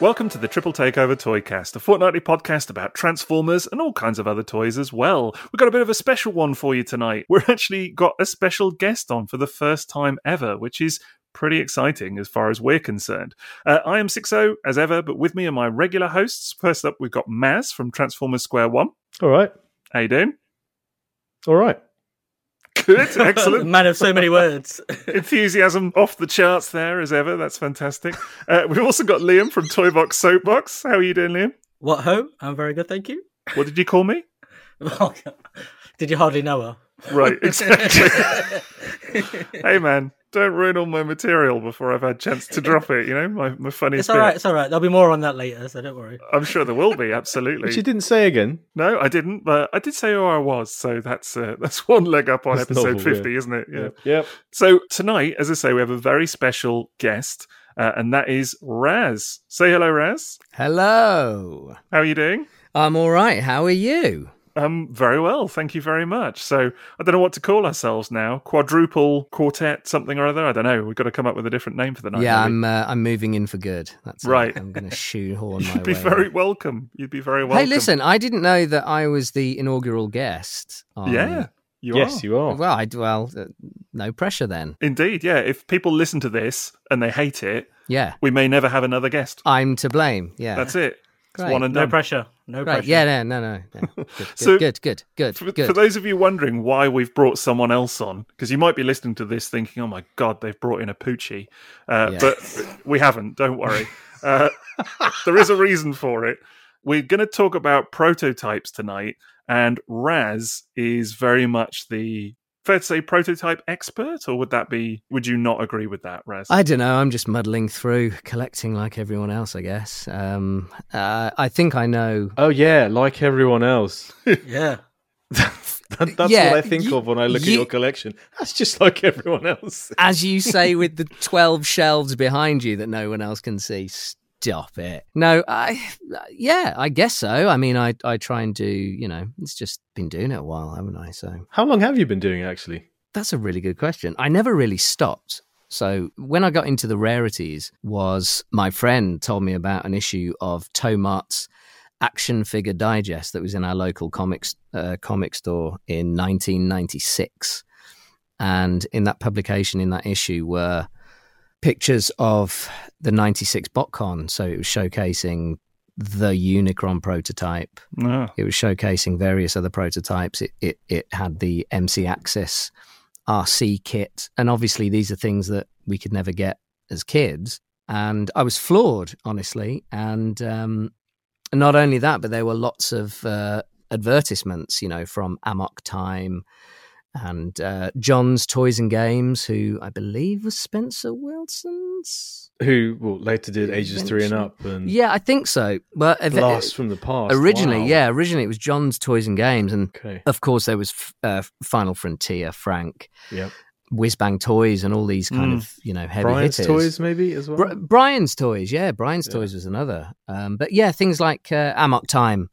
Welcome to the Triple Takeover Toycast, a fortnightly podcast about Transformers and all kinds of other toys as well. We've got a bit of a special one for you tonight. We're actually got a special guest on for the first time ever, which is pretty exciting as far as we're concerned. Uh, I am Sixo as ever, but with me are my regular hosts. First up, we've got Maz from Transformers Square One. All right. How you doing? All right. Good, excellent. Man of so many words. Enthusiasm off the charts there as ever. That's fantastic. Uh, we've also got Liam from Toybox Soapbox. How are you doing, Liam? What ho? I'm very good, thank you. What did you call me? Did you hardly know her? Right, exactly. hey, man, don't ruin all my material before I've had a chance to drop it. You know, my my funniest. It's all right. bit. It's all right. There'll be more on that later, so don't worry. I'm sure there will be. Absolutely. Which you didn't say again. No, I didn't, but I did say who I was, so that's uh, that's one leg up on That's episode novel, yeah. fifty, isn't it? Yeah. Yep. So tonight, as I say, we have a very special guest, uh, and that is Raz. Say hello, Raz. Hello. How are you doing? I'm all right. How are you? Um, very well, thank you very much. So I don't know what to call ourselves now. Quadruple quartet, something or other. I don't know. We've got to come up with a different name for the night. yeah, maybe. I'm uh, I'm moving in for good. That's it. Right. I'm going to shoehorn my You'd be way. very in. welcome. You'd be very welcome. Hey, listen, I didn't know that I was the inaugural guest. On... Yeah, you yes, are. you are. Well, I well, uh, no pressure then. Indeed, yeah. If people listen to this and they hate it, Yeah, we may never have another guest. I'm to blame. Yeah, That's it. It's Great. one and No done. pressure. No right. pressure. Yeah, no, no, no. no. Good, good, So- good, good, good, For, good. for those of you wondering why we've brought someone else on, because you might be listening to this thinking, "Oh my god, they've brought in a Poochie," uh, Yeah. but we haven't. Don't worry. Uh, there is a reason for it. We're going to talk about prototypes tonight, and Raz is very much the fair to say prototype expert, or would that be? Would you not agree with that, Raz? I don't know. I'm just muddling through, collecting like everyone else, I guess. Um, uh, I think I know. Oh yeah, like everyone else. Yeah. That- That's Yeah, what I think you- of when I look you- at your collection. That's just like everyone else. as you say with the 12 shelves behind you that no one else can see stop it. No i yeah i guess so. I mean i i try and do you know it's just been doing it a while haven't i? So How long have you been doing it, actually? that's a really good question. I never really stopped. So when i got into the rarities was my friend told me about an issue of tomart's action figure digest that was in our local comics uh, comic store in 1996 and in that publication in that issue were pictures of the 96 botcon. So it was showcasing the unicron prototype. No. it was showcasing various other prototypes. It it, it had the mc axis rc kit. And obviously these are things that we could never get as kids. And i was floored honestly. And um not only that but there were lots of uh, advertisements you know from amok time and uh, John's Toys and Games, who I believe was Spencer Wilson's. Who well later did Ages Three and Up and Yeah, I think so. Well, ev- Blast from the Past. originally, Wow. yeah, originally it was John's Toys and Games, and Okay. of course there was f- uh, Final Frontier, Frank, Yep. Whiz Bang Toys, and all these kind Mm. of you know heavy Brian's hitters. toys, maybe as well. Bri- Brian's Toys, yeah, Brian's Yeah. Toys was another. Um, but yeah, things like uh, Amok Time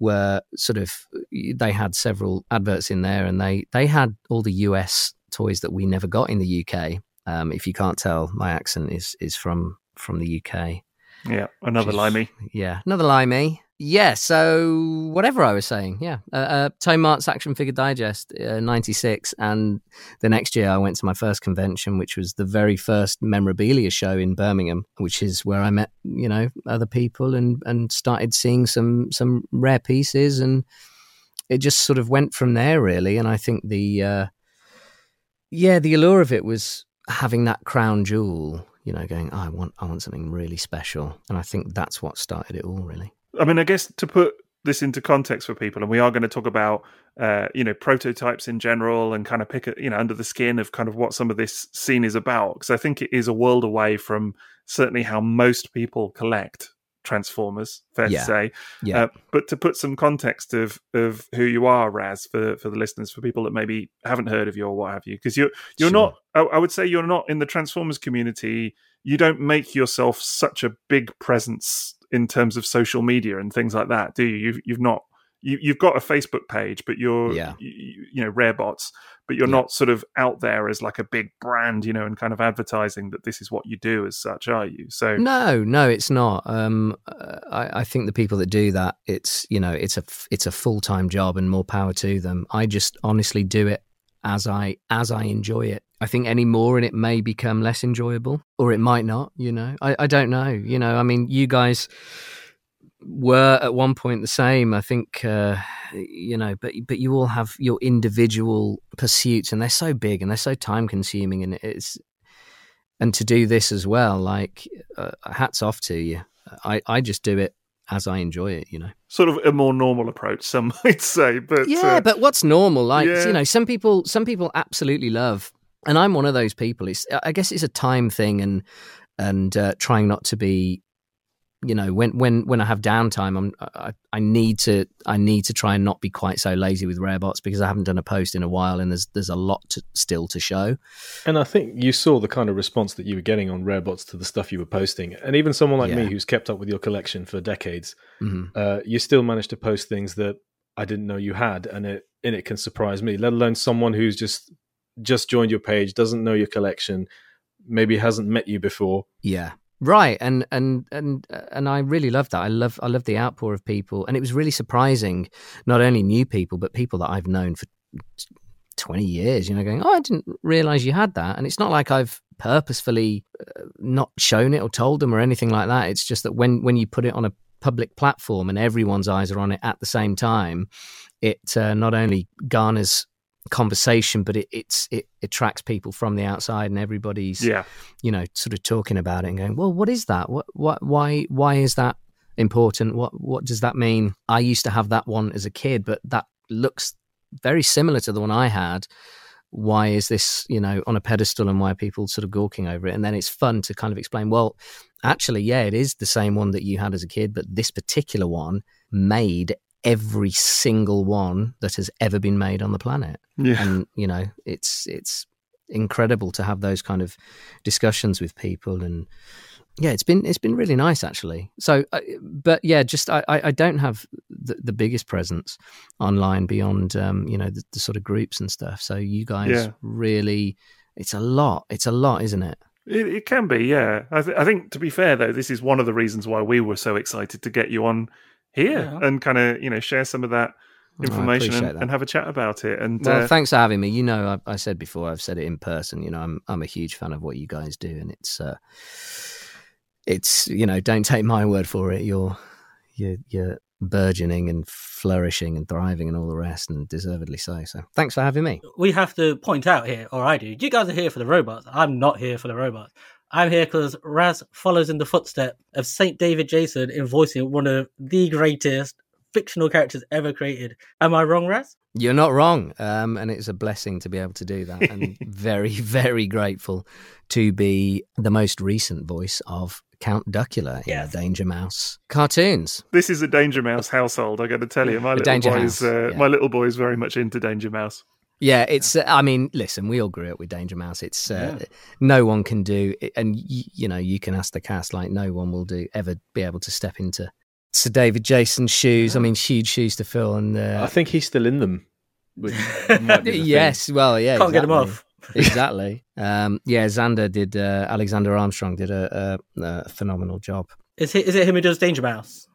were sort of they had several adverts in there, and they they had all the US toys that we never got in the UK. Um, if you can't tell, my accent is is from from the UK. Yeah, another is- limey. Yeah, another limey. Yeah, so whatever I was saying, yeah. Uh, uh, Mart's Action Figure Digest, uh, 96. And the next year I went to my first convention, which was the very first memorabilia show in Birmingham, which is where I met, you know, other people and, and started seeing some, some rare pieces. And it just sort of went from there, really. And I think the, uh, yeah, the allure of it was having that crown jewel, you know, going, oh, I want, I want something really special. And I think that's what started it all, really. I mean, I guess to put this into context for people, and we are going to talk about, uh, you know, prototypes in general, and kind of pick, a, you know, under the skin of kind of what some of this scene is about, because I think it is a world away from certainly how most people collect Transformers. Fair Yeah. to say, Yeah. Uh, but to put some context of of who you are, Raz, for for the listeners, for people that maybe haven't heard of you or what have you, because you're you're Sure. not. I, I would say you're not in the Transformers community. You don't make yourself such a big presence in terms of social media and things like that, do you? You've you've not you, you've got a Facebook page, but you're Yeah. you, you know rare bots, but you're Yeah. not sort of out there as like a big brand, you know, and kind of advertising that this is what you do as such, are you? So No, no, it's not. Um, uh, I, I think the people that do that, it's you know, it's a it's a full time job, and more power to them. I just honestly do it as I as I enjoy it. I think any more and it may become less enjoyable, or it might not. You know, I, I don't know. You know, I mean, you guys were at one point the same. I think uh, you know, but but you all have your individual pursuits, and they're so big and they're so time consuming, and it's and to do this as well, like uh, hats off to you. I I just do it as I enjoy it. You know. sort of a more normal approach, some might say, but yeah, uh, but what's normal? Like yeah. you know, some people some people absolutely love, and I'm one of those people. It's I guess it's a time thing, and and uh, trying not to be, you know, when when when I have downtime, I'm I, I need to I need to try and not be quite so lazy with Rarebots because I haven't done a post in a while, and there's there's a lot to, still to show. And I think you saw the kind of response that you were getting on Rarebots to the stuff you were posting. And even someone like me who's kept up with your collection for decades, hmm uh, you still managed to post things that I didn't know you had, and it and it can surprise me. Let alone someone who's just just joined your page, doesn't know your collection, maybe hasn't met you before. Yeah. Right, and and and uh, and I really love that. I love I love the outpour of people, and it was really surprising. Not only new people, but people that I've known for twenty years. You know, going, oh, I didn't realize you had that. And it's not like I've purposefully uh, not shown it or told them or anything like that. It's just that when when you put it on a public platform and everyone's eyes are on it at the same time, it uh, not only garners conversation, but it it's it attracts people from the outside, and everybody's yeah, you know, sort of talking about it and going, well, what is that? What, what, why, why is that important? What, what does that mean? I used to have that one as a kid, but that looks very similar to the one I had. Why is this, you know, on a pedestal and why are people sort of gawking over it? And then it's fun to kind of explain, well, actually, yeah, it is the same one that you had as a kid, but this particular one made every single one that has ever been made on the planet yeah. and you know it's it's incredible to have those kind of discussions with people and yeah it's been it's been really nice actually so uh, but yeah just i i I don't have the, the biggest presence online beyond um you know the, the sort of groups and stuff so you guys Yeah. really it's a lot it's a lot isn't it It, it can be, yeah. I, th- I think, to be fair, though, this is one of the reasons why we were so excited to get you on here Yeah. and kind of, you know, share some of that Oh, information appreciate and, that. and have a chat about it. And Well, uh, thanks for having me. You know, I, I said before, I've said it in person. You know, I'm I'm a huge fan of what you guys do, and it's uh, it's you know, don't take my word for it. You're you're you're burgeoning and flourishing and thriving and all the rest, and deservedly so. So, thanks for having me. We have to point out here, or I do. You guys are here for the robots. I'm not here for the robots. I'm here because Raz follows in the footstep of Saint David Jason in voicing one of the greatest fictional characters ever created. Am I wrong, Raz? You're not wrong, um, and it's a blessing to be able to do that, and very very grateful to be the most recent voice of Count Duckula in Yes. the Danger Mouse cartoons. this is a Danger Mouse household. I got to tell you, my little Danger boy's House, uh, yeah. my little boy's very much into Danger Mouse. Yeah, it's. Uh, I mean, listen, we all grew up with Danger Mouse. It's uh, no one can do, and y- you know, you can ask the cast like no one will do ever be able to step into Sir David Jason's shoes. I mean, huge shoes to fill, and I uh, think he's still in them. Which might be the thing. yes, well, yeah, Can't get him exactly. off. exactly. Um, yeah, Xander did. Uh, Alexander Armstrong did a, a, a phenomenal job. Is it, is it him who does Danger Mouse?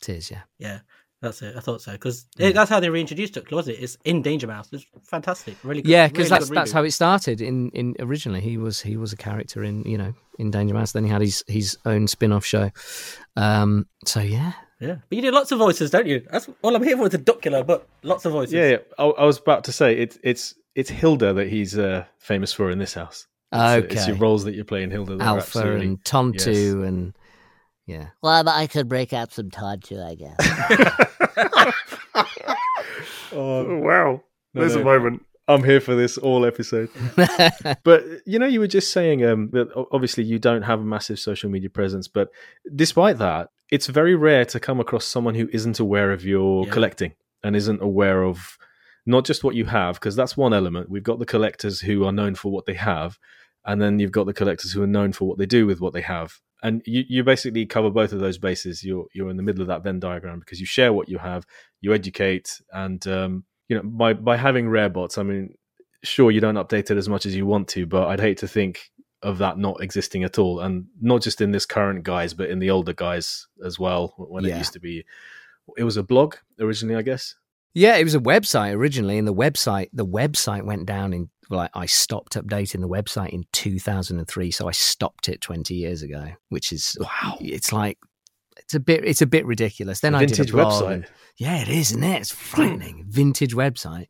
It is, yeah. Yeah, that's it. I thought so because that's how they reintroduced it, was it? It's in Danger Mouse. It's fantastic. Really good. Yeah, because really that's that's how it started. In in originally, he was he was a character in you know in Danger Mouse. Then he had his his own spin off show. Um, so yeah, Yeah, but you do lots of voices, don't you? That's all I'm here for. Is a Duckula, but lots of voices. Yeah, yeah. I, I was about to say it's it's it's Hilda that he's uh, famous for in this house. It's, okay. it's your roles that you play in Hilda. Alfur and Tontu yes. and yeah. Well, I could break out some Tontu, I guess. Oh, wow. No, There's no. a moment. I'm here for this all episode. but you know, you were just saying um, that obviously you don't have a massive social media presence, but despite that, it's very rare to come across someone who isn't aware of your Yeah. collecting and isn't aware of not just what you have, because that's one element. We've got the collectors who are known for what they have, and then you've got the collectors who are known for what they do with what they have. And you, you basically cover both of those bases. You're you're in the middle of that Venn diagram because you share what you have, you educate, and um, you know by by having rare bots. I mean, sure you don't update it as much as you want to, but I'd hate to think of that not existing at all, and not just in this current guise, but in the older guys as well. When Yeah. it used to be, it was a blog originally, I guess. Yeah, it was a website originally, and the website the website went down in like I stopped updating the website in 2003, so I stopped it 20 years ago, which is Wow. It's like it's a bit it's a bit ridiculous. Then A I did a blog website. and- yeah, it is, isn't it? It's frightening. Vintage website.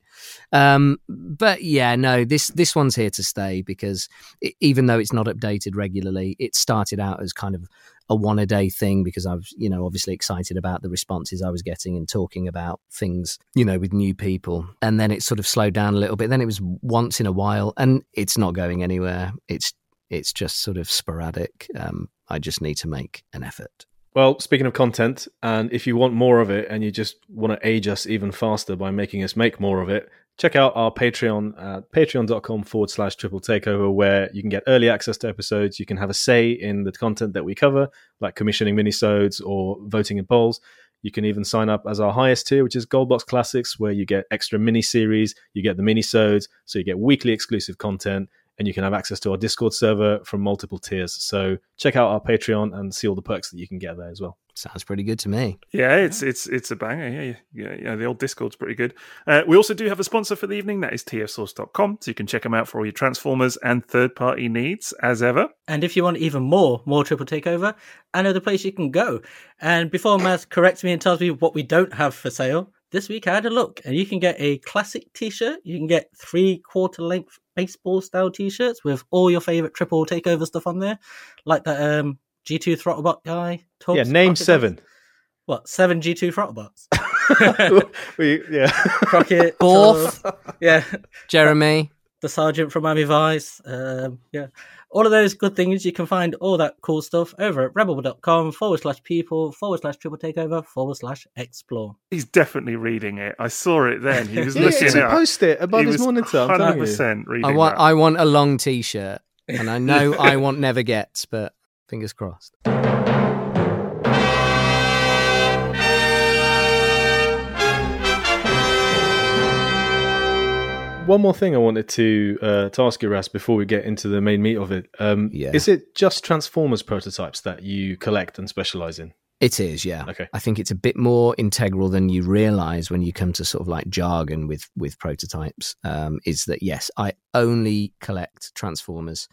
Um, but yeah, no, this this one's here to stay because it, even though it's not updated regularly, it started out as kind of a one a day thing because I was, you know, obviously excited about the responses I was getting and talking about things, you know, with new people. And then it sort of slowed down a little bit. Then it was once in a while, and it's not going anywhere. It's it's just sort of sporadic. Um, I just need to make an effort. Well, speaking of content, and if you want more of it and you just want to age us even faster by making us make more of it, check out our Patreon at patreon.com forward slash triple takeover, where you can get early access to episodes. You can have a say in the content that we cover, like commissioning minisodes or voting in polls. You can even sign up as our highest tier, which is Goldbox Classics, where you get extra mini series, you get the minisodes, so you get weekly exclusive content, and you can have access to our Discord server from multiple tiers. So check out our Patreon and see all the perks that you can get there as well. Sounds pretty good to me. Yeah, it's it's it's a banger. Yeah, yeah, yeah. yeah the old Discord's pretty good. Uh, we also do have a sponsor for the evening. That is tfsource.com. So you can check them out for all your Transformers and third party needs as ever. And if you want even more, more Triple Takeover, I know the place you can go. And before Maz corrects me and tells me what we don't have for sale, this week I had a look and you can get a classic t shirt. You can get three quarter length baseball style t shirts with all your favorite Triple Takeover stuff on there, like that um, G2 Throttlebot guy. Talks yeah, name Crockett does. seven. What, seven G2 Throttlebots? we, yeah. Crockett, Borth. Charles, yeah, Jeremy, the sergeant from Miami Vice. Um, yeah, all of those good things. You can find all that cool stuff over at redbubble.com forward slash people forward slash triple takeover forward slash explore. He's definitely reading it. I saw it then. He was Yeah, looking it's at a post it above his monitor. I'm telling you. 100% reading I want that. I want a long T-shirt, and I know I want never gets, but fingers crossed. One more thing I wanted to uh, to ask you, Ras, before we get into the main meat of it. Um, Yeah. Is it just Transformers prototypes that you collect and specialize in? It is, yeah. Okay. I think it's a bit more integral than you realize when you come to sort of like jargon with with prototypes. Um, is that yes, I only collect Transformers.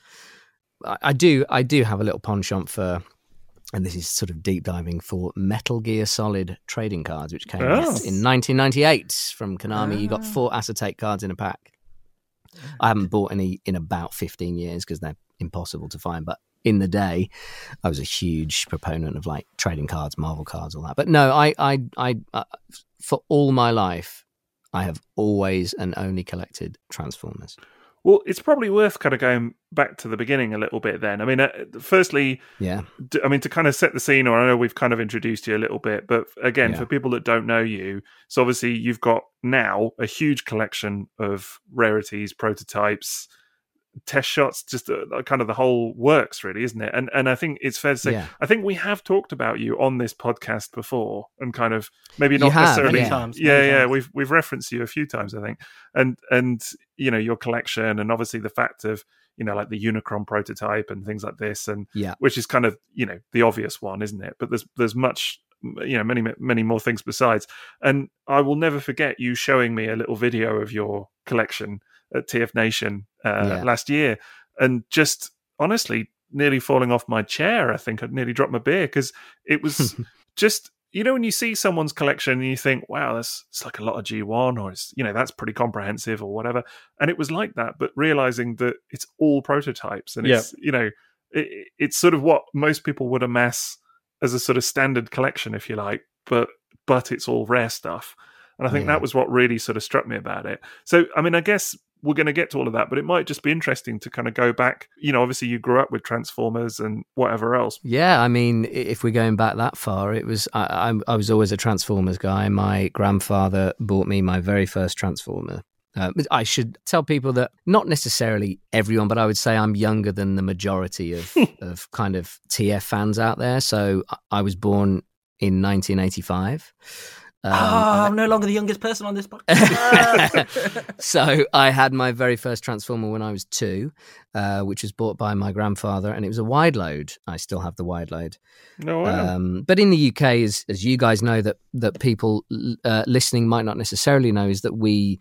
I, do, I do have a little penchant for, and this is sort of deep diving for Metal Gear Solid trading cards, which came out in 1998 from Konami. You got four acetate cards in a pack. I haven't bought any in about 15 years because they're impossible to find. But in the day, I was a huge proponent of like trading cards, Marvel cards, all that. But no, I, I, I, uh, for all my life, I have always and only collected Transformers. Well, it's probably worth kind of going back to the beginning a little bit then. I mean, uh, firstly, Yeah, d- I mean, to kind of set the scene, or I know we've kind of introduced you a little bit, but again, Yeah. for people that don't know you, so obviously you've got now a huge collection of rarities, prototypes, test shots, just uh, kind of the whole works, really, isn't it? And and I think it's fair to say, Yeah. I think we have talked about you on this podcast before, and kind of maybe not have, necessarily, yeah. times. yeah, yeah, times. we've we've referenced you a few times, I think, and and you know your collection, and obviously the fact of you know like the Unicron prototype and things like this, and yeah, which is kind of you know the obvious one, isn't it? But there's there's much you know many many more things besides, and I will never forget you showing me a little video of your collection at TF Nation uh, Yeah. last year, and just honestly nearly falling off my chair. I think I'd nearly dropped my beer because it was just you know when you see someone's collection and you think wow that's it's like a lot of g1 or it's you know that's pretty comprehensive or whatever and it was like that but realizing that it's all prototypes and it's you know it, it's sort of what most people would amass as a sort of standard collection if you like but but it's all rare stuff and i think Yeah. that was what really sort of struck me about it so i mean i guess we're going to get to all of that but it might just be interesting to kind of go back you know obviously you grew up with transformers and whatever else yeah. I mean, if we're going back that far, it was I, I, I was always a Transformers guy. My grandfather bought me my very first Transformer Uh, I should tell people that not necessarily everyone, but I would say I'm younger than the majority of, of kind of TF fans out there. So I- I was born in 1985. Um, oh, I'm no longer the youngest person on this podcast. so I had my very first Transformer when I was two, uh, which was bought by my grandfather, and it was a wide load. I still have the wide load. No, wow. Um, but in the UK, as as you guys know, that that people uh, listening might not necessarily know, is that we.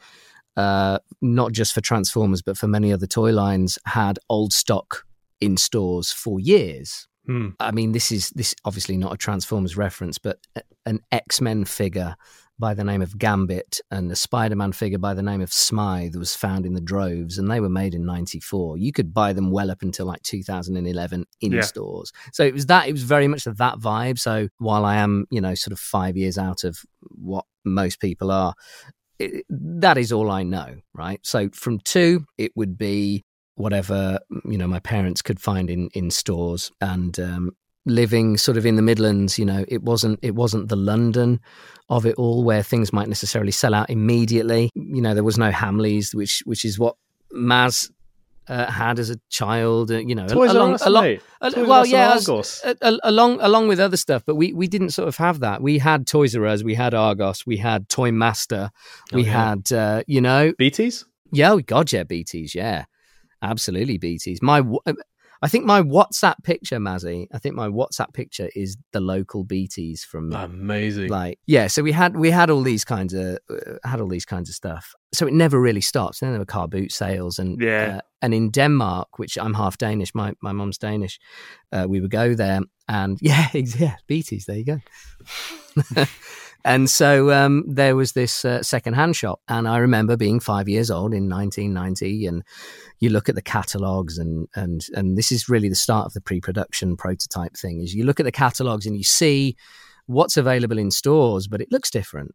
Uh, not just for Transformers, but for many other toy lines, had old stock in stores for years. Hmm. I mean, this is this obviously not a Transformers reference, but an X Men figure by the name of Gambit and a Spider Man figure by the name of Smythe was found in the droves, and they were made in '94. You could buy them well up until like 2011 in Yeah. stores. So it was that. It was very much of that vibe. So while I am, you know, sort of five years out of what most people are. It, that is all I know, right? So from two, it would be whatever you know my parents could find in in stores and um living sort of in the midlands you know it wasn't it wasn't the london of it all where things might necessarily sell out immediately you know there was no hamleys which which is what maz uh, had as a child uh, you know Toys along, Us, along, uh, well yeah Argos. along along with other stuff but we we didn't sort of have that we had toys r us we had argos we had toy master we Oh, yeah. had uh, you know BTs? yeah, oh God, yeah, BTs, yeah, absolutely BTs. My, I think my WhatsApp picture, Mazzy. I think my WhatsApp picture is the local BTs from Amazing. like yeah. So we had we had all these kinds of uh, had all these kinds of stuff. So it never really stops. Then there were car boot sales and Yeah. uh, and in Denmark, which I'm half Danish, my my mum's Danish. Uh, we would go there and yeah, yeah, BTs. There you go. And so um, there was this uh, second-hand shop, and I remember being five years old in 1990, and you look at the catalogs, and and and this is really the start of the pre-production prototype thing. Is you look at the catalogs and you see what's available in stores, but it looks different,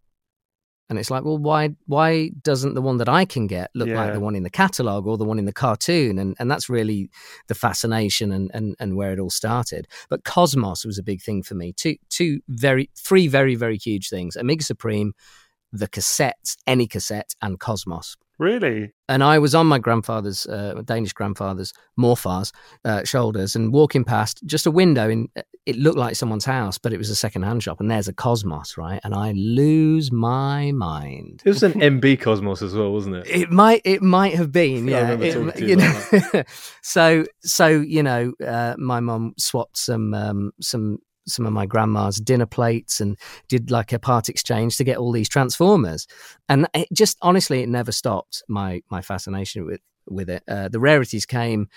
and it's like, well, why why doesn't the one that I can get look like the one in the catalog or the one in the cartoon? And and that's really the fascination and and and where it all started. But Cosmos was a big thing for me. Two two very three very very huge things: Omega Supreme, the cassettes, any cassette, and Cosmos. Really? And I was on my grandfather's, uh, Danish grandfather's, Morfar's uh, shoulders and walking past just a window. In it looked like someone's house, but it was a second-hand shop. And there's a Cosmos, right? And I lose my mind. It was an MB Cosmos as well, wasn't it? It might, it might have been, I yeah. remember It- talking you know, so, so you know, uh, my mom swapped some, um, some, some of my grandma's dinner plates and did like a part exchange to get all these transformers, and it just honestly, it never stopped my my fascination with with it. Uh, the rarities came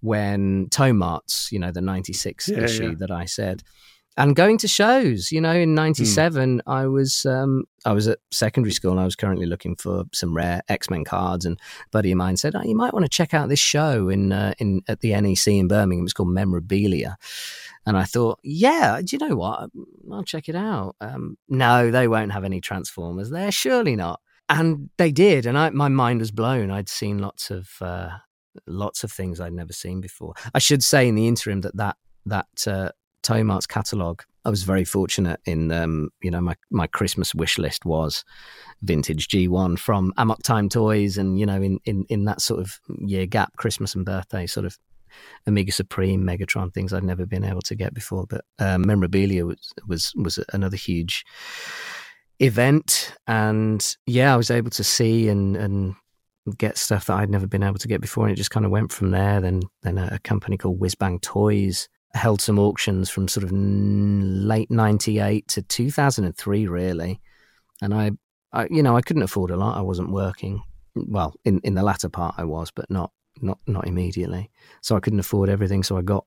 when Tomarts, you know, the '96 Yeah, issue yeah. that I said. And going to shows, you know, in '97, I was um, I was at secondary school. and I was currently looking for some rare X Men cards, and a buddy of mine said, "Oh, you might want to check out this show in uh, in at the NEC in Birmingham. It's called Memorabilia." And I thought, yeah, do you know what? I'll check it out. Um, no, they won't have any Transformers there. Surely not. And they did, and I, my mind was blown. I'd seen lots of uh, lots of things I'd never seen before. I should say in the interim that that that uh, Tomart's catalog, I was very fortunate in. Um, you know, my my Christmas wish list was vintage G1 from Amok Time Toys, and you know, in in in that sort of year gap, Christmas and birthday, sort of Omega Supreme, Megatron things I'd never been able to get before. But um, memorabilia was was was another huge event, and yeah, I was able to see and and get stuff that I'd never been able to get before, and it just kind of went from there. Then then a, a company called Whizbang Toys held some auctions from sort of late '98 to 2003, really, and I. I, you know, I couldn't afford a lot. I wasn't working. Well, in, in the latter part, I was, but not not not immediately so I couldn't afford everything. So I got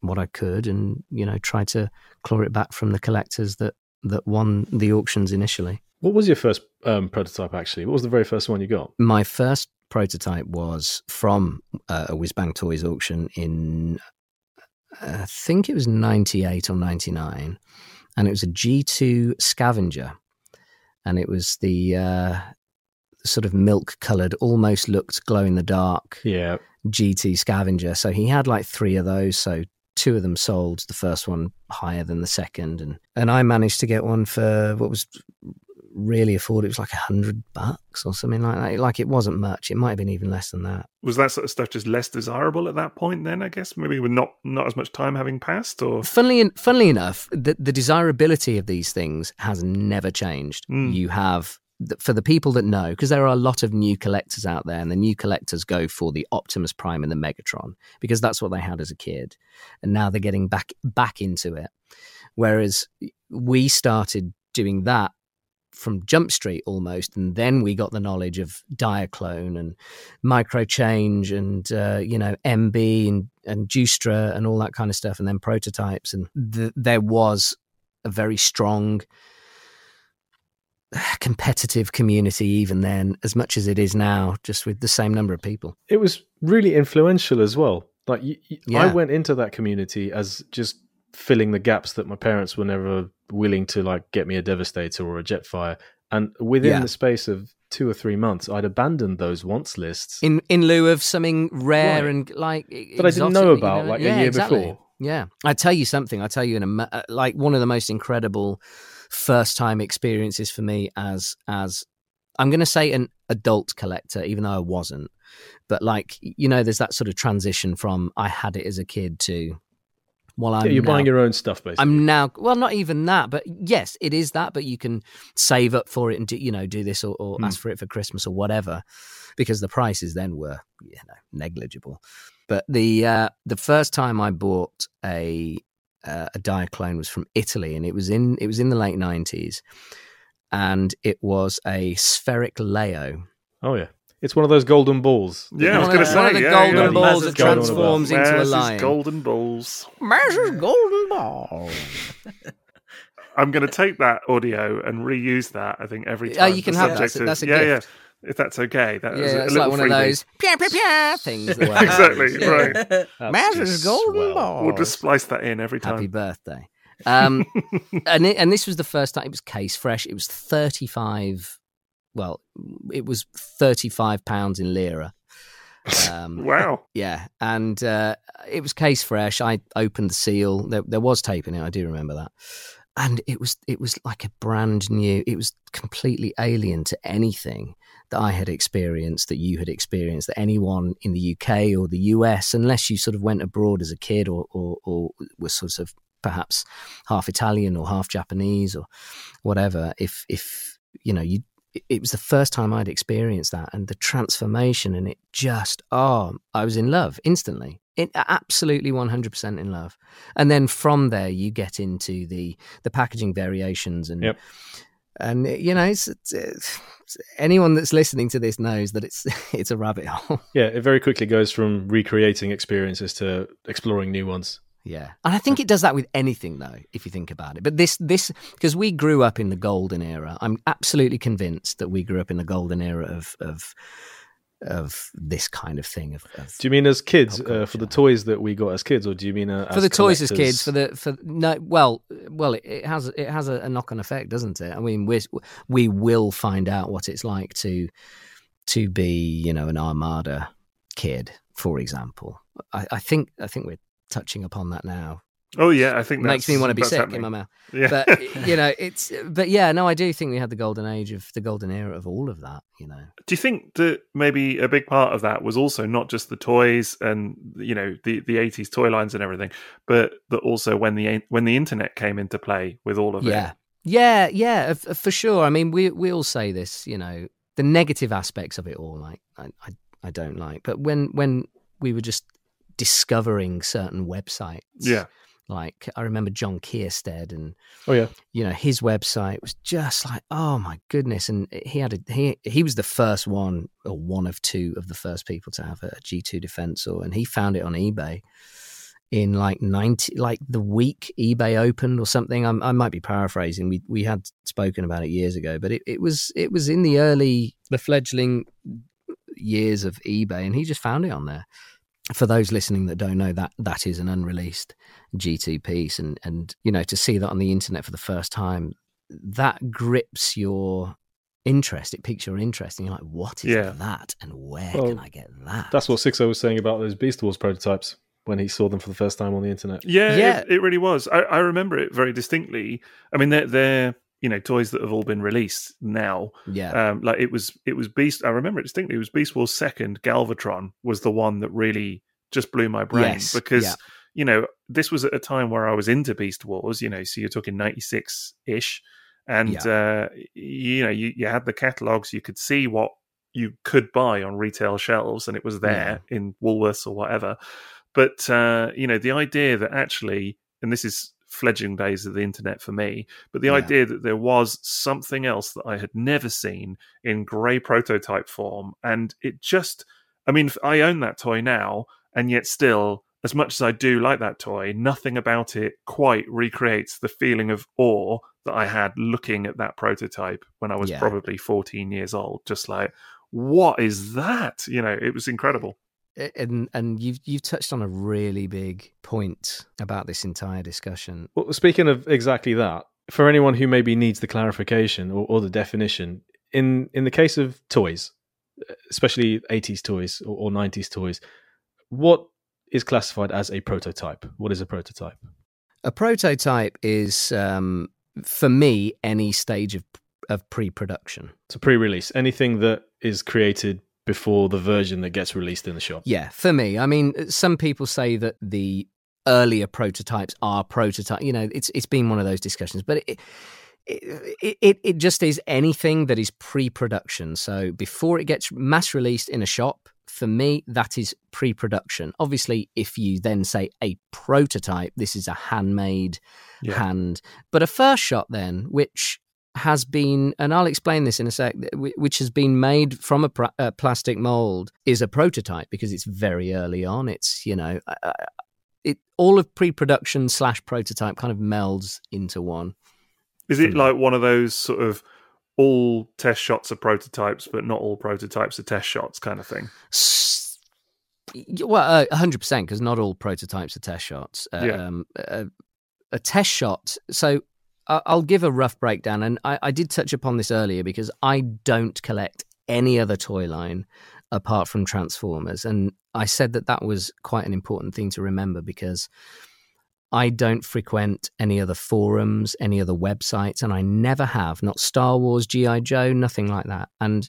what I could, and you know, tried to claw it back from the collectors that that won the auctions initially. What was your first um, prototype, actually? What was the very first one you got? My first prototype was from uh, a Whizbang Toys auction in, I think it was ninety eight or ninety nine, and it was a G two Scavenger, and it was the uh, sort of milk coloured, almost looked glow in the dark Yeah. GT scavenger. So he had like three of those. So two of them sold. The first one higher than the second, and and I managed to get one for what was really afford it. It was like a hundred bucks or something like that. Like it wasn't much. It might have been even less than that. Was that sort of stuff just less desirable at that point? Then I guess maybe with not not as much time having passed, or Funnily, funnily enough, the, the desirability of these things has never changed. Mm. You have, for the people that know, because there are a lot of new collectors out there, and the new collectors go for the Optimus Prime and the Megatron because that's what they had as a kid, and now they're getting back back into it. Whereas we started doing that from Jump Street almost, and then we got the knowledge of Diaclone and Microchange and uh, you know MB and and Joustra and all that kind of stuff, and then prototypes, and th- there was a very strong competitive community even then, as much as it is now, just with the same number of people. It was really influential as well. Like y y- I Yeah. went into that community as just filling the gaps that my parents were never willing to like get me a Devastator or a Jetfire, and within Yeah. the space of two or three months, I'd abandoned those wants lists. in in lieu of something rare Right. and like That I didn't know about, like, a year exactly. before. Yeah, I tell you something. I tell you in a uh, like one of the most incredible first time experiences for me as as I'm going to say an adult collector, even though I wasn't. But like you know, there's that sort of transition from I had it as a kid to well, I'm Yeah, you're now- buying your own stuff, basically. I'm now well, not even that, but yes, it is that. But you can save up for it and do you know do this or, or Hmm. ask for it for Christmas or whatever, because the prices then were you know negligible. But the uh, the first time I bought a uh, a Diaclone was from Italy, and it was in it was in the late nineties, and it was a spheric Leo. oh yeah, it's one of those golden balls. yeah, I was One going of to the- one of the yeah, golden yeah. balls that golden transforms balls. into a Maz's lion. golden balls. Measures golden ball. I'm going to take that audio and reuse that. I think every Yeah, time. you can have that. subject That's a- that's a yeah, gift. yeah. If that's okay, that is Yeah, a it's little like one of freebie. those pew, pew, pew things. exactly right. That's golden swell. ball. We'll just splice that in every time. Happy birthday. Um, and it, and this was the first time it was case fresh. It was thirty five. Well, it was thirty five pounds in lira. Um, Wow. yeah, and uh, it was case fresh. I opened the seal. There, there was tape in it. I do remember that. And it was it was like a brand new. It was completely alien to anything that I had experienced, that you had experienced, that anyone in the UK or the US, unless you sort of went abroad as a kid or or, or was sort of perhaps half Italian or half Japanese or whatever. If if you know you it- was the first time I'd experienced that and the transformation and it just oh I was in love instantly it absolutely 100% in love and then from there you get into the the packaging variations and Yep. and you know it's, it's, it's- anyone that's listening to this knows that it's it's a rabbit hole Yeah, it very quickly goes from recreating experiences to exploring new ones. Yeah, and I think it does that with anything, though, if you think about it. But this, this, because we grew up in the golden era. I'm absolutely convinced that we grew up in the golden era of of of this kind of thing. Of, of Do you mean as kids uh, for the toys that we got as kids, or do you mean uh, for the toys as kids, for the for no, well, well, it, it has it has a, a knock on effect, doesn't it? I mean, we we will find out what it's like to to be, you know, an Armada kid, for example. I, I think I think we're touching upon that now. Oh yeah, I think that Makes me want to be sick happening. in my mouth. Yeah. but you know it's but yeah no i do think we had the golden age of the golden era of all of that you know Do you think that maybe a big part of that was also not just the toys and you know the the eighties toy lines and everything, but that also when the when the internet came into play with all of yeah it. yeah yeah f- for sure i mean we we all say this you know the negative aspects of it all like i i, I don't like but when when we were just discovering certain websites. Yeah, like i remember john kierstead and Oh yeah, you know his website was just like oh my goodness. And he had a he he was the first one or one of two of the first people to have a g2 defensor and he found it on ebay in like 90 like the week ebay opened or something. I'm, i might be paraphrasing. We we had spoken about it years ago but it, it was it was in the early the fledgling years of ebay and he just found it on there for those listening that don't know that that is an unreleased G2 piece and and you know to see that on the internet for the first time that grips your interest it piques your interest and you're like what is Yeah. that and where Well, can I get that that's what Sixo was saying about those Beast Wars prototypes when he saw them for the first time on the internet. yeah, Yeah. It, it really was. I, I remember it very distinctly. I mean, they're they're you know toys that have all been released now. Yeah. Um, like it was it was Beast. I remember it distinctly. It was Beast Wars second. Galvatron was the one that really just blew my brain Yes, because yeah. you know this was at a time where I was into Beast Wars. You know, so you're talking ninety six ish, and uh, you know you, you had the catalogs. You could see what you could buy on retail shelves, and it was there in Woolworths or whatever. But uh, you know the idea that actually, and this is fledgling days of the internet for me, but the Yeah. idea that there was something else that I had never seen in grey prototype form, and it just, I mean, I own that toy now, and yet still, as much as I do like that toy, nothing about it quite recreates the feeling of awe that I had looking at that prototype when I was Yeah. probably 14 years old. Just like, what is that? You know, it was incredible. And and you've you've touched on a really big point about this entire discussion. Well, speaking of exactly that, for anyone who maybe needs the clarification or, or the definition, in in the case of toys, especially 80s toys or, or 90s toys, what is classified as a prototype? What is a prototype? A prototype is, um, for me, any stage of of pre-production. So pre-release, anything that is created before the version that gets released in the shop. Yeah, for me, I mean, some people say that the earlier prototypes are prototype. You know, it's it's been one of those discussions, but it. It, it it just is anything that is pre-production. So before it gets mass released in a shop, for me that is pre-production. Obviously, if you then say a prototype, this is a handmade Yeah. hand, but a first shot then, which has been, and I'll explain this in a sec, which has been made from a, pra- a plastic mold, is a prototype because it's very early on. It's you know, uh, uh, it all of pre-production slash prototype kind of melds into one. Is it Hmm. like one of those sort of all test shots are prototypes, but not all prototypes are test shots kind of thing? Well, a hundred percent, because not all prototypes are test shots. Uh, Yeah. um, a, a test shot. So I'll give a rough breakdown, and I, I did touch upon this earlier because I don't collect any other toy line apart from Transformers, and I said that that was quite an important thing to remember because I don't frequent any other forums, any other websites, and I never have. Not Star Wars, GI Joe, nothing like that, and.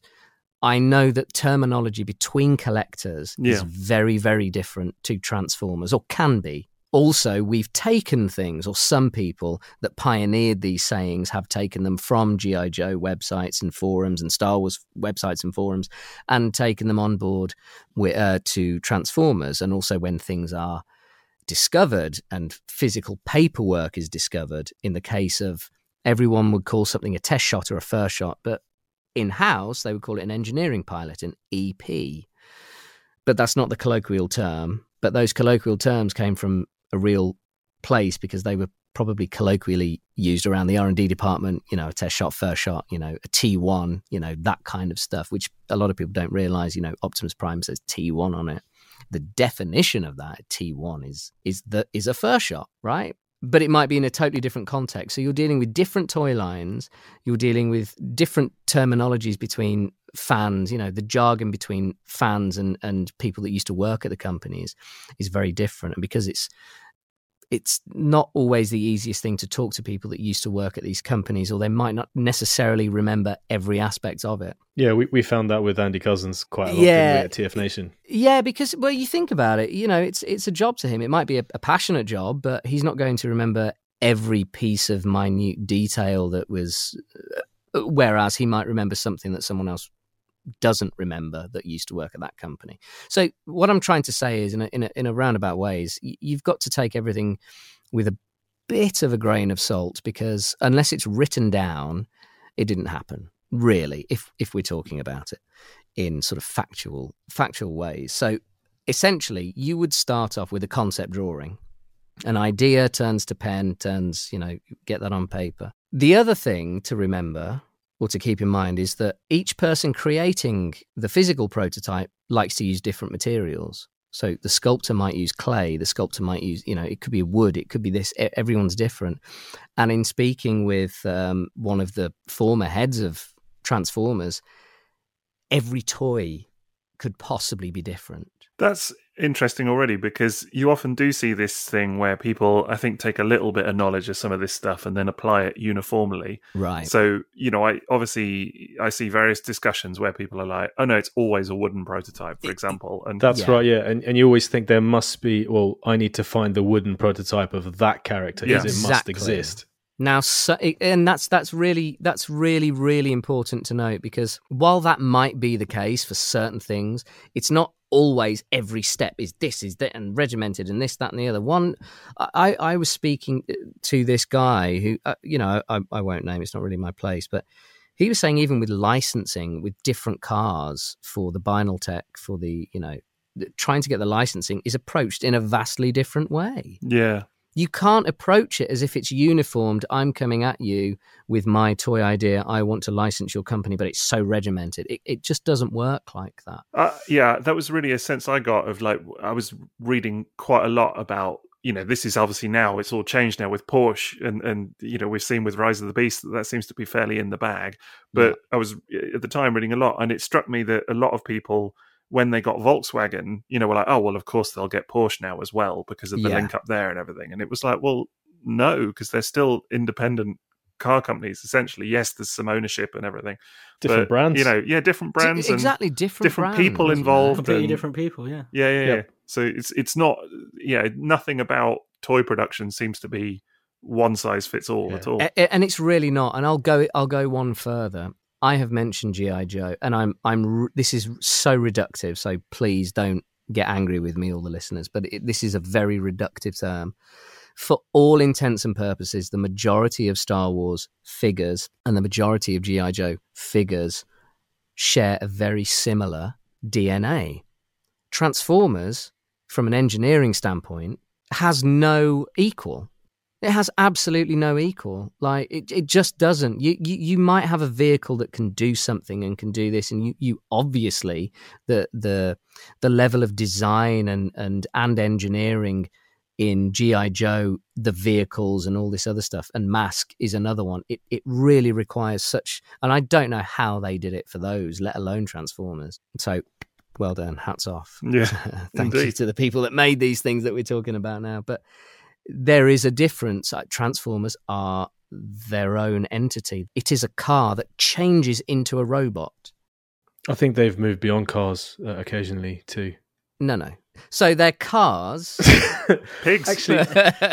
I know that terminology between collectors is very, very different to Transformers, or can be. Also, we've taken things, or some people that pioneered these sayings have taken them from G.I. Joe websites and forums and Star Wars websites and forums and taken them on board wi- uh, to Transformers. And also, when things are discovered and physical paperwork is discovered, in the case of everyone would call something a test shot or a first shot, but in house, they would call it an engineering pilot, an EP. But that's not the colloquial term. But those colloquial terms came from a real place because they were probably colloquially used around the R&D department, you know, a test shot, first shot, you know, a T1, you know, that kind of stuff, which a lot of people don't realize, you know, Optimus Prime says T1 on it. The definition of that T1 is is the is a first shot, right? But it might be in a totally different context. So you're dealing with different toy lines, you're dealing with different terminologies between fans, you know, the jargon between fans and and people that used to work at the companies is very different. And because it's it's not always the easiest thing to talk to people that used to work at these companies or they might not necessarily remember every aspect of it. Yeah, we, we found that with Andy Cousins quite a lot Yeah. at TF Nation. Yeah, because well, you think about it, you know, it's it's a job to him. It might be a, a passionate job, but he's not going to remember every piece of minute detail that was. Uh, whereas he might remember something that someone else doesn't remember that used to work at that company. So what I'm trying to say is, in a in a, in a roundabout ways, y- you've got to take everything with a bit of a grain of salt because unless it's written down, it didn't happen really. If if we're talking about it in sort of factual factual ways. So essentially, you would start off with a concept drawing. An idea turns to pen, turns, you know, get that on paper. The other thing to remember or to keep in mind is that each person creating the physical prototype likes to use different materials. So the sculptor might use clay, the sculptor might use, you know, it could be wood, it could be this, everyone's different. And in speaking with um, one of the former heads of Transformers, every toy could possibly be different. That's interesting already because you often do see this thing where people, I think, take a little bit of knowledge of some of this stuff and then apply it uniformly. Right. So, you know, I obviously I see various discussions where people are like, "Oh no, it's always a wooden prototype," for example, and That's Yeah. right, yeah. And and you always think there must be. Well, I need to find the wooden prototype of that character Yeah. because it must Exactly. exist. Now, so, and that's that's really that's really really important to note because while that might be the case for certain things, it's not always every step is this is that and regimented and this that and the other. One, I I was speaking to this guy who uh, you know I I won't name it's not really my place, but he was saying even with licensing with different cars for the Binal Tech for the you know trying to get the licensing is approached in a vastly different way yeah, you can't approach it as if it's uniformed. I'm coming at you with my toy idea. I want to license your company, but it's so regimented. It, it just doesn't work like that. Uh, yeah, that was really a sense I got of like I was reading quite a lot about you know this is obviously now it's all changed now with Porsche and and you know we've seen with Rise of the Beast that that seems to be fairly in the bag. But I was uh, at the time reading a lot, and it struck me that a lot of people when they got Volkswagen, you know, we're like, oh well, of course they'll get Porsche now as well because of the Yeah. link up there and everything. And it was like, well, no, because they're still independent car companies essentially. Yes, there's some ownership and everything, Different but, brands. You know, yeah, different brands and exactly different, different brands, people involved. Completely and- different people, yeah. Yeah, yeah, Yep. yeah. So it's it's not yeah, nothing about toy production seems to be one size fits all Yeah. at all. A- a- and it's really not. And I'll go. I'll go one further. I have mentioned GI Joe, and I'm. I'm. This is so reductive. So please don't get angry with me, all the listeners. But it, this is a very reductive term. For all intents and purposes, the majority of Star Wars figures and the majority of GI Joe figures share a very similar DNA. Transformers, from an engineering standpoint, has no equal. It has absolutely no equal. Like it, it just doesn't. You, you you might have a vehicle that can do something and can do this, and you, you obviously the the the level of design and and and engineering in GI Joe, the vehicles and all this other stuff, and Mask is another one. It it really requires such, and I don't know how they did it for those, let alone Transformers. So, well done, hats off. Yeah, Thank you to the people that made these things that we're talking about now. But there is a difference. Transformers are their own entity. It is a car that changes into a robot. I think they've moved beyond cars uh, occasionally too. No, no. So they're cars. Pigs. Actually,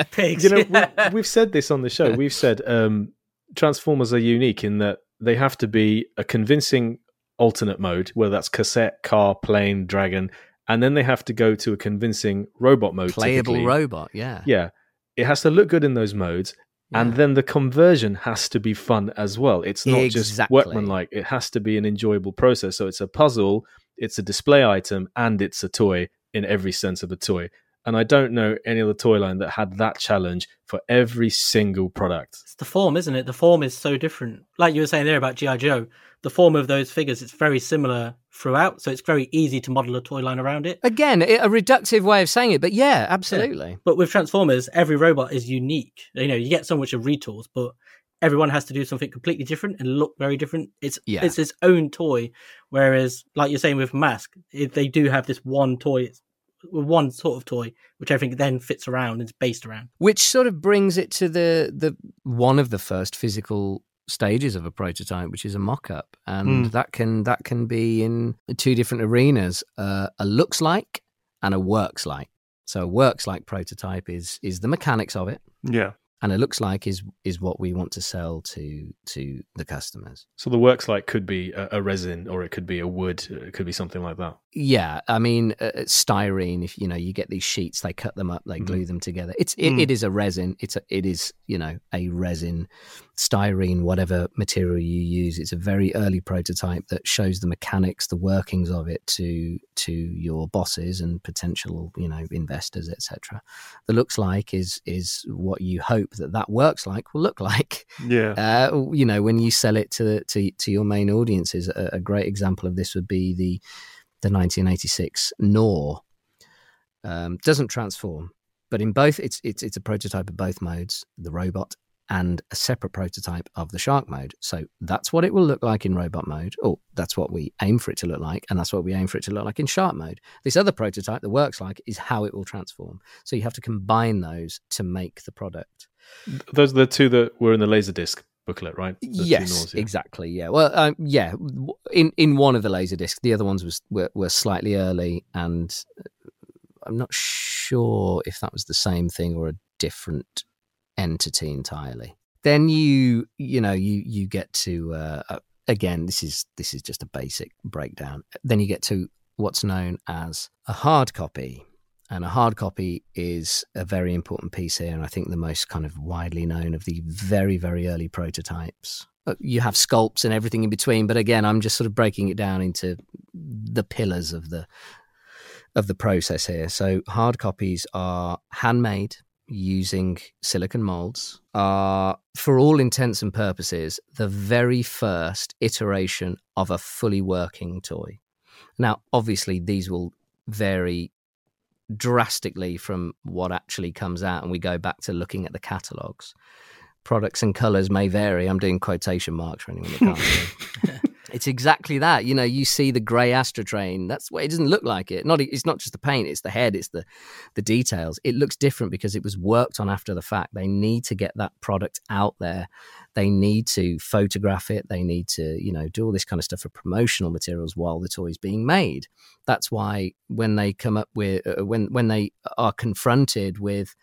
Pigs. you know, yeah. we, we've said this on the show. We've said um, Transformers are unique in that they have to be a convincing alternate mode, whether that's cassette, car, plane, dragon, and then they have to go to a convincing robot mode. Playable typically. robot, yeah. Yeah, it has to look good in those modes, and then the conversion has to be fun as well. It's not just Exactly. workmanlike; it has to be an enjoyable process. So it's a puzzle, it's a display item, and it's a toy in every sense of a toy. And I don't know any other toy line that had that challenge for every single product. It's the form, isn't it? The form is so different. Like you were saying there about GI Joe, the form of those figures it's very similar throughout, so it's very easy to model a toy line around it. Again, a reductive way of saying it, but yeah, absolutely. But with Transformers, every robot is unique. You know, you get so much of retools, but everyone has to do something completely different and look very different. It's Yeah. it's its own toy. Whereas, like you're saying with Mask, it, they do have this one toy, it's one sort of toy, which everything then fits around and is based around. Which sort of brings it to the the one of the first physical stages of a prototype, which is a mock-up, and Hmm. that can that can be in two different arenas: uh, a looks like and a works like. So a works like prototype is is the mechanics of it, yeah. And it looks like is is what we want to sell to to the customers. So the works like could be a, a resin, or it could be a wood, it could be something like that. Yeah, I mean uh, styrene. If you know, you get these sheets, they cut them up, they Mhm. glue them together. It's it, Mm. it is a resin. It's a, it is you know a resin, styrene, whatever material you use. It's a very early prototype that shows the mechanics, the workings of it to to your bosses and potential you know investors, etc. The looks like is is what you hope that that works like will look like Yeah. uh, you know, when you sell it to to, to your main audiences, a, a great example of this would be the the 1986 Gnaw. Um, doesn't transform, but in both, it's it's it's a prototype of both modes: the robot and a separate prototype of the shark mode. So that's what it will look like in robot mode, or that's what we aim for it to look like, and that's what we aim for it to look like in shark mode. This other prototype that works like is how it will transform. So you have to combine those to make the product. Those are the two that were in the Laserdisc booklet, right? The yes, yeah. exactly. Yeah. Well, um, yeah. In in one of the laser discs, the other ones was were, were slightly early, and uh, I'm not sure if that was the same thing or a different entity entirely. Then you you know you you get to uh, uh, again. This is this is just a basic breakdown. Then you get to what's known as a hard copy. And a hard copy is a very important piece here, and I think the most kind of widely known of the very, very early prototypes. Uh, You have sculpts and everything in between, but again, I'm just sort of breaking it down into the pillars of the of the process here. So hard copies are handmade using silicon molds, are for all intents and purposes the very first iteration of a fully working toy. Now, obviously, these will vary drastically from what actually comes out, and we go back to looking at the catalogs. Products and colors may vary. I'm doing quotation marks for anyone that can't see. It's exactly that. You know, you see the grey Astrotrain. That's what it doesn't look like it. Not it's not just the paint, it's the head, it's the the details. It looks different because it was worked on after the fact. They need to get that product out there. They need to photograph it. They need to, you know, do all this kind of stuff for promotional materials while the toy is being made. That's why when they come up with uh, when when they are confronted with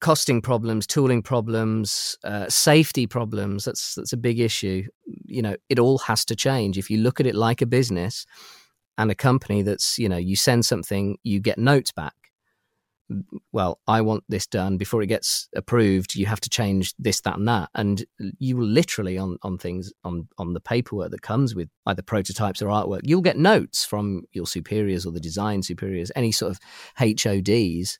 costing problems, tooling problems, uh, safety problems. That's that's a big issue. You know, it all has to change. If you look at it like a business and a company that's you know you send something, you get notes back. Well, I want this done before it gets approved. You have to change this, that, and that, and you literally on on things on on the paperwork that comes with either prototypes or artwork. You'll get notes from your superiors or the design superiors, any sort of HODs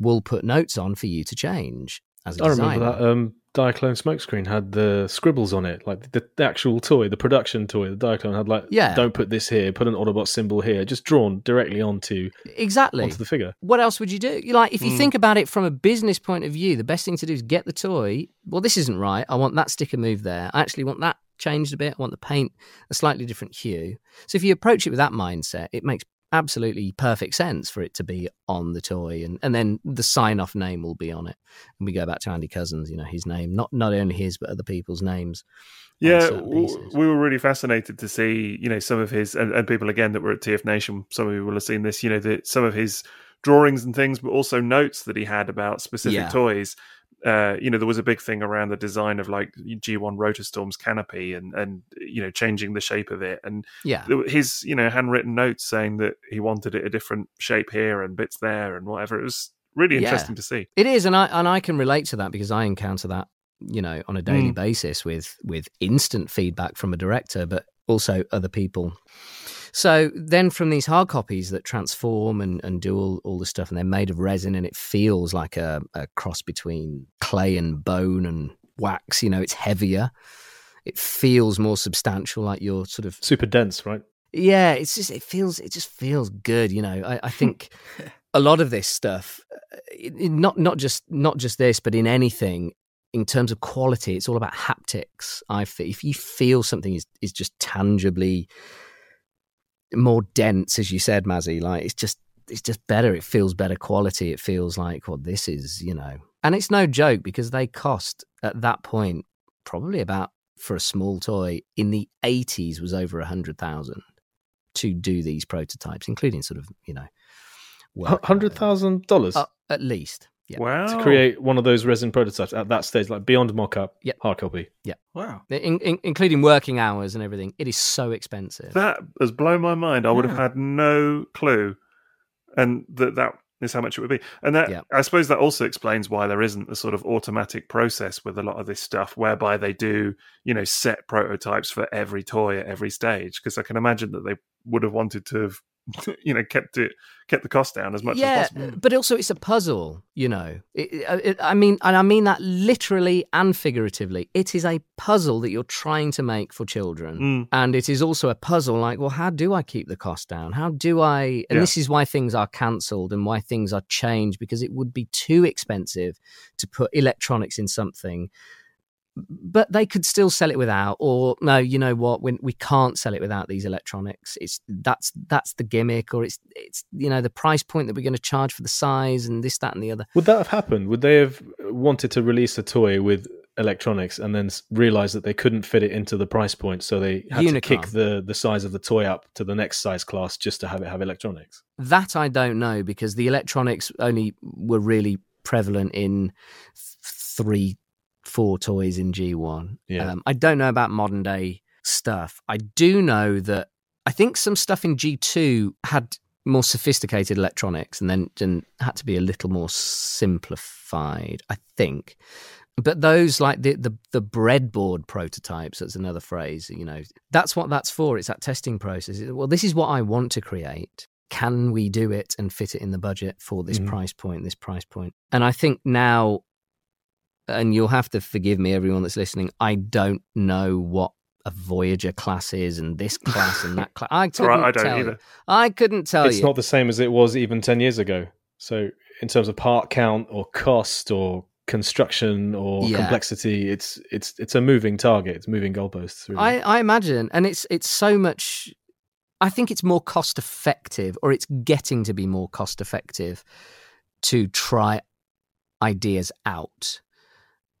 will put notes on for you to change as a I designer. remember that um, Diaclone smokescreen had the scribbles on it, like the, the actual toy, the production toy. The Diaclone had like, Yeah. don't put this here, put an Autobot symbol here, just drawn directly onto exactly. onto the figure. what else would you do? Like, if you Mm. think about it from a business point of view, the best thing to do is get the toy. Well, this isn't right. I want that sticker moved there. I actually want that changed a bit. I want the paint a slightly different hue. So if you approach it with that mindset, it makes absolutely perfect sense for it to be on the toy and, and then the sign off name will be on it. And we go back to Andy Cousins, you know, his name, not not only his but other people's names. Yeah, certain w- pieces. we were really fascinated to see, you know, some of his and, and people again that were at TF Nation. Some of you will have seen this, you know, the, some of his drawings and things, but also notes that he had about specific Yeah. toys. Uh, you know, there was a big thing around the design of like G1 Rotorstorm's canopy and and you know changing the shape of it and Yeah. his you know handwritten notes saying that he wanted it a different shape here and bits there and whatever. It was really Yeah. interesting to see. It is, and I and I can relate to that because I encounter that, you know, on a daily Mm. basis with with instant feedback from a director, but also other people. So then, from these hard copies that transform and, and do all, all the stuff, and they're made of resin, and it feels like a, a cross between clay and bone and wax. You know, it's heavier. It feels more substantial, like you're sort of Super dense, right? yeah it's just it feels it just feels good you know i, I think a lot of this stuff uh, not not just not just this but in anything in terms of quality it's all about haptics i feel if you feel something is, is just tangibly more dense as you said mazzy. Like it's just it's just better. It feels better quality. It feels like well this is you know. And it's no joke because they cost at that point probably about for a small toy in the 80s was over a hundred thousand to do these prototypes, including sort of, you know, work Hundred thousand dollars? Uh, at least. Yeah. Wow, to create one of those resin prototypes at that stage, like beyond mock-up, Yep. hard copy. Yeah. Wow. In, in, including working hours and everything. It is so expensive. That has blown my mind. I would have had no clue, and that that is how much it would be. And that Yeah. I suppose that also explains why there isn't a sort of automatic process with a lot of this stuff, whereby they do you know set prototypes for every toy at every stage. Because I can imagine that they would have wanted to have you know kept it kept the cost down as much yeah, as possible. but also it's a puzzle, you know. It, it, it- I mean, and I mean that literally and figuratively. It is a puzzle that you're trying to make for children. Mm. And it is also a puzzle like, well, how do I keep the cost down? How do I? And Yeah. this is why things are cancelled and why things are changed because it would be too expensive to put electronics in something but they could still sell it without or no you know what we, we can't sell it without these electronics it's that's that's the gimmick or it's it's you know the price point that we're going to charge for the size and this that and the other Would that have happened? Would they have wanted to release a toy with electronics and then realize that they couldn't fit it into the price point, so they had to kick the the size of the toy up to the next size class just to have it have electronics? that i don't know because the electronics only were really prevalent in three four toys in g1 Yeah. um, i don't know about modern day stuff. I do know that i think some stuff in g2 had more sophisticated electronics and then, then had to be a little more simplified i think. But those like the, the the breadboard prototypes that's another phrase you know that's what that's for. It's that testing process. Well this is what i want to create. Can we do it and fit it in the budget for this Mhm. price point this price point? And i think now and you'll have to forgive me everyone that's listening i don't know what a voyager class is and this class and that class i couldn't right, I don't tell either. you. i couldn't tell it's you not the same as it was even 10 years ago. So, in terms of part count or cost or construction or Yeah. complexity, it's it's it's a moving target. It's moving goalposts. Really. I, I imagine, and it's it's so much. I think it's more cost effective, or it's getting to be more cost effective to try ideas out.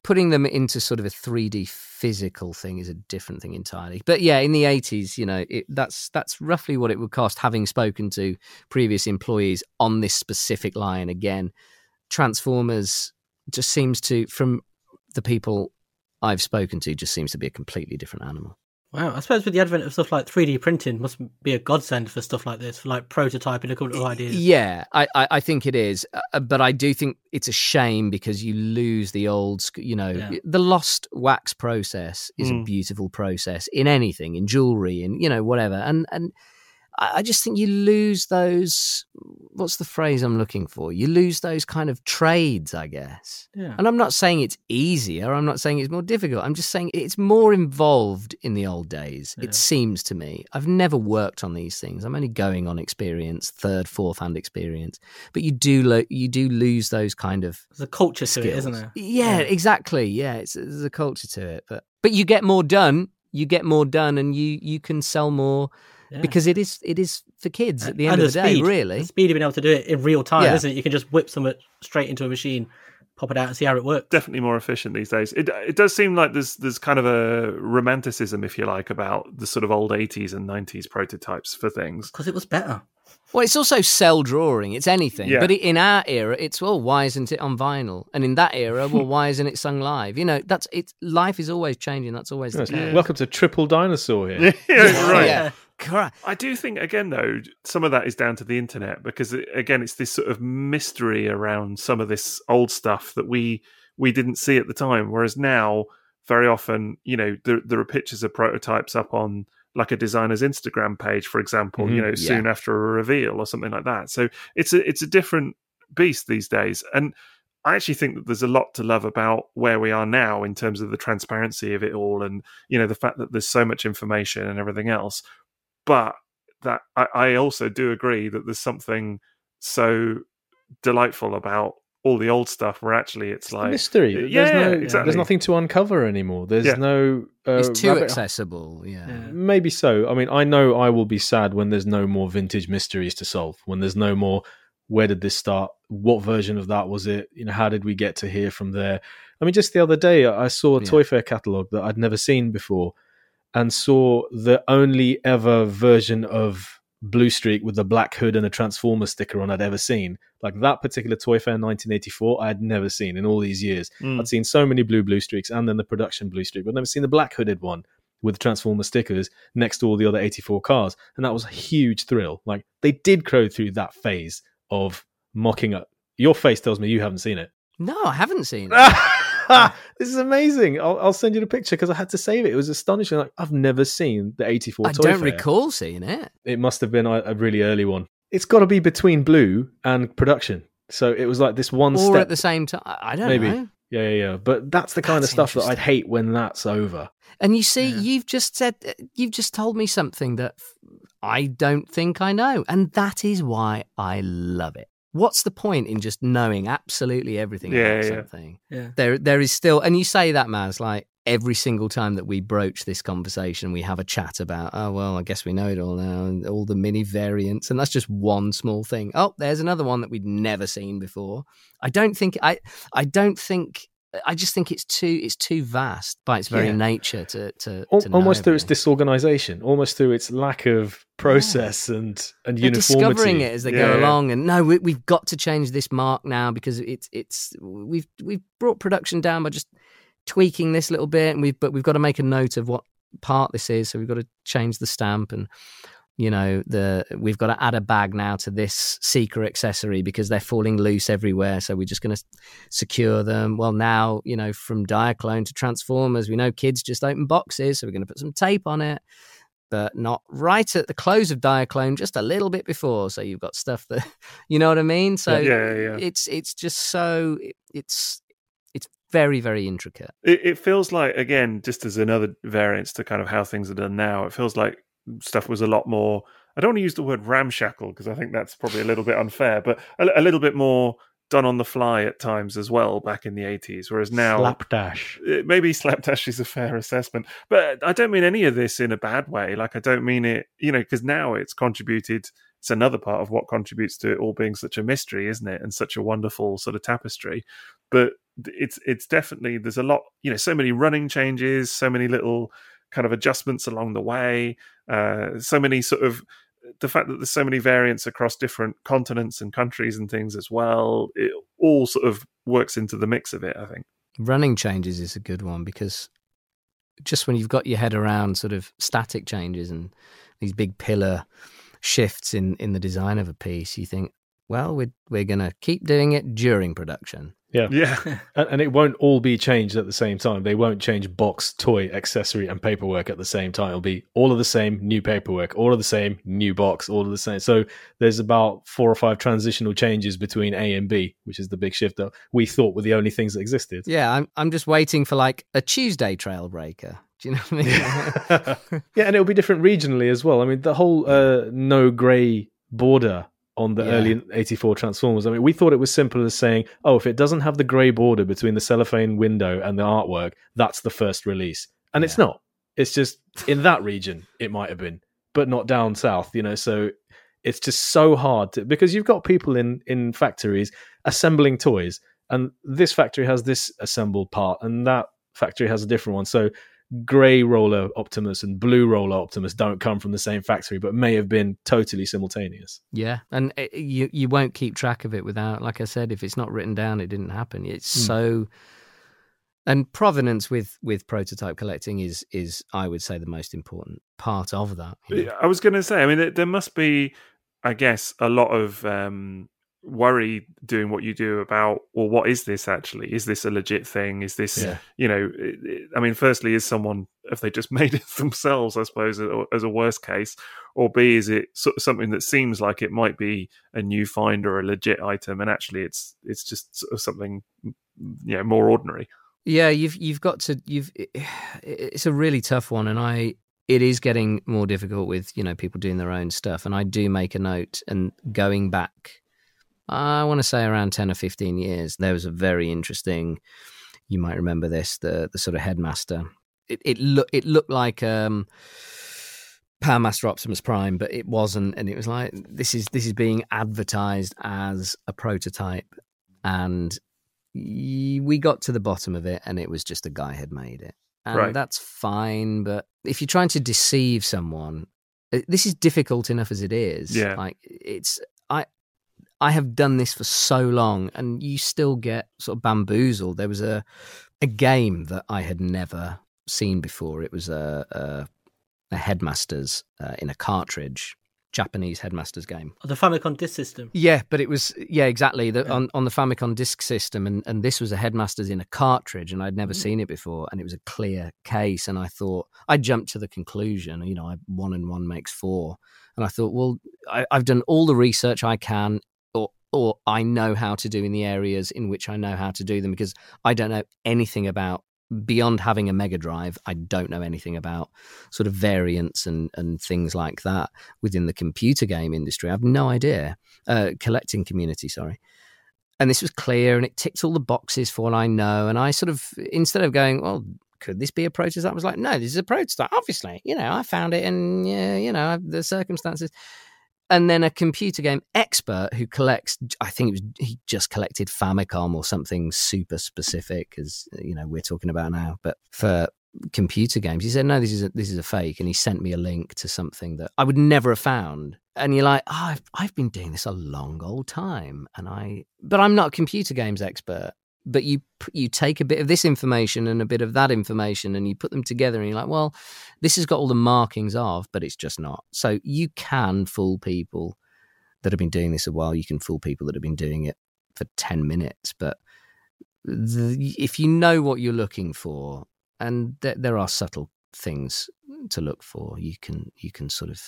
Putting them into sort of a three D physical thing is a different thing entirely. But yeah, in the eighties, you know, it, that's that's roughly what it would cost. Having spoken to previous employees on this specific line, again, Transformers just seems to, from the people I've spoken to, just seems to be a completely different animal. Wow, I suppose with the advent of stuff like 3D printing must be a godsend for stuff like this, for like prototyping a couple of ideas. Yeah, I, I, I think it is, uh, but I do think it's a shame because you lose the old, you know, Yeah. the lost wax process is a Mm. beautiful process in anything, in jewelry, and you know whatever, and and I just think you lose those. What's the phrase I'm looking for? You lose those kind of trades, I guess. Yeah. And I'm not saying it's easier. I'm not saying it's more difficult. I'm just saying it's more involved in the old days. Yeah. It seems to me. I've never worked on these things. I'm only going on experience, third, fourth hand experience. But you do lo- you do lose those kind of There's a culture to it, isn't skills. there? Yeah, exactly. Yeah, it's there's a culture to it. But but you get more done. You get more done, and you you can sell more Yeah. because it is it is for kids at the end And of the, day. speed, Really, The speed of being able to do it in real time, Yeah. isn't it? You can just whip something uh, straight into a machine, pop it out, and see how it works. definitely more efficient these days. It it does seem like there's there's kind of a romanticism, if you like, about the sort of old '80s and '90s prototypes for things. Because it was better. Well, it's also cell drawing. It's anything. Yeah. But in our era, it's well, why isn't it on vinyl? And in that era, well, why isn't it sung live? You know, that's it's life is always changing. That's always the Yes, case. Welcome to Triple Dinosaur here. yeah, right. Yeah. Correct. I do think again though some of that is down to the internet because it- again it's this sort of mystery around some of this old stuff that we we didn't see at the time. Whereas now very often you know there, there are pictures of prototypes up on like a designer's Instagram page for example you Mhm. know soon after a reveal or something like that. So it's a it's a different beast these days. And I actually think that there's a lot to love about where we are now in terms of the transparency of it all and you know the fact that there's so much information and everything else but that I, I also do agree that there's something so delightful about all the old stuff where actually it's It's the like mystery. Yeah, there's, no, exactly. there's nothing to uncover anymore. There's Yeah. no. Uh, It's too accessible. Yeah. Yeah. Maybe so. I mean, I know I will be sad when there's no more vintage mysteries to solve. When there's no more. Where did this start? What version of that was it? You know, how did we get to here from there? I mean, just the other day, I saw a Yeah. Toy Fair catalog that I'd never seen before, and saw the only ever version of Blue Streak with the black hood and a Transformer sticker on I'd ever seen. Like that particular Toy Fair 1984, I had never seen in all these years. Mm. I'd seen so many blue Blue Streaks and then the production Blue Streak, but I'd never seen the black hooded one with the Transformer stickers next to all the other 84 cars. And that was a huge thrill. Like they did go through that phase of mocking up. Your face tells me you haven't seen it. No, I haven't seen it. this is amazing. I'll, I'll send you the picture because I had to save it. It was astonishing. Like I've never seen the 84 I Toy don't Fair. recall seeing it. It must have been a, a really early one. It's got to be between Blue and production. So it was like this one Or step. at the same time. I I don't Maybe. know. Yeah, yeah, yeah. But that's the kind That's of stuff that I'd hate when that's over. And you see, Yeah. you've just said, uh, you've just told me something that I don't think I know. And that is why I love it. What's the point in just knowing absolutely everything Yeah, about yeah. something? Yeah. There, there is still, and you say that, Maz, like every single time that we broach this conversation, we have a chat about, oh well, I guess we know it all now, and all the mini variants, and that's just one small thing. Oh, there's another one that we'd never seen before. I don't think, I, I don't think. I just think it's too it's too vast by its very Yeah. nature to to, Al- to almost through its disorganization, almost through its lack of process and and They're uniformity. discovering it as they Yeah, go along, and no, we, we've got to change this mark now because it's it's we've we've brought production down by just tweaking this little bit, and we've but we've got to make a note of what part this is, so we've got to change the stamp and. You know the we've got to add a bag now to this seeker accessory because they're falling loose everywhere. So we're just going to secure them. Well, now you know from Diaclone to Transformers, we know kids just open boxes, so we're going to put some tape on it but not right at the close of Diaclone, just a little bit before. So you've got stuff that you know what I mean. So yeah, yeah. it's it's just so it's it's very very intricate. It, it feels like again, just as another variance to kind of how things are done now. It feels like stuff was a lot more. I don't want to use the word ramshackle because I think that's probably a little bit unfair, but a, a little bit more done on the fly at times as well back in the 80s. Whereas now, Slapdash. Uh, maybe slapdash is a fair assessment but i don't mean any of this in a bad way like i don't mean it you know because now it's contributed it's another part of what contributes to it all being such a mystery isn't it and such a wonderful sort of tapestry but it's it's definitely there's a lot you know so many running changes so many little kind of adjustments along the way uh so many sort of the fact that there's so many variants across different continents and countries and things as well it all sort of works into the mix of it i think Running changes is a good one because just when you've got your head around sort of static changes and these big pillar shifts in in the design of a piece, you think, well, we're we're going to keep doing it during production. Yeah And, and it won't all be changed at the same time. They won't change box, toy, accessory, and paperwork at the same time. It'll be all of the same, new paperwork, all of the same, new box, all of the same. So there's about four or five transitional changes between A and B, which is the big shift that we thought were the only things that existed. Yeah, I'm I'm just waiting for like a Tuesday trail breaker. Do you know what I mean? yeah, and it'll be different regionally as well. I mean, the whole uh, no grey border on the Yeah. early 84 Transformers. I mean, we thought it was simple as saying, oh, if it doesn't have the grey border between the cellophane window and the artwork, that's the first release. And it's not. It's just in that region, it might have been, but not down south, you know. So it's just so hard to, because you've got people in, in factories assembling toys, and this factory has this assembled part, and that factory has a different one. So grey roller Optimus and blue roller Optimus don't come from the same factory, but may have been totally simultaneous. Yeah, and it, you you won't keep track of it without, like I said, if it's not written down, it didn't happen. It's Hmm. so, and provenance with with prototype collecting is is I would say the most important part of that. you know. I was going to say, I mean, there, there must be, I guess, a lot of um, worry doing what you do about, well, what is this actually? Is this a legit thing? Is this, Yeah. you know, I mean, firstly, is someone, if they just made it themselves, I suppose, as- as a worst case, or B, is it sort of something that seems like it might be a new find or a legit item, and actually, it's it's just sort of something, you know, more ordinary. Yeah, you've you've got to you've it's a really tough one and I it is getting more difficult with, you know, people doing their own stuff and I do make a note and going back I want to say around 10 or 15 years there was a very interesting you might remember this the the sort of headmaster it it looked it looked like um Powermaster Optimus Prime, but it wasn't, and it was like this is this is being advertised as a prototype, and y- we got to the bottom of it and it was just a guy had made it and Right. that's fine but if you're trying to deceive someone uh, this is difficult enough as it is Yeah. like it's i have done this for so long and you still get sort of bamboozled there was a a game that i had never seen before it was a a, a headmasters uh, in a cartridge japanese headmasters game The Famicom Disk System. yeah, but it was yeah exactly the, Yeah. on on the Famicom disk system, and and this was a headmaster's in a cartridge, and I'd never Mm. seen it before, and it was a clear case, and I thought I jumped to the conclusion, you know, I, one and one makes four, and I thought, well, I, I've done all the research I can, or I know how to do in the areas in which I know how to do them because I don't know anything about beyond having a Mega Drive, I don't know anything about sort of variants and, and things like that within the computer game industry. I have no idea. Uh, collecting community, sorry. And this was clear and it ticked all the boxes for what I know. And I sort of, instead of going, well, could this be a prototype? I was like, no, this is a prototype. Obviously, you know, I found it and, yeah, you know, the circumstances and then a computer game expert who collects i think was he just collected famicom or something super specific as you know we're talking about now but for computer games he said no this is a, this is a fake and he sent me a link to something that i would never have found. And you're like oh, I've, I've been doing this a long old time and i but i'm not a computer games expert but you you take a bit of this information and a bit of that information and you put them together and you're like well this has got all the markings of but it's just not. So you can fool people that have been doing this a while. You can fool people that have been doing it for 10 minutes but the, if you know what you're looking for and th- there are subtle things to look for you can you can sort of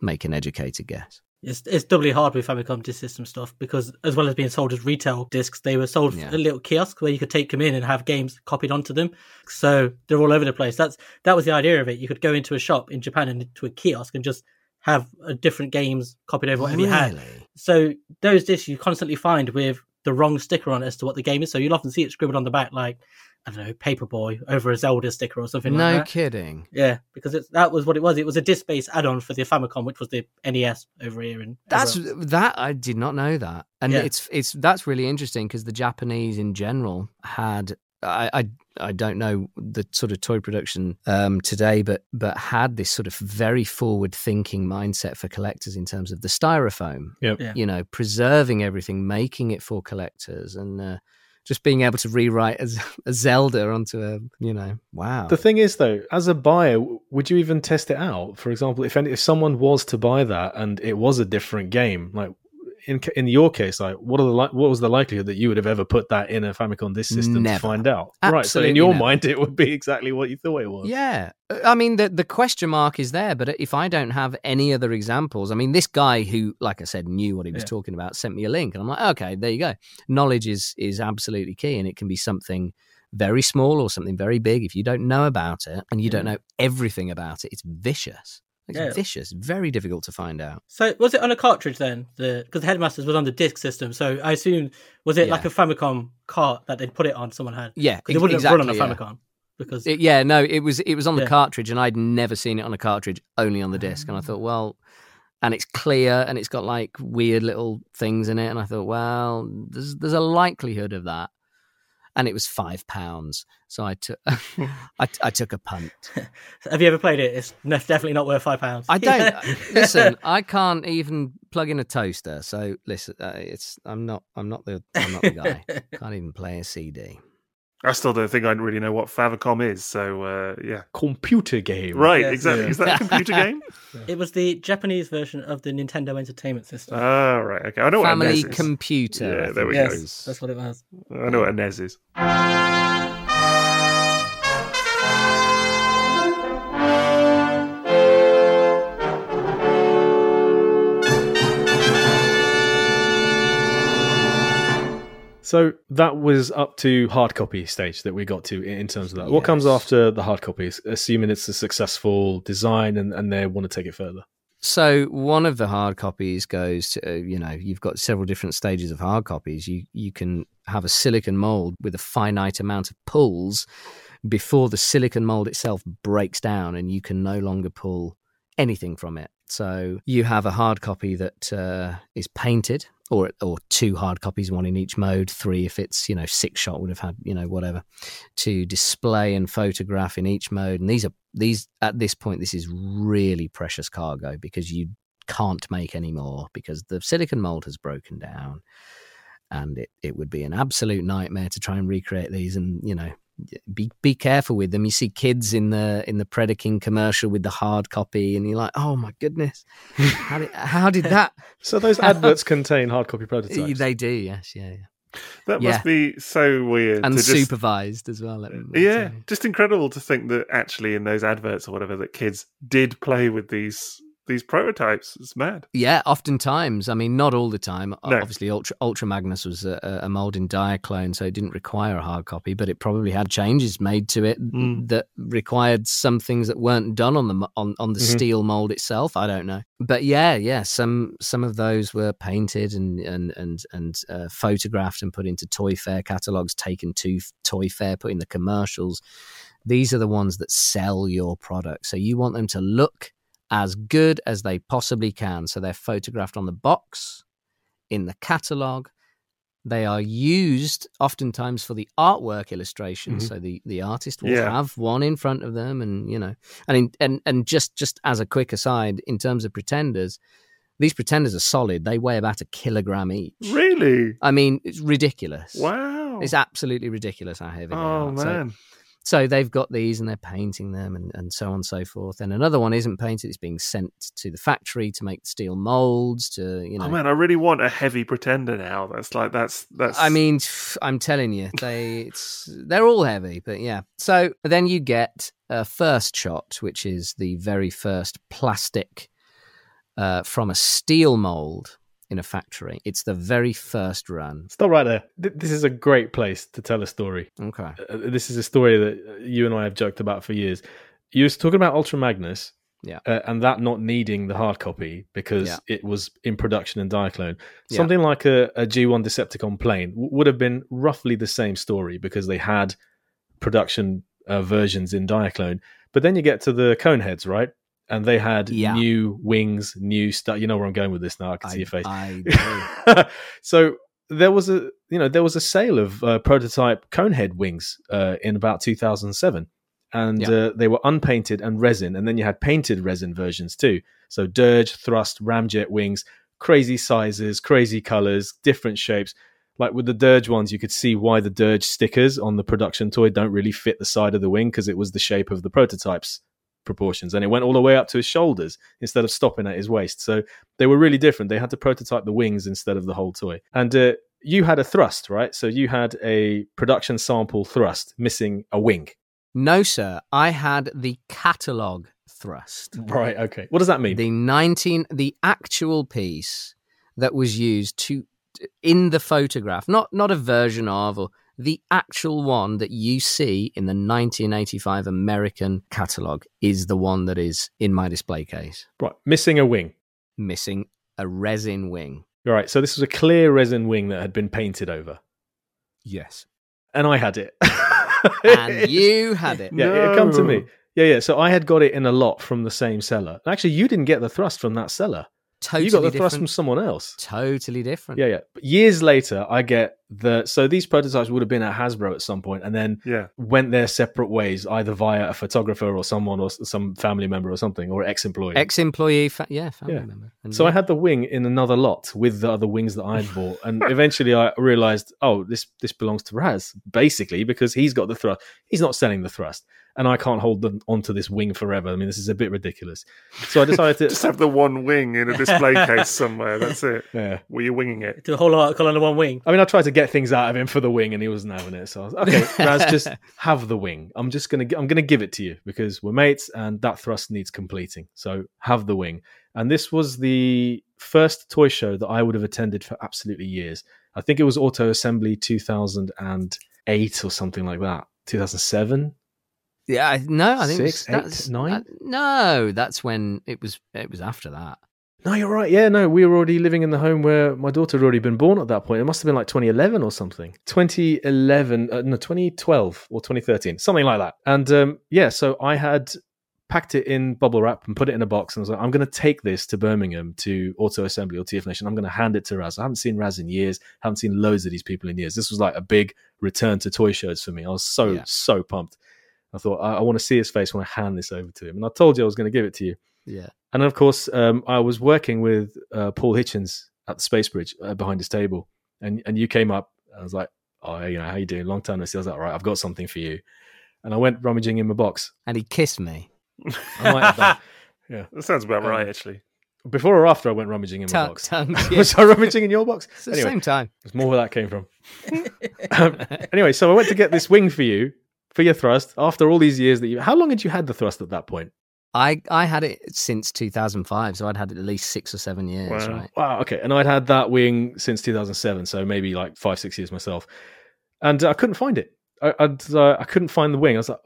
make an educated guess it's it's doubly hard with Famicom Disk System stuff because as well as being sold as retail discs, they were sold Yeah. a little kiosk where you could take them in and have games copied onto them. So they're all over the place. That's that was the idea of it. You could go into a shop in Japan and into a kiosk and just have uh, different games copied over whatever you had. So those discs you constantly find with the wrong sticker on as to what the game is. So you'll often see it scribbled on the back like I don't know, Paperboy over a Zelda sticker or something no like that. kidding Yeah, because it's, that was what it was. It was a disc-based add-on for the Famicom, which was the NES over here. And That's everywhere that I did not know that, and Yeah. it's it's that's really interesting because the Japanese in general had I, I I don't know the sort of toy production um, today, but but had this sort of very forward thinking mindset for collectors in terms of the styrofoam. Yep. Yeah. You know, preserving everything, making it for collectors, and uh, just being able to rewrite as a Zelda onto a you know wow. The thing is, though, as a buyer, would you even test it out? For example, if any, if someone was to buy that and it was a different game, like in in your case, like what are the what was the likelihood that you would have ever put that in a Famicom Disk System Never. to find out? right. So in your never. mind, it would be exactly what you thought it was. Yeah. I mean, the, the question mark is there, but if I don't have any other examples, I mean, this guy who, like I said, knew what he was Yeah. talking about sent me a link, and I'm like, okay, there you go. Knowledge is is absolutely key, and it can be something very small or something very big. If you don't know about it and you don't know everything about it, it's vicious. It's Yeah. vicious, very difficult to find out. So was it on a cartridge then? The because the Headmasters was on the disc system, so I assume was it like a Famicom cart that they'd put it on? Someone had Yeah, because it wouldn't exactly, have run on a yeah. Famicom because It- yeah, no, it was it was on the Yeah. cartridge, and I'd never seen it on a cartridge, only on the disc. And I ah. thought, well, and it's clear, and it's got like weird little things in it, and I thought, well, there's there's a likelihood of that. And it was five pounds, so I took I, I took a punt. have you ever played it? It's definitely not worth five pounds. I don't listen. I can't even plug in a toaster. So listen, uh, it's I'm not I'm not the I'm not the guy. Can't even play a CD. I still don't think I really know what Famicom is. So uh, yeah, Computer game. right, Yes. exactly. Yeah. Is that a computer game? It was the Japanese version of the Nintendo Entertainment System. Ah, right. Okay, I know what a Family NES is. computer. Yeah, there we think go. it yes, is. that's what it was. I know what a NES is. So that was up to hard copy stage that we got to in terms of that. What comes after the hard copies, assuming it's a successful design and, and they want to take it further? So one of the hard copies goes to uh, you know you've got several different stages of hard copies. You you can have a silicon mold with a finite amount of pulls before the silicon mold itself breaks down, and you can no longer pull anything from it. So you have a hard copy that uh, is painted, or or two hard copies, one in each mode, three if it's you know six shot would have had you know whatever to display and photograph in each mode. And these are these at this point this is really precious cargo because you can't make any more because the silicon mold has broken down and it, it would be an absolute nightmare to try and recreate these and you know be be careful with them you see kids in the in the Predaking commercial with the hard copy and you're like oh my goodness how did, how did that So those adverts contain hard copy prototypes. they do yes yeah, yeah. That Yeah. must be so weird. and to just, supervised as well let me- let Yeah, just incredible to think that actually in those adverts or whatever that kids did play with these these prototypes. It's mad. Yeah, oftentimes. I mean, not all the time. No. Obviously, Ultra Ultra Magnus was a, a mold in diaclone, so it didn't require a hard copy. But it probably had changes made to it Mm. that required some things that weren't done on the on, on the Mhm. steel mold itself. I don't know, but yeah, yeah. Some some of those were painted and and and and uh, photographed and put into Toy Fair catalogs, taken to Toy Fair, put in the commercials. These are the ones that sell your product. So you want them to look as good as they possibly can. So they're photographed on the box, in the catalogue. They are used oftentimes for the artwork illustration. Mhm. So the, the artist will Yeah. have one in front of them, and you know, and in, and and just just as a quick aside, in terms of pretenders, these pretenders are solid. They weigh about a kilogram each. Really? I mean, it's ridiculous. Wow. It's absolutely ridiculous how heavy they oh are. So- man. so they've got these and they're painting them and, and so on and so forth. And another one isn't painted, it's being sent to the factory to make steel molds to, you know. Oh man, I really want a heavy pretender now. That's like that's that's. I mean, I'm telling you, they it's they're all heavy, but yeah. So then you get a first shot, which is the very first plastic uh, from a steel mold in a factory. It's the very first run. Stop right there. This is a great place to tell a story. Okay. Uh, this is a story that uh, you and I have joked about for years. You was talking about Ultra Magnus, Yeah. uh, and that not needing the hard copy because Yeah. it was in production in Diaclone. Yeah. Something like a, a G1 Decepticon plane w- would have been roughly the same story because they had production uh, versions in Diaclone. But then you get to the Coneheads, right? And they had Yeah. new wings, new stuff. You know where I'm going with this now. I can see your face. I so there was a you know there was a sale of uh, prototype conehead wings uh, in about 2007 and Yeah. uh, they were unpainted and resin and then you had painted resin versions too so dirge thrust ramjet wings crazy sizes crazy colors different shapes like with the dirge ones you could see why the dirge stickers on the production toy don't really fit the side of the wing because it was the shape of the prototypes proportions and it went all the way up to his shoulders instead of stopping at his waist so they were really different. They had to prototype the wings instead of the whole toy. And uh, you had a thrust, right? So you had a production sample thrust missing a wing. No, sir. I had the catalogue thrust. Right. Okay. What does that mean? The 19, the actual piece that was used to in the photograph, not not a version of or the actual one that you see in the 1985 American catalogue is the one that is in my display case, right. Missing a wing. missing a resin wing. All right. So this was a clear resin wing that had been painted over, Yes. and I had it. And you had it. Yeah, it come to me. Yeah, yeah. So I had got it in a lot from the same seller. Actually, you didn't get the thrust from that seller. Totally you got the thrust from someone else. Totally different. Yeah, yeah. But years later, I get the. So these prototypes would have been at Hasbro at some point, and then yeah. went their separate ways, either via a photographer or someone or some family member or something, or ex-employee. Ex-employee, fa- yeah, family Yeah. member. And so I had the wing in another lot with the other wings that I'd bought, and eventually I realized, oh, this this belongs to Ras, basically because he's got the thrust. He's not selling the thrust, and I can't hold them onto this wing forever. I mean, this is a bit ridiculous. So I decided to. Just have the one wing in a display case somewhere. That's it. yeah. Were you winging it? Do a whole article on the one wing. I mean, I tried to get things out of him for the wing, and he wasn't having it. So I was okay, Ras, just have the wing. I'm just gonna, I'm gonna give it to you because we're mates, and that thrust needs completing. So have the wing. And this was the first toy show that I would have attended for absolutely years. I think it was Auto Assembly 2008 or something like that. 2007. Yeah, no, I think it was- Six, eight, that's- nine? uh, no, that's when it was. It was after that. No, you're right. Yeah, no, we were already living in the home where my daughter had already been born at that point. It must have been like 2011 or something. 2011, uh, no, 2012 or 2013, something like that. And um, yeah, so I had packed it in bubble wrap and put it in a box and I was like, I'm going to take this to Birmingham to Auto Assembly or TF Nation. I'm going to hand it to Ras. I haven't seen Ras in years. haven't seen loads of these people in years. This was like a big return to toy shows for me. I was so, Yeah. so pumped. I thought, I, I want to see his face when I hand this over to him. And I told you I was going to give it to you. Yeah. And of course, um, I was working with uh, Paul Hitchens at the Space Bridge uh, behind his table, and and you came up. I was like, "Oh, you know, how you doing? Long time no see." I was like, "Right, I've got something for you," and I went rummaging in my box. And he kissed me. I might have done. That sounds about Um, right, actually. Before or after I went rummaging in my Tongue, box. tongue. was I rummaging in your box? It's at the Anyway, same time. it's more where that came from. um, anyway, so I went to get this wing for you for your thrust after all these years that you. How long had you had the thrust at that point? I I had it since 2005, so I'd had it at least six or seven years. Wow. Right? Wow. Okay. And I'd had that wing since 2007, so maybe like five, six years myself, and uh, I couldn't find it. I I'd, uh, I couldn't find the wing. I was like,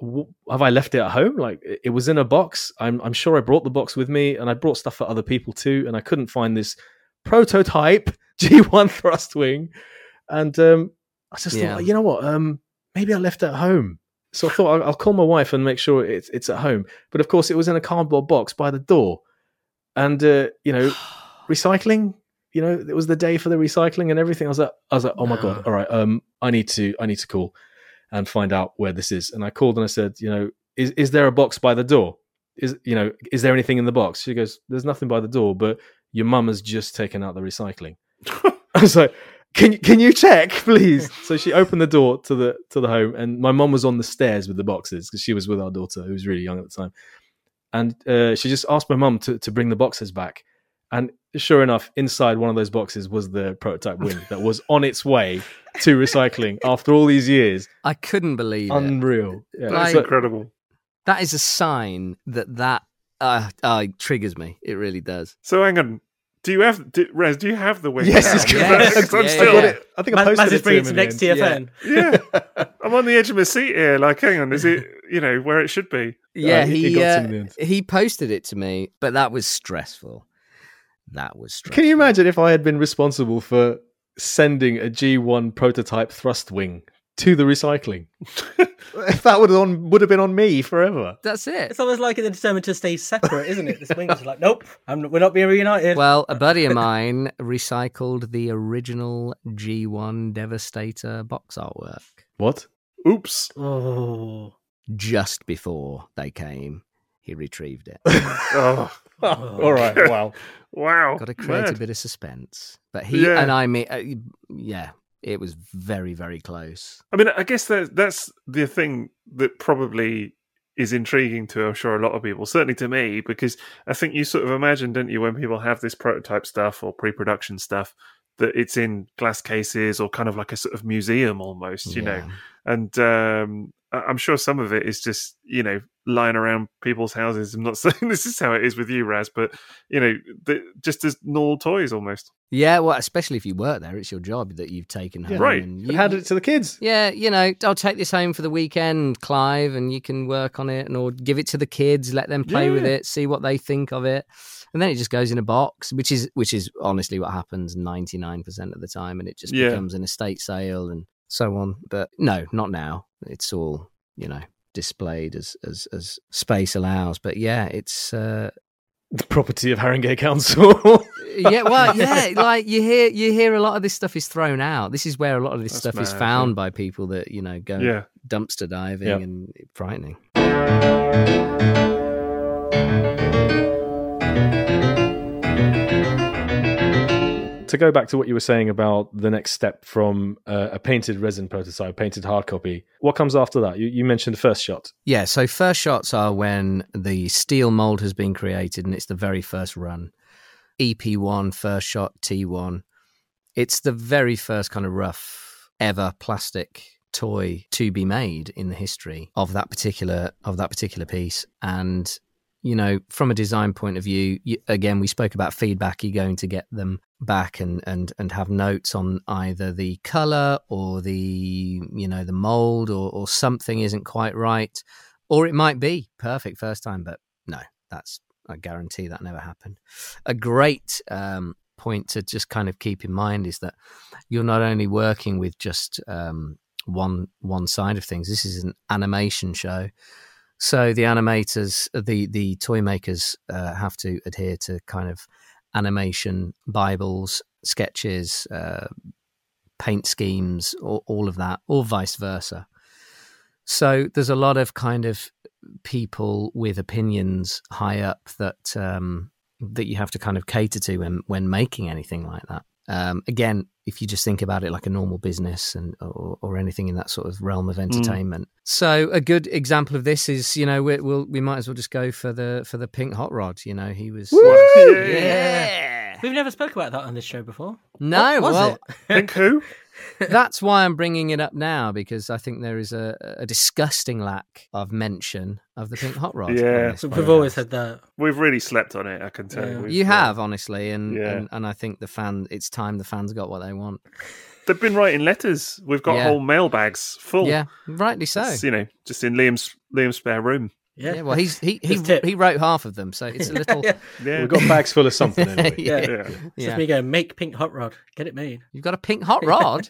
have I left it at home? Like it it was in a box. I'm I'm sure I brought the box with me, and I brought stuff for other people too, and I couldn't find this prototype G1 thrust wing, and um, I just Yeah. thought, you know what? Um, maybe I left it at home. So I thought I'll, I'll call my wife and make sure it's it's at home. But of course, it was in a cardboard box by the door, and uh, you know, recycling. You know, it was the day for the recycling and everything. I was like, I was like, oh my No. god! All right, um, I need to I need to call and find out where this is. And I called and I said, you know, is is there a box by the door? Is you know, is there anything in the box? She goes, there's nothing by the door, but your mum has just taken out the recycling. I was like, can you can you check, please? so she opened the door to the to the home, and my mum was on the stairs with the boxes because she was with our daughter, who was really young at the time. And uh, she just asked my mum to to bring the boxes back, and sure enough, inside one of those boxes was the prototype wing that was on its way to recycling after all these years. I couldn't believe it. Unreal. Yeah. That's So- incredible. That is a sign that that uh, uh, triggers me. It really does. So hang on. Do you have do, Ras? Do you have the wing? Yes, now? it's Yes, Because I'm yeah, still. I, got it. I think I Man, posted man it just to him to next the. TFN. Yeah, I'm on the edge of my seat here. Like, hang on, is it you know where it should be? Yeah, Uh, it- he got uh, me in the end. he posted it to me, but that was stressful. That was stressful. Can you imagine if I had been responsible for sending a G1 prototype thrust wing to the recycling? that would have on would have been on me forever. That's it. It's almost like they're determined to stay separate, isn't it? This wing is like, nope, I'm, we're not being reunited. Well, a buddy of mine recycled the original G1 Devastator box artwork What? Oops. oh, just before they came. He retrieved it. Oh, all right. Wow. wow. Got to create a bit of suspense. But he Yeah. and I mean, uh, yeah, it was very, very close. I mean, I guess that that's the thing that probably is intriguing to, I'm sure, a lot of people. Certainly to me, because I think you sort of imagine, don't you, when people have this prototype stuff or pre-production stuff, that it's in glass cases or kind of like a sort of museum almost, you know. Yeah. And um, I- I'm sure some of it is just, you know, lying around people's houses. I'm not saying this is how it is with you, Ras, but you know, the, just as normal toys almost. Yeah, well, especially if you work there, it's your job that you've taken home. Right. And You you, handed it to the kids. yeah, you know, I'll take this home for the weekend, Clive, and you can work on it, and or give it to the kids, let them play with it, see what they think of it, and then it just goes in a box, which is which is honestly what happens ninety nine percent of the time, and it just Yeah. becomes an estate sale and so on. But no, not now. It's all you know displayed as as as space allows. But yeah, it's. uh The property of Haringey Council. yeah, well, yeah, like you hear you hear a lot of this stuff is thrown out. This is where a lot of this That's stuff is mad, found by people that you know go Yeah. dumpster diving Yeah. and frightening. To go back to what you were saying about the next step from uh, a painted resin prototype, painted hard copy, what comes after that? You, you mentioned the first shot. Yeah, so first shots are when the steel mold has been created and it's the very first run. EP1, first shot, T1. It's the very first kind of rough ever plastic toy to be made in the history of that particular of that particular piece and you know from a design point of view you, again we spoke about feedback you're going to get them back and and and have notes on either the color or the you know the mold or or something isn't quite right. Or it might be perfect first time but no that's i guarantee that never happened. A great um point to just kind of keep in mind is that you're not only working with just um one one side of things this is an animation show. So the animators the the toy makers uh, have to adhere to kind of animation bibles sketches uh, paint schemes all, of that or vice versa. So there's a lot of kind of people with opinions high up that um, that you have to kind of cater to when when making anything like that um, again, if you just think about it like a normal business and or, or anything in that sort of realm of entertainment. So a good example of this is, you know, we, we'll we might as well just go for the for the pink hot rod. You know, he was Yeah. yeah. We've never spoke about that on this show before. No, What was well, it? Think who? that's why I'm bringing it up now because I think there is a, a disgusting lack of mention of the pink hot rod. Yeah. So we've podcast. always had that. We've really slept on it. I can tell Yeah. you. We've, You have honestly, and, Yeah. and and I think the fan. It's time the fans got what they want. They've been writing letters. We've got Yeah. whole mailbags full. Yeah, rightly so. It's, you know, just in Liam's Liam's spare room. Yeah. Yeah, well, he's he he, he wrote half of them, so it's a little. yeah. Yeah, We've got bags full of something anyway. yeah. Yeah. yeah. It's Yeah. Just me going, make pink hot rod. Get it made. You've got a pink hot rod.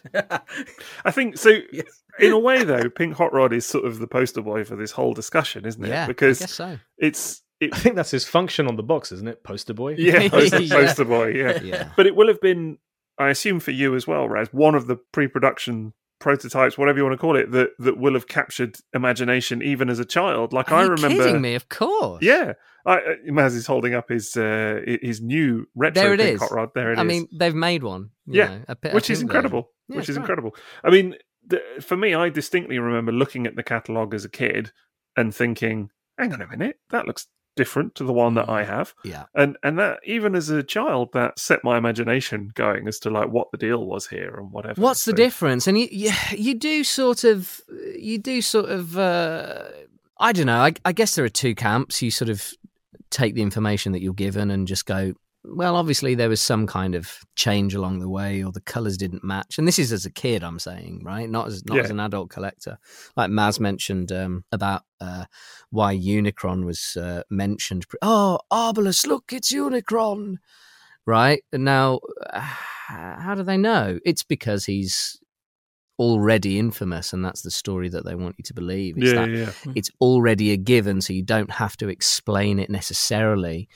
I think so. Yes. In a way, though, Pink Hot Rod is sort of the poster boy for this whole discussion, isn't it? yeah, because I guess so. it's it, I think that's his function on the box, isn't it? Poster boy. yeah, poster, Yeah. poster boy, yeah. Yeah. But it will have been, I assume, for you as well, Ras, one of the pre-production prototypes, whatever you want to call it, that that will have captured imagination even as a child. Like Are I remember, kidding me? Of course. yeah. I, uh, Maz is holding up his uh, his new retro There it is. Hot Rod. There it is. I mean, they've made one. you Yeah, know, a which is incredible. Yeah, which is right. incredible. I mean, the, for me, I distinctly remember looking at the catalogue as a kid and thinking, "Hang on a minute, that looks different to the one that I have." Yeah. And and that even as a child, that set my imagination going as to like what the deal was here and whatever. What's the difference? And you, you, you do sort of, you do sort of. Uh, I don't know. I, I guess there are two camps. You sort of take the information that you're given and just go. Well, obviously there was some kind of change along the way, or the colours didn't match. And this is as a kid, I'm saying, right? Not as not Yeah. as an adult collector. Like Maz mentioned um, about uh, why Unicron was uh, mentioned. Oh, Arbalest, look, it's Unicron, right? And now, uh, how do they know? It's because he's already infamous, and that's the story that they want you to believe. It's Yeah, that yeah. it's already a given, so you don't have to explain it necessarily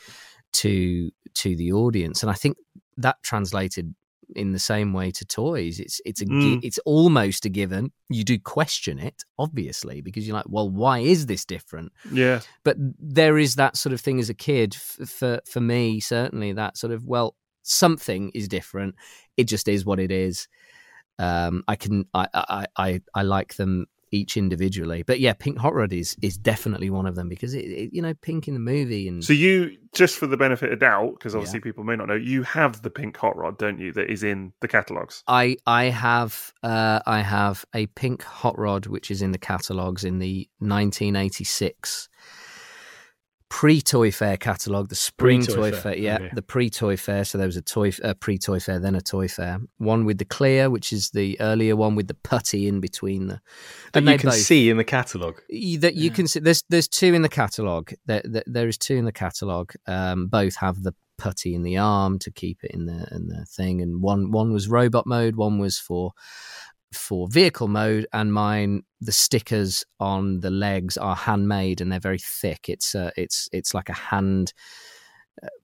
to to the audience. And I think that translated in the same way to toys. It's it's a Mm. it's almost a given. You do question it, obviously, because you're like, well, why is this different? yeah. But there is that sort of thing as a kid. F- for for me, certainly that sort of well, something is different. It just is what it is. Um, I can I, I I I like them each individually, but yeah, Pink Hot Rod is is definitely one of them because it, it you know Pink in the movie and So you, just for the benefit of doubt, because Yeah. obviously people may not know, you have the pink hot rod, don't you? That is in the catalogues. I I have uh, I have a pink hot rod which is in the catalogues in the 1986 pre Toy Fair catalogue, the spring Pre-Toy Toy Fair, Fair, yeah, okay. the pre Toy Fair. So there was a toy a pre Toy Fair, then a Toy Fair. One with the clear, which is the earlier one with the putty in between the. That you can both- see in the catalogue. that you Yeah. can see. There's there's two in the catalogue. There, there there is two in the catalogue. Um, both have the putty in the arm to keep it in the in the thing, and one one was robot mode, one was for for vehicle mode, and mine the stickers on the legs are handmade and they're very thick. It's uh, it's it's like a hand.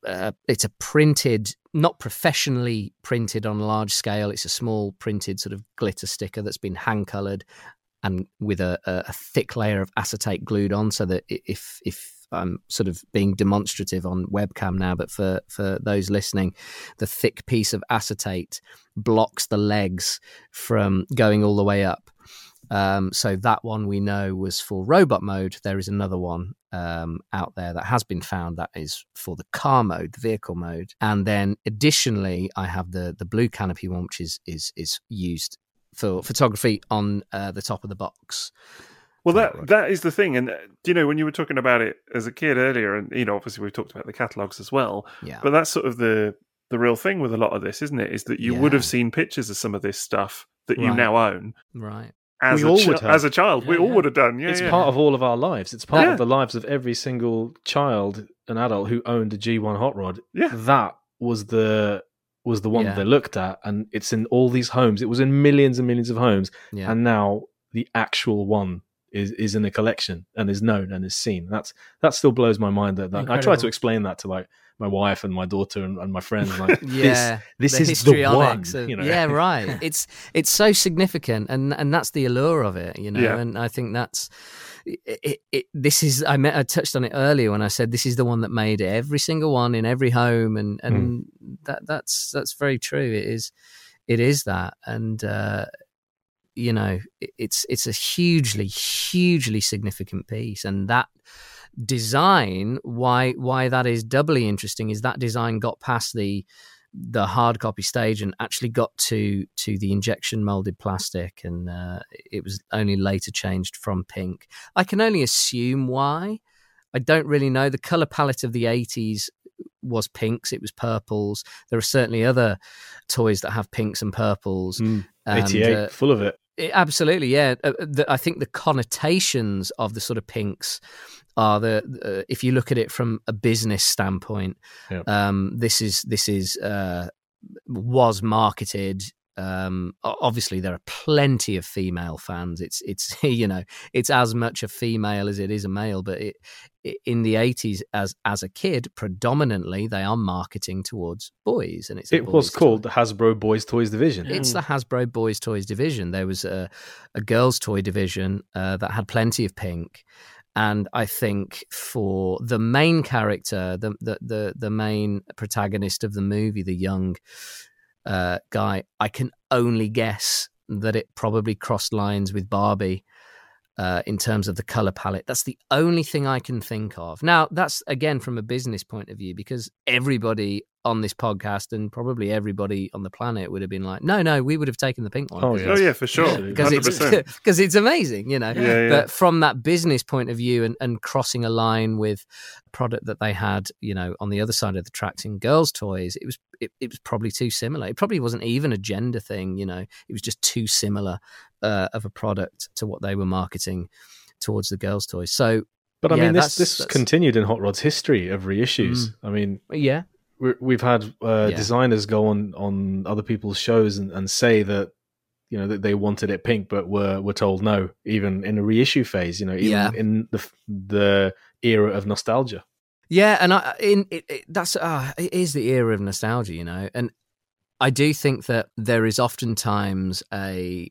Uh, it's a printed, not professionally printed on a large scale. It's a small printed sort of glitter sticker that's been hand colored and with a, a, a thick layer of acetate glued on, so that if if I'm sort of being demonstrative on webcam now, but for for those listening, the thick piece of acetate blocks the legs from going all the way up. Um, so that one we know was for robot mode. There is another one um, out there that has been found that is for the car mode, the vehicle mode. And then additionally, I have the the blue canopy one, which is is is used for photography on uh, the top of the box. Well, that right. that is the thing, and uh, you know when you were talking about it as a kid earlier, and you know, obviously we've talked about the catalogs as well, Yeah, but that's sort of the the real thing with a lot of this, isn't it? Is that you would have seen pictures of some of this stuff that you Right. now own right. as We a all chi- would have. as a child. we Yeah, all yeah. would have done. Yeah, it's yeah. part of all of our lives. It's part Yeah. of the lives of every single child and adult who owned a G1 hot rod. Yeah. That was the was the one Yeah. that they looked at, and it's in all these homes. It was in millions and millions of homes, Yeah, and now the actual one is is in a collection and is known and is seen. That's that still blows my mind. That, that I try to explain that to like my wife and my daughter and, and my friends. Like, yeah. this, the is the one. of- you know? Yeah, right. It's it's so significant, and and that's the allure of it, you know. Yeah. And I think that's it, it, it. This is I met I touched on it earlier when I said this is the one that made every single one in every home, and and that that's that's very true. It is it is that, and uh, you know, it's it's a hugely hugely significant piece, and that design why why that is doubly interesting is that design got past the the hard copy stage and actually got to to the injection molded plastic, and uh, it was only later changed from pink. I can only assume why. I don't really know. The color palette of the 80s was pinks, it was purples. There are certainly other toys that have pinks and purples. Mm, and, 88, uh, full of it. It- absolutely, yeah. Uh, the, I think the connotations of the sort of pinks are the uh, if you look at it from a business standpoint, Yep. um, this is this is uh, was marketed. Um, obviously, there are plenty of female fans. It's it's you know it's as much a female as it is a male. But it, it, in the eighties, as as a kid, predominantly they are marketing towards boys, and it's It was boys' toy. called the Hasbro Boys Toys Division. It's the Hasbro Boys Toys division. There was a, a girls' toy division uh, that had plenty of pink, and I think for the main character, the the the, the main protagonist of the movie, the young uh, guy, I can only guess that it probably crossed lines with Barbie. Uh, in terms of the color palette, that's the only thing I can think of. Now, that's again from a business point of view, because everybody on this podcast and probably everybody on the planet would have been like, "No, no, we would have taken the pink one." Oh, yeah. Oh yeah, for sure. Because it's because it's amazing, you know. Yeah, yeah. But from that business point of view, and, and crossing a line with a product that they had, you know, on the other side of the tracks in girls' toys, it was it, it was probably too similar. It probably wasn't even a gender thing, you know. It was just too similar uh, of a product to what they were marketing towards the girls' toys. So But I Yeah, mean, this that's- this that's- continued in Hot Rod's history of reissues. I mean, yeah, we're, we've had uh, Yeah. designers go on on other people's shows and, and say that you know that they wanted it pink, but were were told no, even in a reissue phase. You know, even Yeah. in the the era of nostalgia. Yeah, and I in it, it, that's uh, it is the era of nostalgia, you know, and I do think that there is oftentimes a,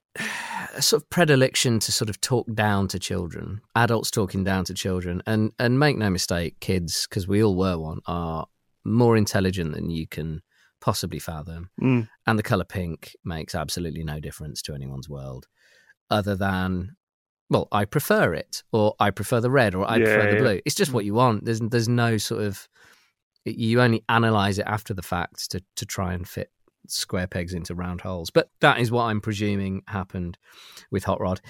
a sort of predilection to sort of talk down to children, adults talking down to children, and and make no mistake, kids, because we all were one, are more intelligent than you can possibly fathom, Mm. and the color pink makes absolutely no difference to anyone's world, other than. Well, I prefer it, or I prefer the red, or I Yeah, prefer the blue. It's just what you want. There's there's no sort of you only analyze it after the fact to to try and fit square pegs into round holes. But that is what I'm presuming happened with Hot Rod.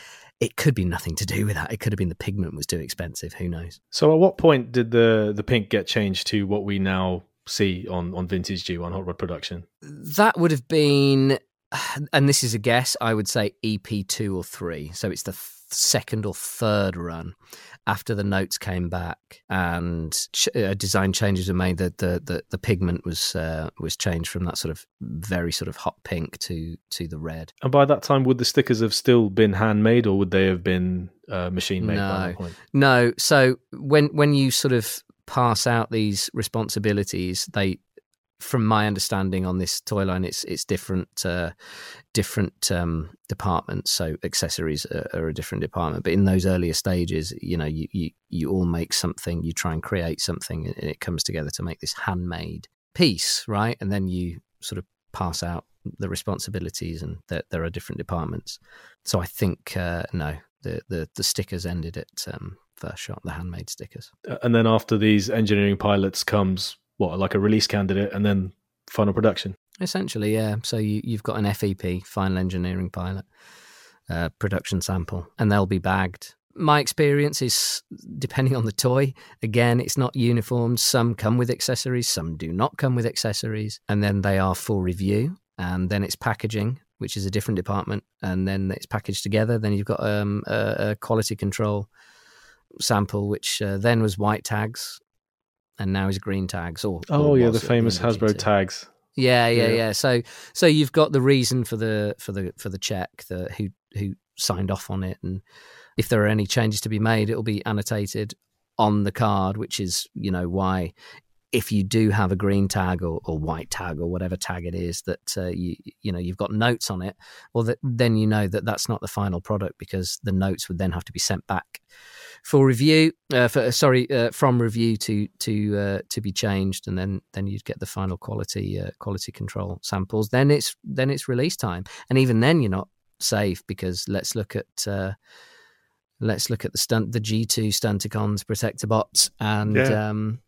It could be nothing to do with that. It could have been the pigment was too expensive. Who knows? So, at what point did the the pink get changed to what we now see on on Vintage G on Hot Rod production? That would have been, and this is a guess. I would say EP two or three. So it's the th- second or third run after the notes came back and ch- uh, design changes were made. That the, the the pigment was uh, was changed from that sort of very sort of hot pink to to the red. And by that time, would the stickers have still been handmade, or would they have been uh, machine made by No. that point? No. So when when you sort of pass out these responsibilities, they, from my understanding on this toy line, it's it's different uh, different um, departments. So accessories are, are a different department. But in those earlier stages, you know, you, you you all make something, you try and create something, and it comes together to make this handmade piece, right? And then you sort of pass out the responsibilities, and that there are different departments. So I think uh, no, the, the the stickers ended at um, first shot, the handmade stickers. Uh, And then after these engineering pilots comes what, like a release candidate, and then final production. Essentially, yeah. So you, you've got an FEP, final engineering pilot, uh, production sample, and they'll be bagged. My experience is, depending on the toy, again, it's not uniform. Some come with accessories, some do not come with accessories, and then they are for review, and then it's packaging, which is a different department, and then it's packaged together. Then you've got um, a, a quality control sample, which uh, then was white tags, and now his green tags. Or Oh or yeah, the famous of Hasbro G2. tags. Yeah, yeah, Yeah. yeah. So so you've got the reason for the for the for the check, the who who signed off on it, and if there are any changes to be made, it'll be annotated on the card, which is you know why if you do have a green tag or, or white tag or whatever tag it is that uh, you you know you've got notes on it, well that, then you know that that's not the final product because the notes would then have to be sent back for review uh, for sorry uh, from review to to uh, to be changed and then then you'd get the final quality uh, quality control samples then it's then it's release time and even then you're not safe because let's look at uh, let's look at the stunt the G2 Stunticons Protectobots and Yeah. um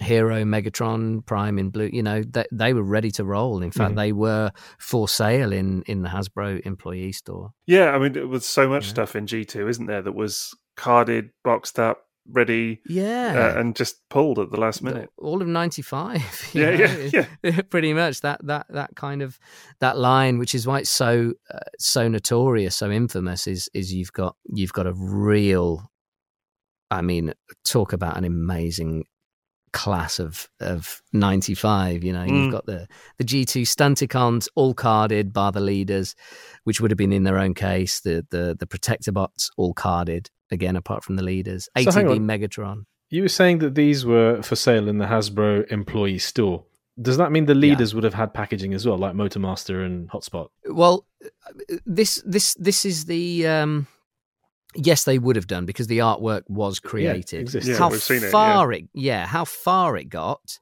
Hero, Megatron, Prime in blue. You know, they, they were ready to roll. In fact, Mhm. they were for sale in in the Hasbro employee store. Yeah, I mean, there was so much Yeah. stuff in G2, isn't there, that was carded, boxed up, ready, Yeah, uh, and just pulled at the last minute. all of '95. Yeah, yeah, yeah. pretty much that that that kind of that line, which is why it's so uh, so notorious, so infamous, is is you've got you've got a real, I mean, talk about an amazing class of of 95 you know Mm. you've got the the g2 stunticons all carded by the leaders which would have been in their own case the the the protectobots all carded again apart from the leaders So hang megatron You were saying that these were for sale in the Hasbro employee store. Does that mean the leaders would have had packaging as well, like Motormaster and Hotspot? Well, this this this is the um, yes, they would have done because the artwork was created. exists. Yeah, how we've seen it, far it, yeah, how far it got,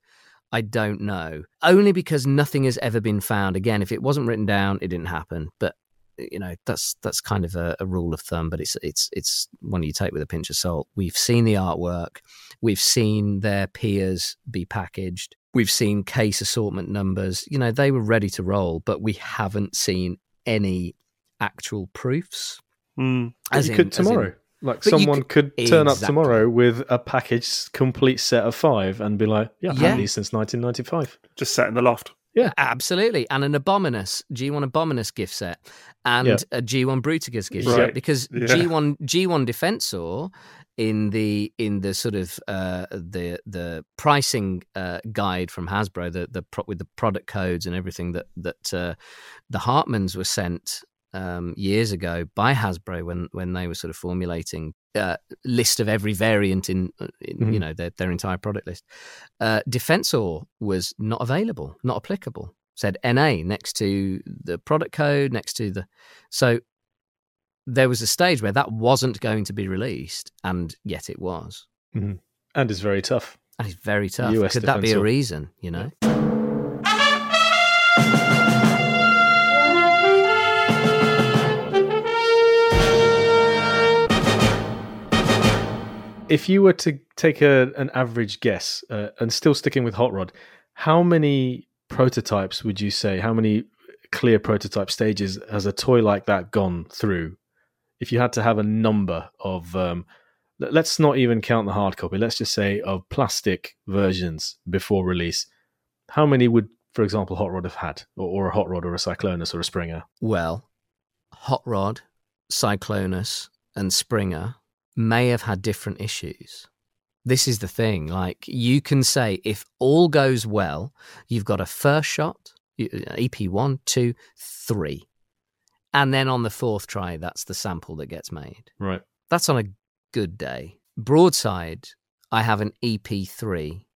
I don't know. Only because nothing has ever been found. Again, if it wasn't written down, it didn't happen. But you know, that's that's kind of a, a rule of thumb. But it's it's it's one you take with a pinch of salt. We've seen the artwork. We've seen their peers be packaged. We've seen case assortment numbers. You know, they were ready to roll, but we haven't seen any actual proofs. Mm. As you in- could as in- tomorrow. like someone could, turn up tomorrow with a packaged complete set of five and be like, "Yeah, I've Yeah. had these since 1995." Just sat in the loft. Absolutely, and an Abominus G1 Abominus gift set, and Yeah. a G1 Bruticus gift Right. set because Yeah. G1 G1 Defensor in the in the sort of uh, the the pricing uh, guide from Hasbro, the the pro- with the product codes and everything that that uh, the Hartmans were sent um, years ago by Hasbro when when they were sort of formulating uh, list of every variant in, in you Mhm. know their their entire product list. Uh, Defensor was not available, not applicable. Said NA next to the product code, next to the so there was a stage where that wasn't going to be released, and yet it was. And it's very tough. And it's very tough. US Could that be a reason? You know. If you were to take a, an average guess, uh, and still sticking with Hot Rod, how many prototypes would you say? How many clear prototype stages has a toy like that gone through? If you had to have a number of, um, let- let's not even count the hard copy. Let's just say of plastic versions before release. How many would, for example, Hot Rod have had, or, or a Hot Rod, or a Cyclonus, or a Springer? Well, Hot Rod, Cyclonus, and Springer may have had different issues. This is the thing. Like, you can say if all goes well, you've got a first shot, you- uh, EP one, two, three. And then on the fourth try, that's the sample that gets made. Right. That's on a good day. Broadside, I have an EP3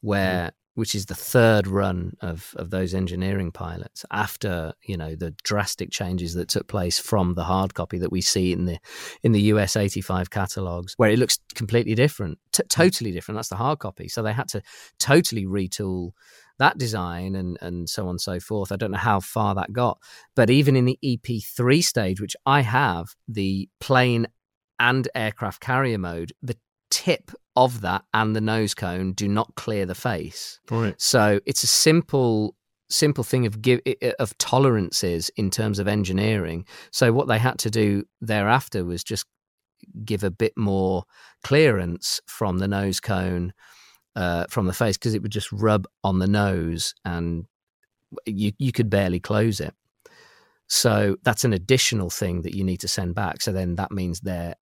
where which is the third run of of those engineering pilots after, you know, the drastic changes that took place from the hard copy that we see in the in the US 85 catalogs where it looks completely different, t- hmm. totally different. That's the hard copy. So they had to totally retool that design and and so on and so forth. I don't know how far that got, but even in the EP3 stage, which I have the plane and aircraft carrier mode, the tip of that and the nose cone do not clear the face. Right. So it's a simple simple thing of give of tolerances in terms of engineering. So what they had to do thereafter was just give a bit more clearance from the nose cone uh, from the face because it would just rub on the nose and you you could barely close it. So that's an additional thing that you need to send back. So then that means there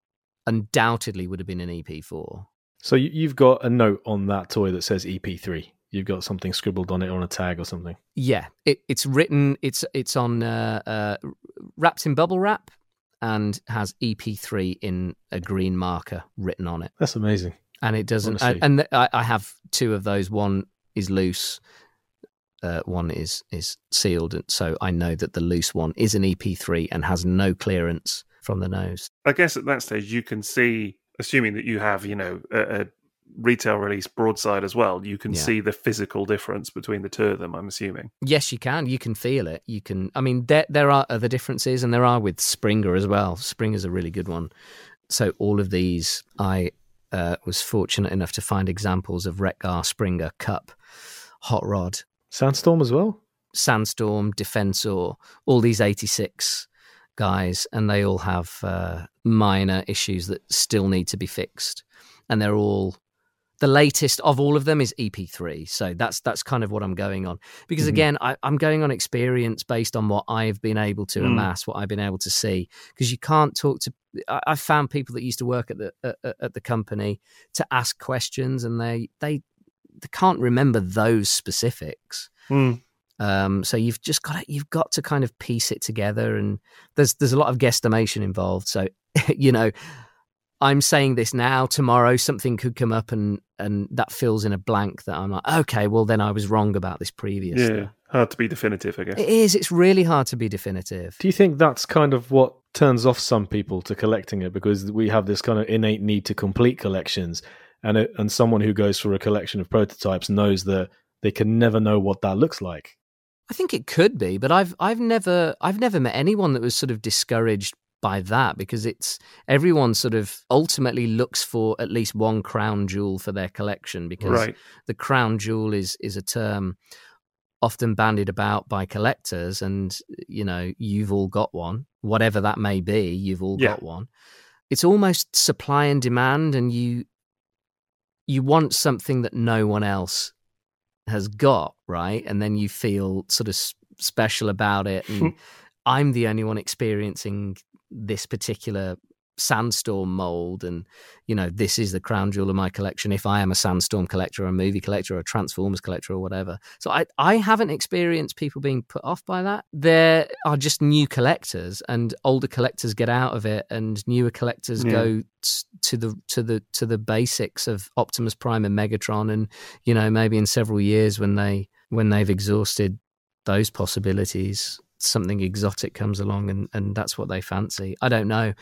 undoubtedly would have been an E EP4. So you- you've got a note on that toy that says EP3. You've got something scribbled on it on a tag or something. Yeah, it, it's written. It's it's on uh, uh, wrapped in bubble wrap and has EP3 in a green marker written on it. That's amazing. And it doesn't. Honestly. And, and th- I, I have two of those. One is loose. Uh, one is is sealed, and so I know that the loose one is an EP3 and has no clearance from the nose. I guess at that stage you can see, assuming that you have, you know, a, a retail release broadside as well, you can Yeah. see the physical difference between the two of them. I'm assuming. Yes, you can. You can feel it. You can. I mean, there there are other differences, and there are with Springer as well. Springer's a really good one. So all of these, I uh, was fortunate enough to find examples of Wreck-Gar, Springer, Kup, Hot Rod, Sandstorm as well. Sandstorm, Defensor, all these 86 guys, and they all have uh, minor issues that still need to be fixed. And they're all the latest of all of them is EP3. So that's that's kind of what I'm going on. Because Mhm. again, I, I'm going on experience based on what I've been able to Mm. amass, what I've been able to see. Because you can't talk to. I, I've found people that used to work at the at, at the company to ask questions, and they they they can't remember those specifics. Mm. Um, so you've just got to, you've got to kind of piece it together, and there's there's a lot of guesstimation involved. So you know, I'm saying this now. Tomorrow, something could come up, and and that fills in a blank that I'm like, okay, well then I was wrong about this previous. Yeah, stuff. hard to be definitive, I guess. It is. It's really hard to be definitive. Do you think that's kind of what turns off some people to collecting it because we have this kind of innate need to complete collections, and it, and someone who goes for a collection of prototypes knows that they can never know what that looks like. I think it could be, but I've I've never I've never met anyone that was sort of discouraged by that because it's everyone sort of ultimately looks for at least one crown jewel for their collection because Right. the crown jewel is is a term often bandied about by collectors and you know you've all got one whatever that may be you've all Yeah. got one it's almost supply and demand and you you want something that no one else has got right? And then you feel sort of s- special about it and i'm the only one experiencing this particular sandstorm mold and you know this is the crown jewel of my collection. If i am a sandstorm collector or a movie collector or a transformers collector or whatever. So i i haven't experienced people being put off by that. There are just new collectors and older collectors get out of it and newer collectors Yeah. go t- to the to the to the basics of optimus prime and megatron and you know maybe in several years when they when they've exhausted those possibilities something exotic comes along and and that's what they fancy. I don't know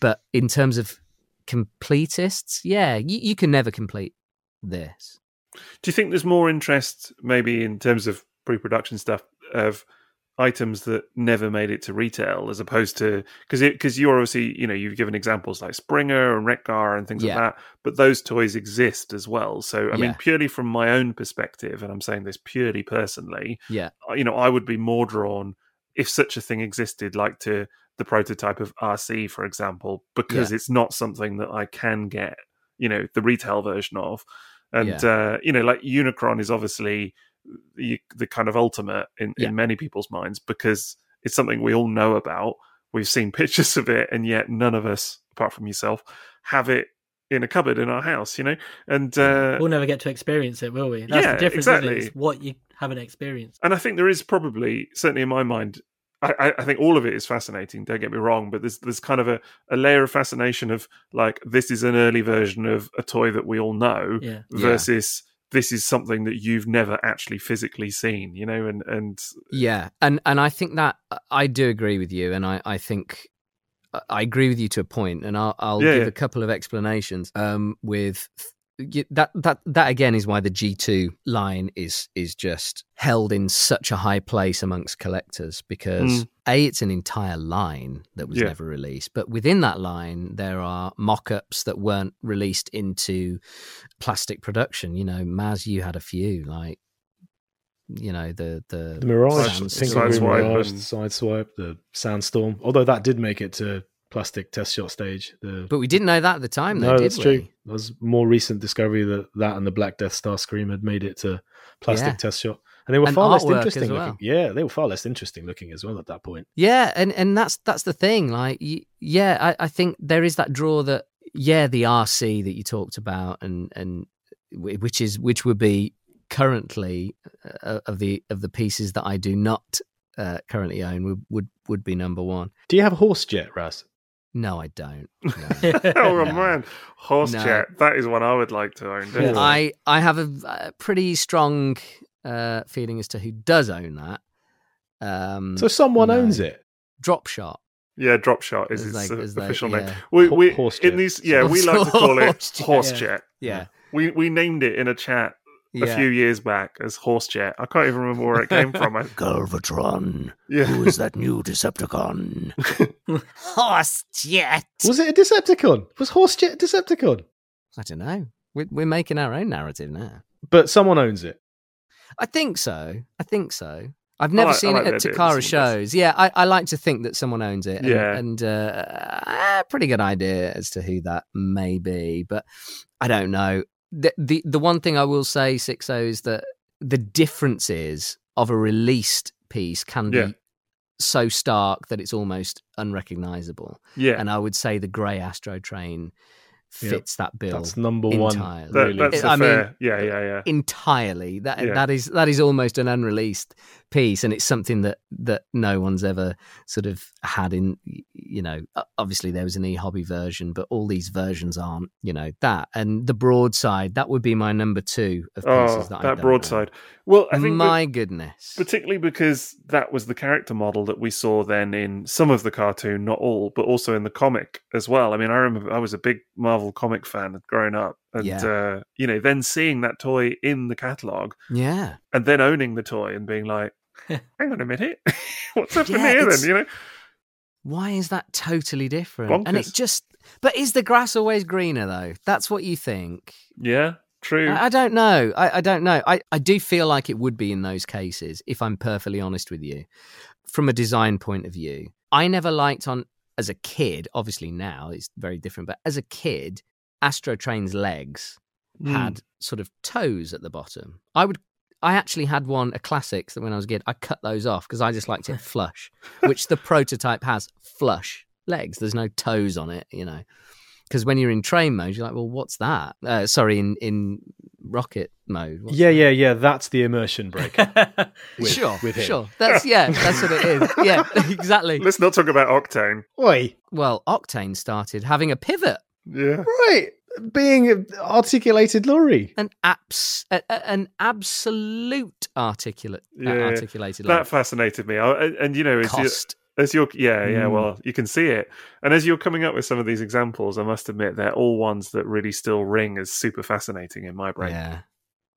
but in terms of completists yeah you, you can never complete this Do you think there's more interest, maybe in terms of pre-production stuff, of items that never made it to retail, as opposed to because because you're obviously you know you've given examples like Springer and Wreck-Gar and things Yeah. like that, but those toys exist as well. So I mean, purely from my own perspective, and I'm saying this purely personally, yeah uh, you know, I would be more drawn if such a thing existed, like to the prototype of Arcee, for example, because it's not something that I can get, you know, the retail version of. And, uh, you know, like Unicron is obviously the, the kind of ultimate in, Yeah. in many people's minds because it's something we all know about. We've seen pictures of it, and yet none of us, apart from yourself, have it in a cupboard in our house, you know? And, uh, We'll never get to experience it, will we? That's Yeah, the difference. exactly. It's what you haven't experienced. and I think there is probably certainly in my mind. I, I- think all of it is fascinating. Don't get me wrong, but there's there's kind of a, a layer of fascination of like this is an early version of a toy that we all know Yeah. Yeah. versus this is something that you've never actually physically seen. You know, and and Yeah, and and I think that I do agree with you, and I I think I agree with you to a point, and I'll I'll Yeah, give yeah. a couple of explanations. Um, with that that that again is why the G two line is is just held in such a high place amongst collectors because Mm. a it's an entire line that was Yeah. never released, but within that line there are mock-ups that weren't released into plastic production. You know, Maz, you had a few like. You know the the The Mirage, Side- Think Sideswipe Mirage, Sideswipe, the Sandstorm. Although that did make it to plastic test shot stage. The But we didn't know that at the time, though, no, did that's we? true. That was more recent discovery that that and the Black Death Starscream had made it to plastic Yeah. test shot, and they were And far less interesting well. looking. Yeah, they were far less interesting looking as well at that point. Yeah, and and that's that's the thing. Like, yeah, I, I think there is that draw that yeah, the Arcee that you talked about, and and which is which would be currently uh, of the of the pieces that I do not uh, currently own would, would would be number one. Do you have a horse jet, Ras? No, I don't. No. oh No. man, horse No. jet. That is one I would like to own. definitely. I I have a, a pretty strong uh, feeling as to who does own that. Um, So someone no. owns it. drop shot. Yeah, drop shot is As its like- uh, as like, official name. yeah. We, we horse in jet. these, yeah, we like to call it Horse jet, horse yeah. Yeah, We we named it in a chat a few years back as horse jet. I can't even remember where it came from. I, Galvatron. yeah, Who is that new Decepticon? Horse jet. Was it a Decepticon? Was horse jet a Decepticon? I don't know. We're, we're making our own narrative now. But someone owns it. I think so. I think so. I've never like- seen like it at Takara someone does. shows. Yeah, I, I like to think that someone owns it. And, Yeah. and uh, uh, pretty good idea as to who that may be, but I don't know. The the, the one thing I will say, Sixo, is that the differences of a released piece can be Yeah. so stark that it's almost unrecognizable. Yeah, And I would say the Grey Astrotrain fits that bill That's number one. entirely. that, really. that's the I mean- fair. yeah, yeah, yeah. entirely. That Yeah. that is that is almost an unreleased piece, and it's something that that no one's ever sort of had in. You know, obviously there was an e hobby version, but all these versions aren't. You know that, and the broadside that would be my number two of pieces Oh, that, that broadside. Well, I know. think that- My goodness, particularly because that was the character model that we saw then in some of the cartoon, not all, but also in the comic as well. I mean, I remember I was a big Marvel comic fan growing up, and Yeah. uh, you know, then seeing that toy in the catalog yeah. and then owning the toy and being like, "Hang on a minute, what's happening Yeah, here?" Then you know, Why is that totally different? And it just. But is the grass always greener though? That's what you think. yeah, true. I, I don't know. I, I don't know. I, I do feel like it would be in those cases, if I'm perfectly honest with you. From a design point of view, I never liked on as a kid, obviously now it's very different, but as a kid, Astrotrain's legs Hmm. had sort of toes at the bottom. I would I actually had one, a classic that when I was a kid, I cut those off because I just liked it flush, which the prototype has flush legs. There's no toes on it, you know. Because when you're in train mode, you're like, well, what's that? Uh, sorry, in, in rocket mode. what's Yeah, that? yeah, yeah. That's the immersion break. with- sure, with him. sure. That's yeah, that's what it is. Yeah, exactly. Let's not talk about Octane. Oi, Well, Octane started having a pivot, Yeah, right. Being articulated lorry. an abs, a, a- an absolute articulate, uh, Yeah, articulated that line. fascinated me. I, and, and you know, as you, cost. as you're yeah yeah Mm. well you can see it and as you're coming up with some of these examples i must admit they're all ones that really still ring as super fascinating in my brain Yeah.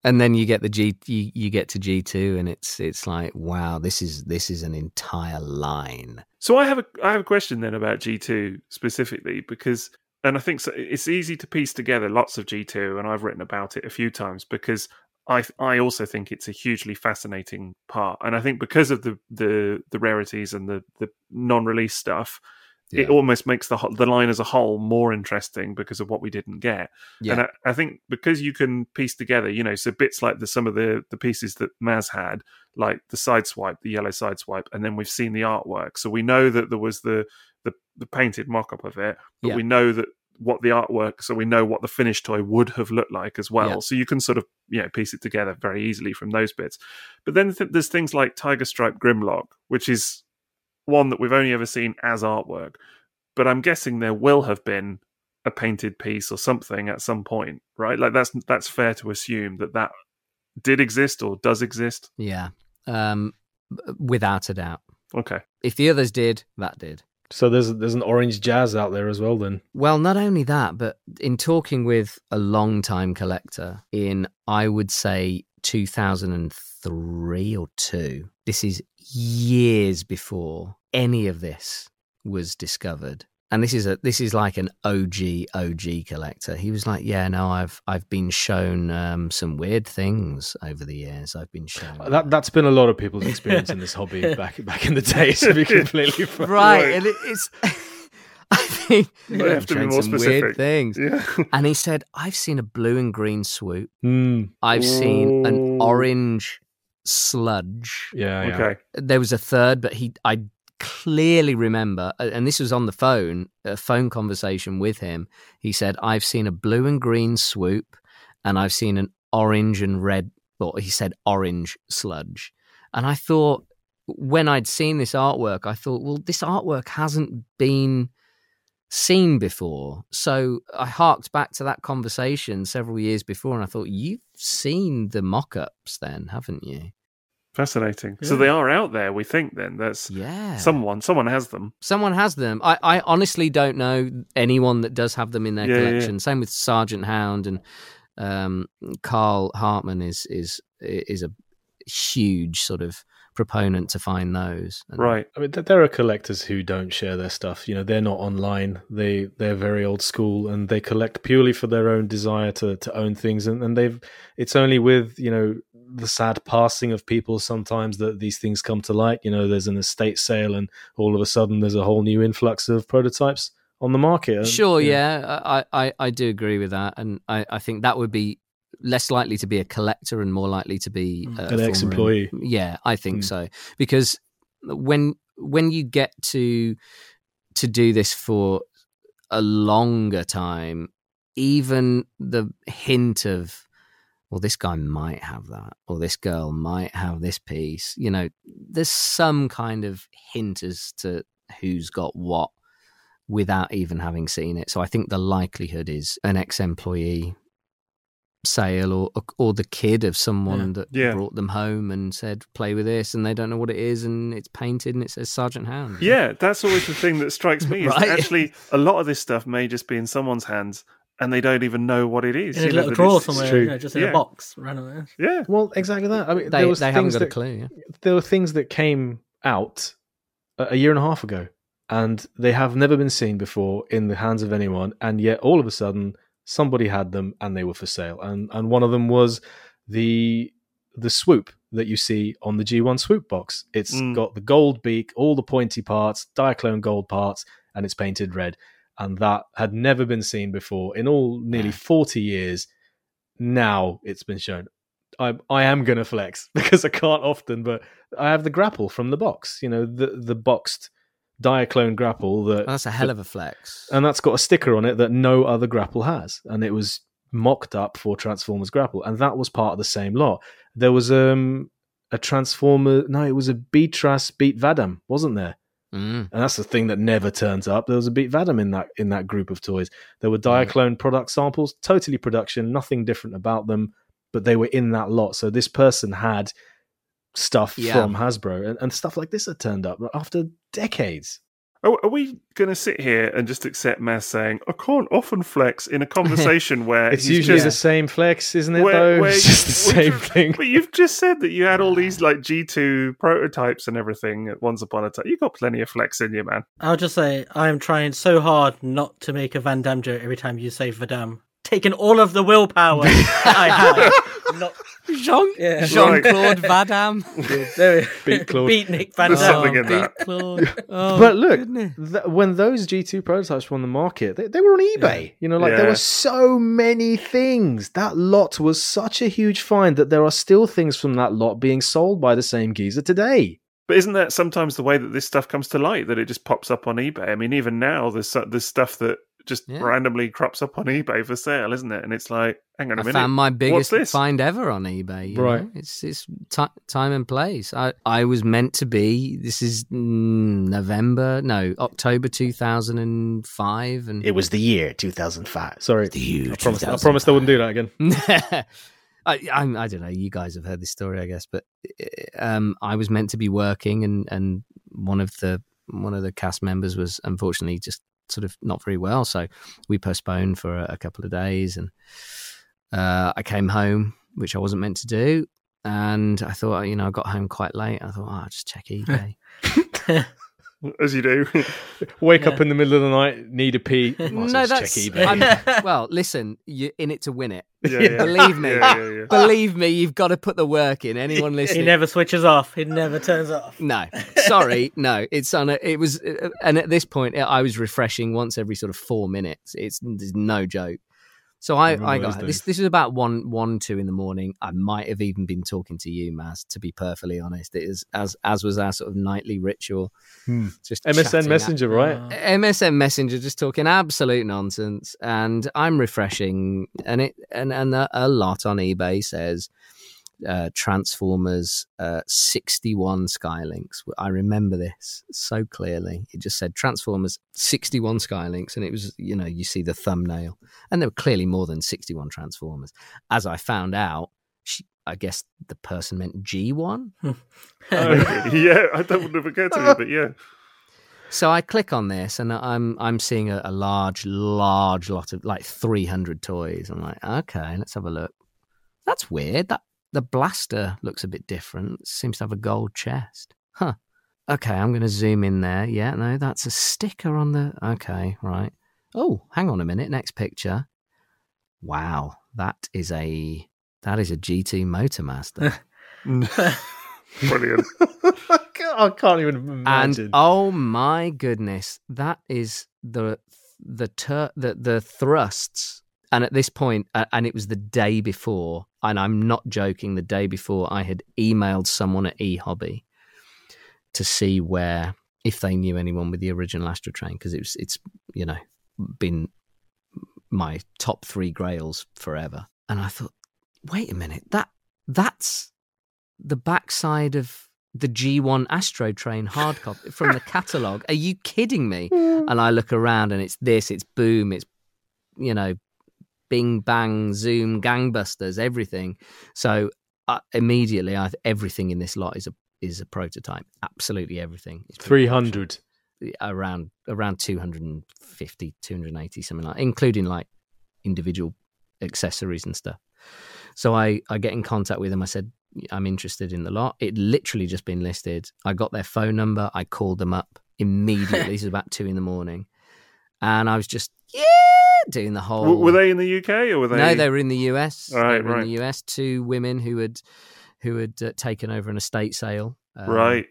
And then you get the G you, you get to G two and it's it's like, wow, this is this is an entire line. so i have a i have a question then about g2 specifically because and i think so, it's easy to piece together lots of g2 and i've written about it a few times because I I also think it's a hugely fascinating part, and I think because of the the, the rarities and the, the non release stuff, it almost makes the the line as a whole more interesting because of what we didn't get. Yeah. And I, I think because you can piece together, you know, so bits like the some of the the pieces that Maz had, like the Sideswipe, the yellow Sideswipe, and then we've seen the artwork, so we know that there was the the, painted mock up of it, but Yeah. we know that what the artwork, so we know what the finished toy would have looked like as well. Yeah. So you can sort of you know piece it together very easily from those bits. But then th- there's things like Tiger Stripe Grimlock, which is one that we've only ever seen as artwork. But I'm guessing there will have been a painted piece or something at some point, right? Like that's that's fair to assume that that did exist or does exist. Yeah. Um without a doubt. Okay. If the others did, that did. So there's there's an orange jazz out there as well. Then Well, not only that, but in talking with a long-time collector in, I would say, 2003 or 2, this is years before any of this was discovered. And this is a this is like an OG OG collector. He was like, "Yeah, no, I've I've been shown um, some weird things over the years. I've been shown that that's been a lot of people's experience in this hobby back back in the day. To be completely frank. right, Right. and it, it's I think You have to be more specific. weird things. Yeah. And he said, I've seen a blue and green swoop. Hmm. I've seen an orange sludge. yeah, yeah. Okay. There was a third, but he I clearly remember and this was on the phone, a phone conversation with him. He said, I've seen a blue and green swoop and I've seen an orange and red or he said orange sludge. And I thought when I'd seen this artwork, I thought, well, this artwork hasn't been seen before. So I harked back to that conversation several years before and I thought, you've seen the mock ups then, haven't you? Fascinating. So they are out there, we think then. That's Yeah. someone someone has them. Someone has them. I, I honestly don't know anyone that does have them in their Yeah, yeah, collection. Same with Sergeant Hound and um, Carl Hartman is is is a huge sort of proponent to find those. And- Right. I mean, there are collectors who don't share their stuff. You know, they're not online. They they're very old school, and they collect purely for their own desire to to own things. And, and they've it's only with you know the sad passing of people sometimes that these things come to light. You know, there's an estate sale, and all of a sudden there's a whole new influx of prototypes on the market. And, Sure, you know, yeah, I, I, I do agree with that, and I, I think that would be less likely to be a collector and more likely to be Mm. a An ex-employee. Yeah, I think Mm. so because when when you get to to do this for a longer time, even the hint of well, this guy might have that, or this girl might have this piece. You know, there's some kind of hint as to who's got what without even having seen it. So I think the likelihood is an ex-employee sale or or the kid of someone that Yeah. brought them home and said play with this and they don't know what it is and it's painted and it says Sergeant Hound. Yeah, that's always the thing that strikes me. Right. actually, a lot of this stuff may just be in someone's hands, and they don't even know what it is. in a you know, little that drawer somewhere, true. you know, just in Yeah. a box, randomly. Yeah, Well, exactly that. I mean, They there was they haven't things got that, a clue. Yeah. there were things that came out a a year and a half ago and they have never been seen before in the hands of anyone and yet all of a sudden somebody had them and they were for sale and and one of them was the the swoop that you see on the G1 swoop box It's Mm. got the gold beak all the pointy parts diaclone gold parts and it's painted red and that had never been seen before in all nearly 40 years now it's been shown I I am gonna flex because I can't often, but I have the grapple from the box. You know, the the boxed Diaclone grapple that, that's a hell of a flex. and that's got a sticker on it that no other grapple has, and it was mocked up for Transformers grapple, and that was part of the same lot. There was um a Transformer, no, it was a Beatras Beat Vadam, wasn't there? Mm. and that's the thing that never turns up. There was a Beat Vadam in that in that group of toys. There were Diaclone product samples, totally production, nothing different about them, but they were in that lot. So this person had stuff Yeah. from Hasbro, and, and stuff like this had turned up after decades. Are, are we going to sit here and just accept Maz saying, I can't often flex in a conversation where It's usually just- the same flex, isn't it? Where- though where it's just the same you- thing. But you've just said that you had all these like G2 prototypes and everything at once upon a time. You got plenty of flex in you, man. I'll just say I am trying so hard not to make a Van Damme joke every time you say Vadam. Taking all of the willpower I have. Not, Jean Yeah. Jean Claude Vadam. there, Beat Claude. Beat Nick Van There's something in that. Beat Claude. Oh, but look, th- when those G2 prototypes were on the market, they, they were on eBay. You know, like there were so many things. That lot was such a huge find that there are still things from that lot being sold by the same geezer today. But isn't that sometimes the way that this stuff comes to light? That it just pops up on eBay. I mean, even now, there's there's stuff that just Yeah. randomly crops up on eBay for sale, isn't it? And it's like, hang on a I minute, found my biggest find ever on eBay. you Right. know? It's it's ti time and place. I I was meant to be. This is mm, November, no October two thousand and five, and It was the year 2005. Sorry, the year I promised, I promised I wouldn't do that again. I, I'm, I don't know. You guys have heard this story, I guess, but um, I was meant to be working, and, and one of the one of the cast members was unfortunately just sort of not very well, so we postponed for a, a couple of days, and uh, I came home, which I wasn't meant to do, and I thought, you know, I got home quite late. I thought, oh, I'll just check eBay. as you do. Wake up in the middle of the night, need a pee. Might well no, that's check eBay. I'm- well. Listen, you're in it to win it. yeah, yeah. Believe me. Yeah, yeah, yeah. Believe me, you've got to put the work in. Anyone listening, he never switches off. He never turns off. No, sorry, no. It's on. A, it was, uh, and at this point, I was refreshing once every sort of four minutes. It's there's no joke. So I, remember I got this. days. This was about one, one, two in the morning. I might have even been talking to you, Maz. To be perfectly honest, it is as as was our sort of nightly ritual. Hmm. Just MSN Messenger, right? Uh, MSN Messenger just talking absolute nonsense, and I'm refreshing, and it and and a, a lot on eBay says uh, Transformers uh, 61 Skylinks. I remember this so clearly. It just said Transformers 61 Skylinks, and it was you know you see the thumbnail, and there were clearly more than 61 Transformers. As I found out, she, I guess the person meant G1. Oh, yeah, I don't want to forget me, but yeah. So I click on this, and I'm I'm seeing a, a large, large lot of like 300 toys. I'm like, okay, let's have a look. That's weird. That the blaster looks a bit different. Seems to have a gold chest. Huh. Okay, I'm going to zoom in there. Yeah, no, that's a sticker on the. Okay, right. Oh, hang on a minute. Next picture. Wow, that is a that is a GT Motormaster. Brilliant. I can't even imagine. and imagine. oh my goodness, that is the the tur- the the thrusts. And at this point, uh, and it was the day before, and I'm not joking. The day before, I had emailed someone at eHobby to see where if they knew anyone with the original Astrotrain because it was it's you know been my top three Grails forever. And I thought, wait a minute, that that's the backside of the G1 Astrotrain hard copy from the catalogue. Are you kidding me? And I look around and it's this, it's boom, it's you know, bing bang, zoom, gangbusters, everything. So uh, immediately, I everything in this lot is a is a prototype. Absolutely everything. Three hundred. around around 250 280 something like including like individual accessories and stuff so i i get in contact with them i said i'm interested in the lot it literally just been listed i got their phone number i called them up immediately this is about two in the morning and i was just yeah doing the whole W- were they in the UK or were they? no, they were in the US. Right, they were right. in the US. Two women who had who had uh, taken over an estate sale. Um, right.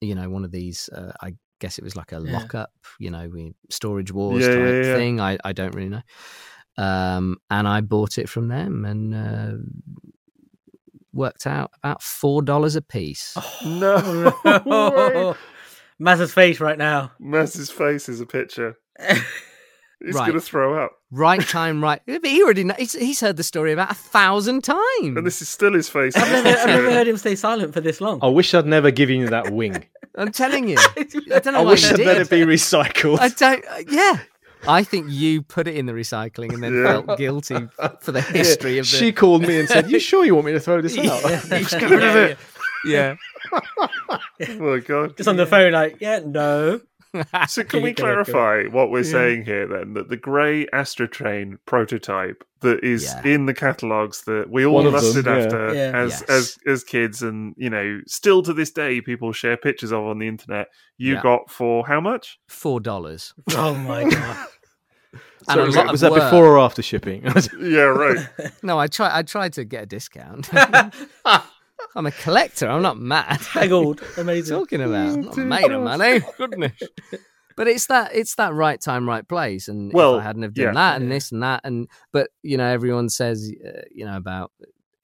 You know, one of these. Uh, I guess it was like a Yeah. lockup. You know, we storage wars Yeah, type yeah, yeah. thing. I I don't really know. Um, and I bought it from them and uh, worked out about four dollars a piece. No. way. Maz's face right now. Maz's face is a picture. He's Right. going to throw up. Right time, right. But he already know, he's, he's heard the story about a thousand times. And this is still his face. I've never, I've never heard him stay silent for this long. I wish I'd never given you that wing. I'm telling you. I don't know I why wish I'd let it be recycled. I don't. uh, yeah, I think you put it in the recycling and then Yeah. felt guilty for the history of the. She called me and said, "You sure you want me to throw this out?" Just get rid of it. Yeah. oh my god. Just on the phone, like, yeah, no. So can we Can you go- go- clarify what we're saying here then? That the grey Astrotrain prototype that is Yeah. in the catalogues that we all One of them, lusted yeah. after Yeah. as Yes. as as kids and you know, still to this day people share pictures of on the internet. You Yeah. got for how much? Four dollars. Oh my god. And So a was, lot that, was that work. before or after shipping? Yeah, right. No, I try. I tried to get a discount. I'm a collector. I'm not mad. Haggled. Amazing. talking about? I'm not made of money. Goodness. But it's that it's that right time, right place. And Well, if I hadn't have done yeah. that and this and that, and but you know, everyone says, uh, you know, about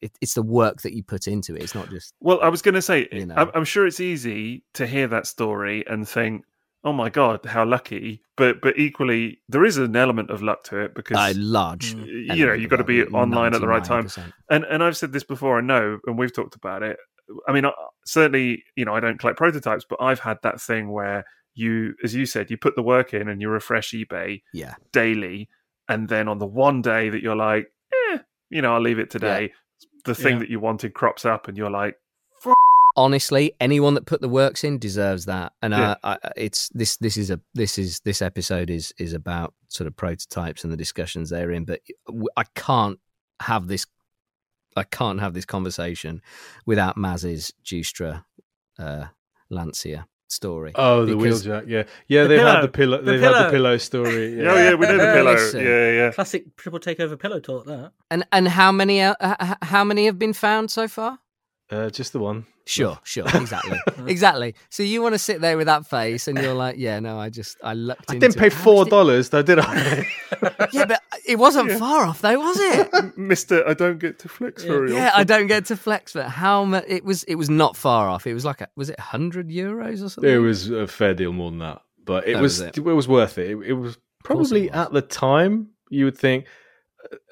it, it's the work that you put into it. It's not just Well, I was going to say, You know. I'm, I'm sure it's easy to hear that story and think, "Oh my god, how lucky!" But but equally, there is an element of luck to it because a large. Mm. you know you've got to be online at the right time. And and I've said this before, I know, and we've talked about it. I mean, I, certainly, you know, I don't collect prototypes, but I've had that thing where you, as you said, you put the work in and you refresh eBay Yeah, daily, and then on the one day that you're like, eh, you know, I'll leave it today. The thing Yeah. that you wanted crops up, and you're like, honestly, anyone that put the works in deserves that. And Yeah. uh, I, I- it's this. This is a. This is this episode is is about sort of prototypes and the discussions they're in. But I can't have this. I can't have this conversation without Maz's Joustra uh, Lancia story. oh, the Because- wheeljack. Yeah, yeah. The They've pillow. had the pillow. The they've had the pillow story. oh yeah, we know the Uh, pillow. listen. Yeah, yeah. Classic triple takeover pillow talk. That. And and how many uh, h- h- how many have been found so far? Uh, just the one. Sure, sure, exactly, exactly. So you want to sit there with that face, and you're like, yeah, no, I just I looked. I into didn't pay it. Four dollars, though, did I? Yeah, but it wasn't far off, though, was it? Mister, I don't get to flex Yeah. very yeah, often. I don't get to flex, but how much? It was. It was not far off. It was like a, was it hundred euros or something? it was a fair deal more than that, but it That was was it. it. was worth it. It, it was course it probably was. at the time you would think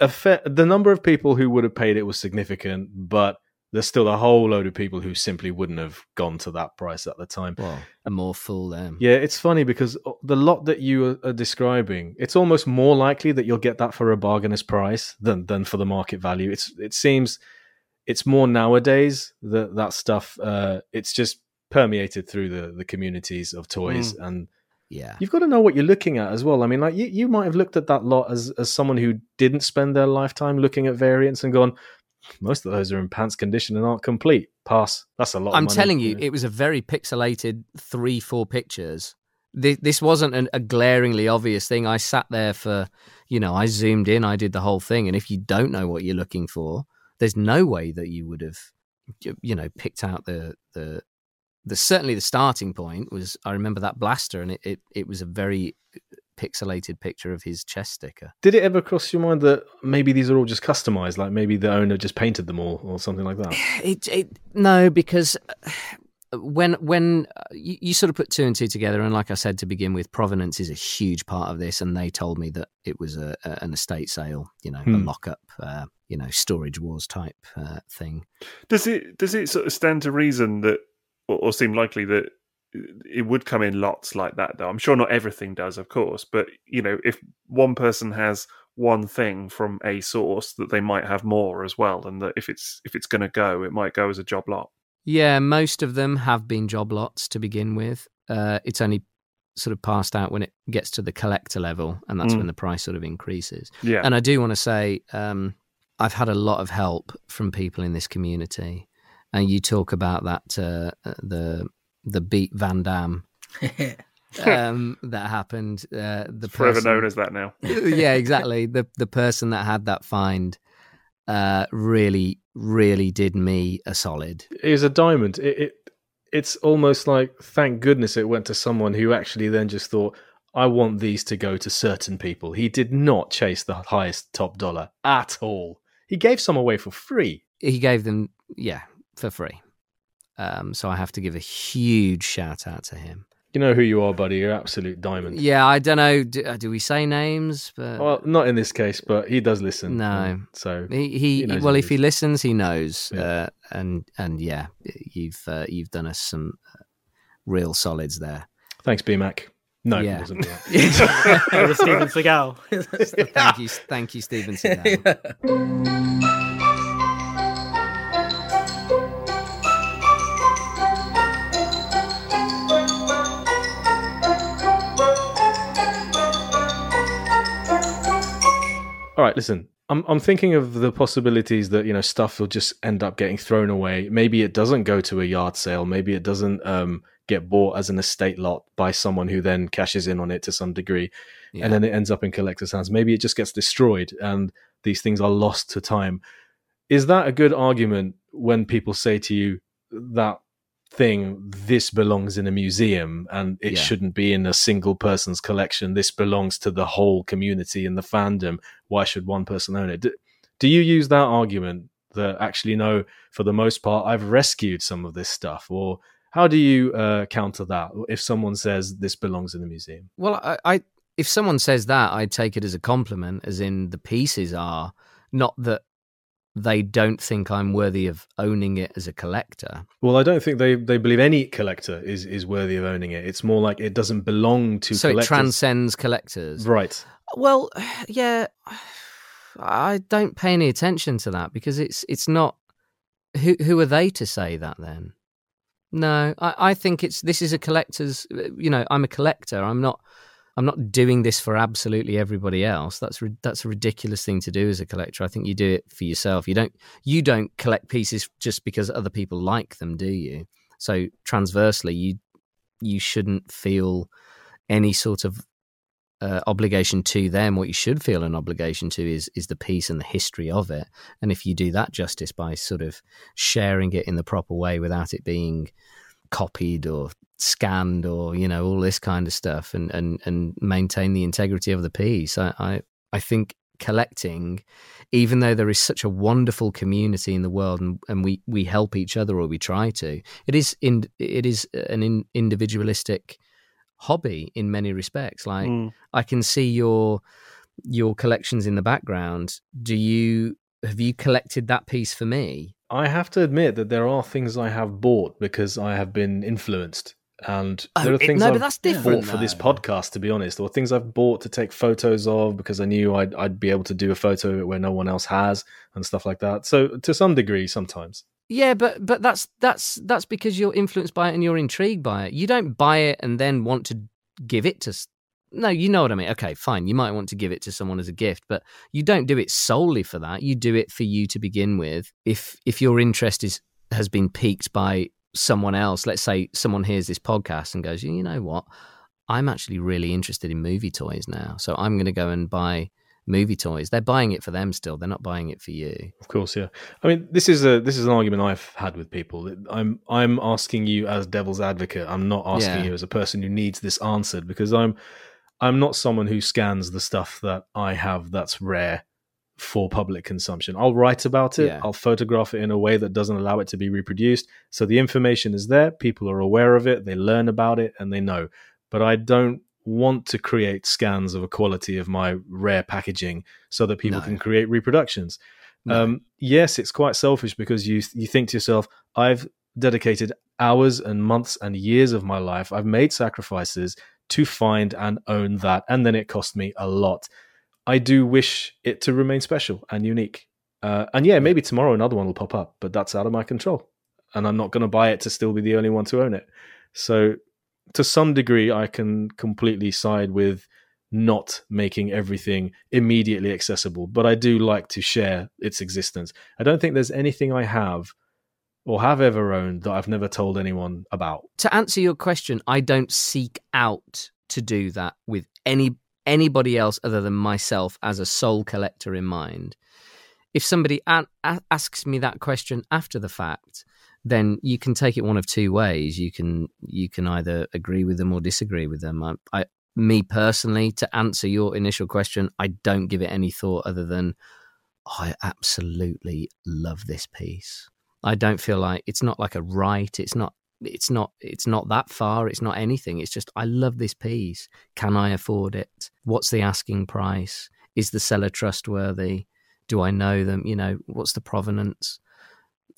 a fair, the number of people who would have paid it was significant, but there's still a whole load of people who simply wouldn't have gone to that price at the time. well, a more full them. Yeah, it's funny because uh, the lot that you are- are describing, it's almost more likely that you'll get that for a bargainous price than than for the market value. It's it seems it's more nowadays that that stuff uh, it's just permeated through the the communities of toys and yeah. you've got to know what you're looking at as well. I mean, like you, you might have looked at that lot as as someone who didn't spend their lifetime looking at variants and gone, most of those are in pants condition and aren't complete. Pass. That's a lot. I'm of money. telling you, it was a very pixelated three, four pictures. This, this wasn't an, a glaringly obvious thing. I sat there for, you know, I zoomed in, I did the whole thing. And if you don't know what you're looking for, there's no way that you would have, you know, picked out the the the certainly the starting point was. I remember that blaster, and it it, it was a very pixelated picture of his chest sticker. Did it ever cross your mind that maybe these are all just customized? Like maybe the owner just painted them all or something like that? It, it no, because uh, when when uh, you, you sort of put two and two together, and like I said to begin with, provenance is a huge part of this. And they told me that it was a, a an estate sale, you know, a Hmm. lockup, uh, you know, storage wars type uh, thing. Does it does it sort of stand to reason that, or, or seem likely that it would come in lots like that? Though I'm sure not everything does, of course, but you know, if one person has one thing from a source, that they might have more as well, and that if it's if it's going to go, it might go as a job lot. Yeah, most of them have been job lots to begin with. Uh, it's only sort of passed out when it gets to the collector level, and that's Mm. when the price sort of increases. Yeah, And I do want to say, um, I've had a lot of help from people in this community, and you talk about that uh, the the beat Van Dam um, that happened. Uh, the forever person, known as that now. yeah, exactly. The the person that had that find uh, really, really did me a solid. It was a diamond. It, it it's almost like thank goodness it went to someone who actually then just thought, I want these to go to certain people. He did not chase the highest top dollar at all. He gave some away for free. He gave them, yeah, for free. Um, so I have to give a huge shout out to him. You know who you are, buddy. You're absolute diamond. Yeah, I don't know. Do, uh, do we say names? But Well, not in this case, but he does listen. No. So He, he, He well, who if he he listens, he knows, Yeah. uh, and and yeah, you've uh, you've done us some uh, real solids there. thanks, BMAC. No, Yeah. it wasn't BMAC. it was Steven Seagal. Thank you, thank you, Steven Seagal. All right, listen. I'm I'm thinking of the possibilities that you know stuff will just end up getting thrown away. Maybe it doesn't go to a yard sale. Maybe it doesn't um, get bought as an estate lot by someone who then cashes in on it to some degree, Yeah. and then it ends up in collectors' hands. Maybe it just gets destroyed, and these things are lost to time. Is that a good argument when people say to you that thing this belongs in a museum and it Yeah. shouldn't be in a single person's collection. This belongs to the whole community and the fandom. Why should one person own it? Do, do you use that argument that actually no for the most part i've rescued some of this stuff? Or how do you uh, counter that if someone says this belongs in a museum? Well, I, I if someone says that, I take it as a compliment, as in the pieces are not that they don't think I'm worthy of owning it as a collector. well i don't think they, they believe any collector is, is worthy of owning it it's more like it doesn't belong to so it transcends collectors. right Well, yeah, I don't pay any attention to that because it's it's not. Who who are they to say that then? No, I, I think it's this is a collector's. You know, I'm a collector. I'm not. I'm not doing this for absolutely everybody else. That's that's a ridiculous thing to do as a collector. I think you do it for yourself. You don't you don't collect pieces just because other people like them, do you? So transversely, you you shouldn't feel any sort of uh, obligation to them. What you should feel an obligation to is is the piece and the history of it. And if you do that justice by sort of sharing it in the proper way without it being copied or scanned or you know all this kind of stuff, and and and maintain the integrity of the piece, I I, I think collecting even though there is such a wonderful community in the world and, and we, we help each other or we try to it is in it is an in, individualistic hobby in many respects like Mm. I can see your your collections in the background. Do you have you collected that piece for me? I have to admit that there are things I have bought because I have been influenced, and Oh, there are it- things no, I've that's bought different, for this podcast, to be honest, or things I've bought to take photos of because I knew I'd I'd be able to do a photo of it where no one else has, and stuff like that. So to some degree, sometimes. Yeah, but but that's that's that's because you're influenced by it and you're intrigued by it. You don't buy it and then want to give it to no, you know what I mean. Okay, fine. You might want to give it to someone as a gift, but you don't do it solely for that. You do it for you to begin with. If if your interest is has been piqued by someone else, let's say someone hears this podcast and goes, you know what, I'm actually really interested in movie toys now, so I'm going to go and buy movie toys. They're buying it for them still. They're not buying it for you. Of course, yeah. I mean, this is a this is an argument I've had with people. I'm I'm asking you as devil's advocate. I'm not asking Yeah. you as a person who needs this answered because I'm I'm not someone who scans the stuff that I have that's rare for public consumption. I'll write about it. Yeah. I'll photograph it in a way that doesn't allow it to be reproduced. So the information is there. People are aware of it. They learn about it and they know. But I don't want to create scans of a quality of my rare packaging so that people No. can create reproductions. No. Um, yes, it's quite selfish because you you think to yourself, I've dedicated hours and months and years of my life. I've made sacrifices to find and own that, and then it cost me a lot. I do wish it to remain special and unique. Uh, and yeah, maybe tomorrow another one will pop up, but that's out of my control, and I'm not going to buy it to still be the only one to own it. So, to some degree, I can completely side with not making everything immediately accessible, but I do like to share its existence. I don't think there's anything I have or have ever owned that I've never told anyone about. to answer your question, I don't seek out to do that with any anybody else other than myself as a sole collector in mind. If somebody a- a- asks me that question after the fact, then you can take it one of two ways. You can you can either agree with them or disagree with them. I, I me personally, to answer your initial question, I don't give it any thought other than "Oh, I absolutely love this piece. I don't feel like it's not like a right. It's not it's not it's not that far it's not anything it's just i love this piece can i afford it? What's the asking price? Is the seller trustworthy? Do i know them? You know what's the provenance?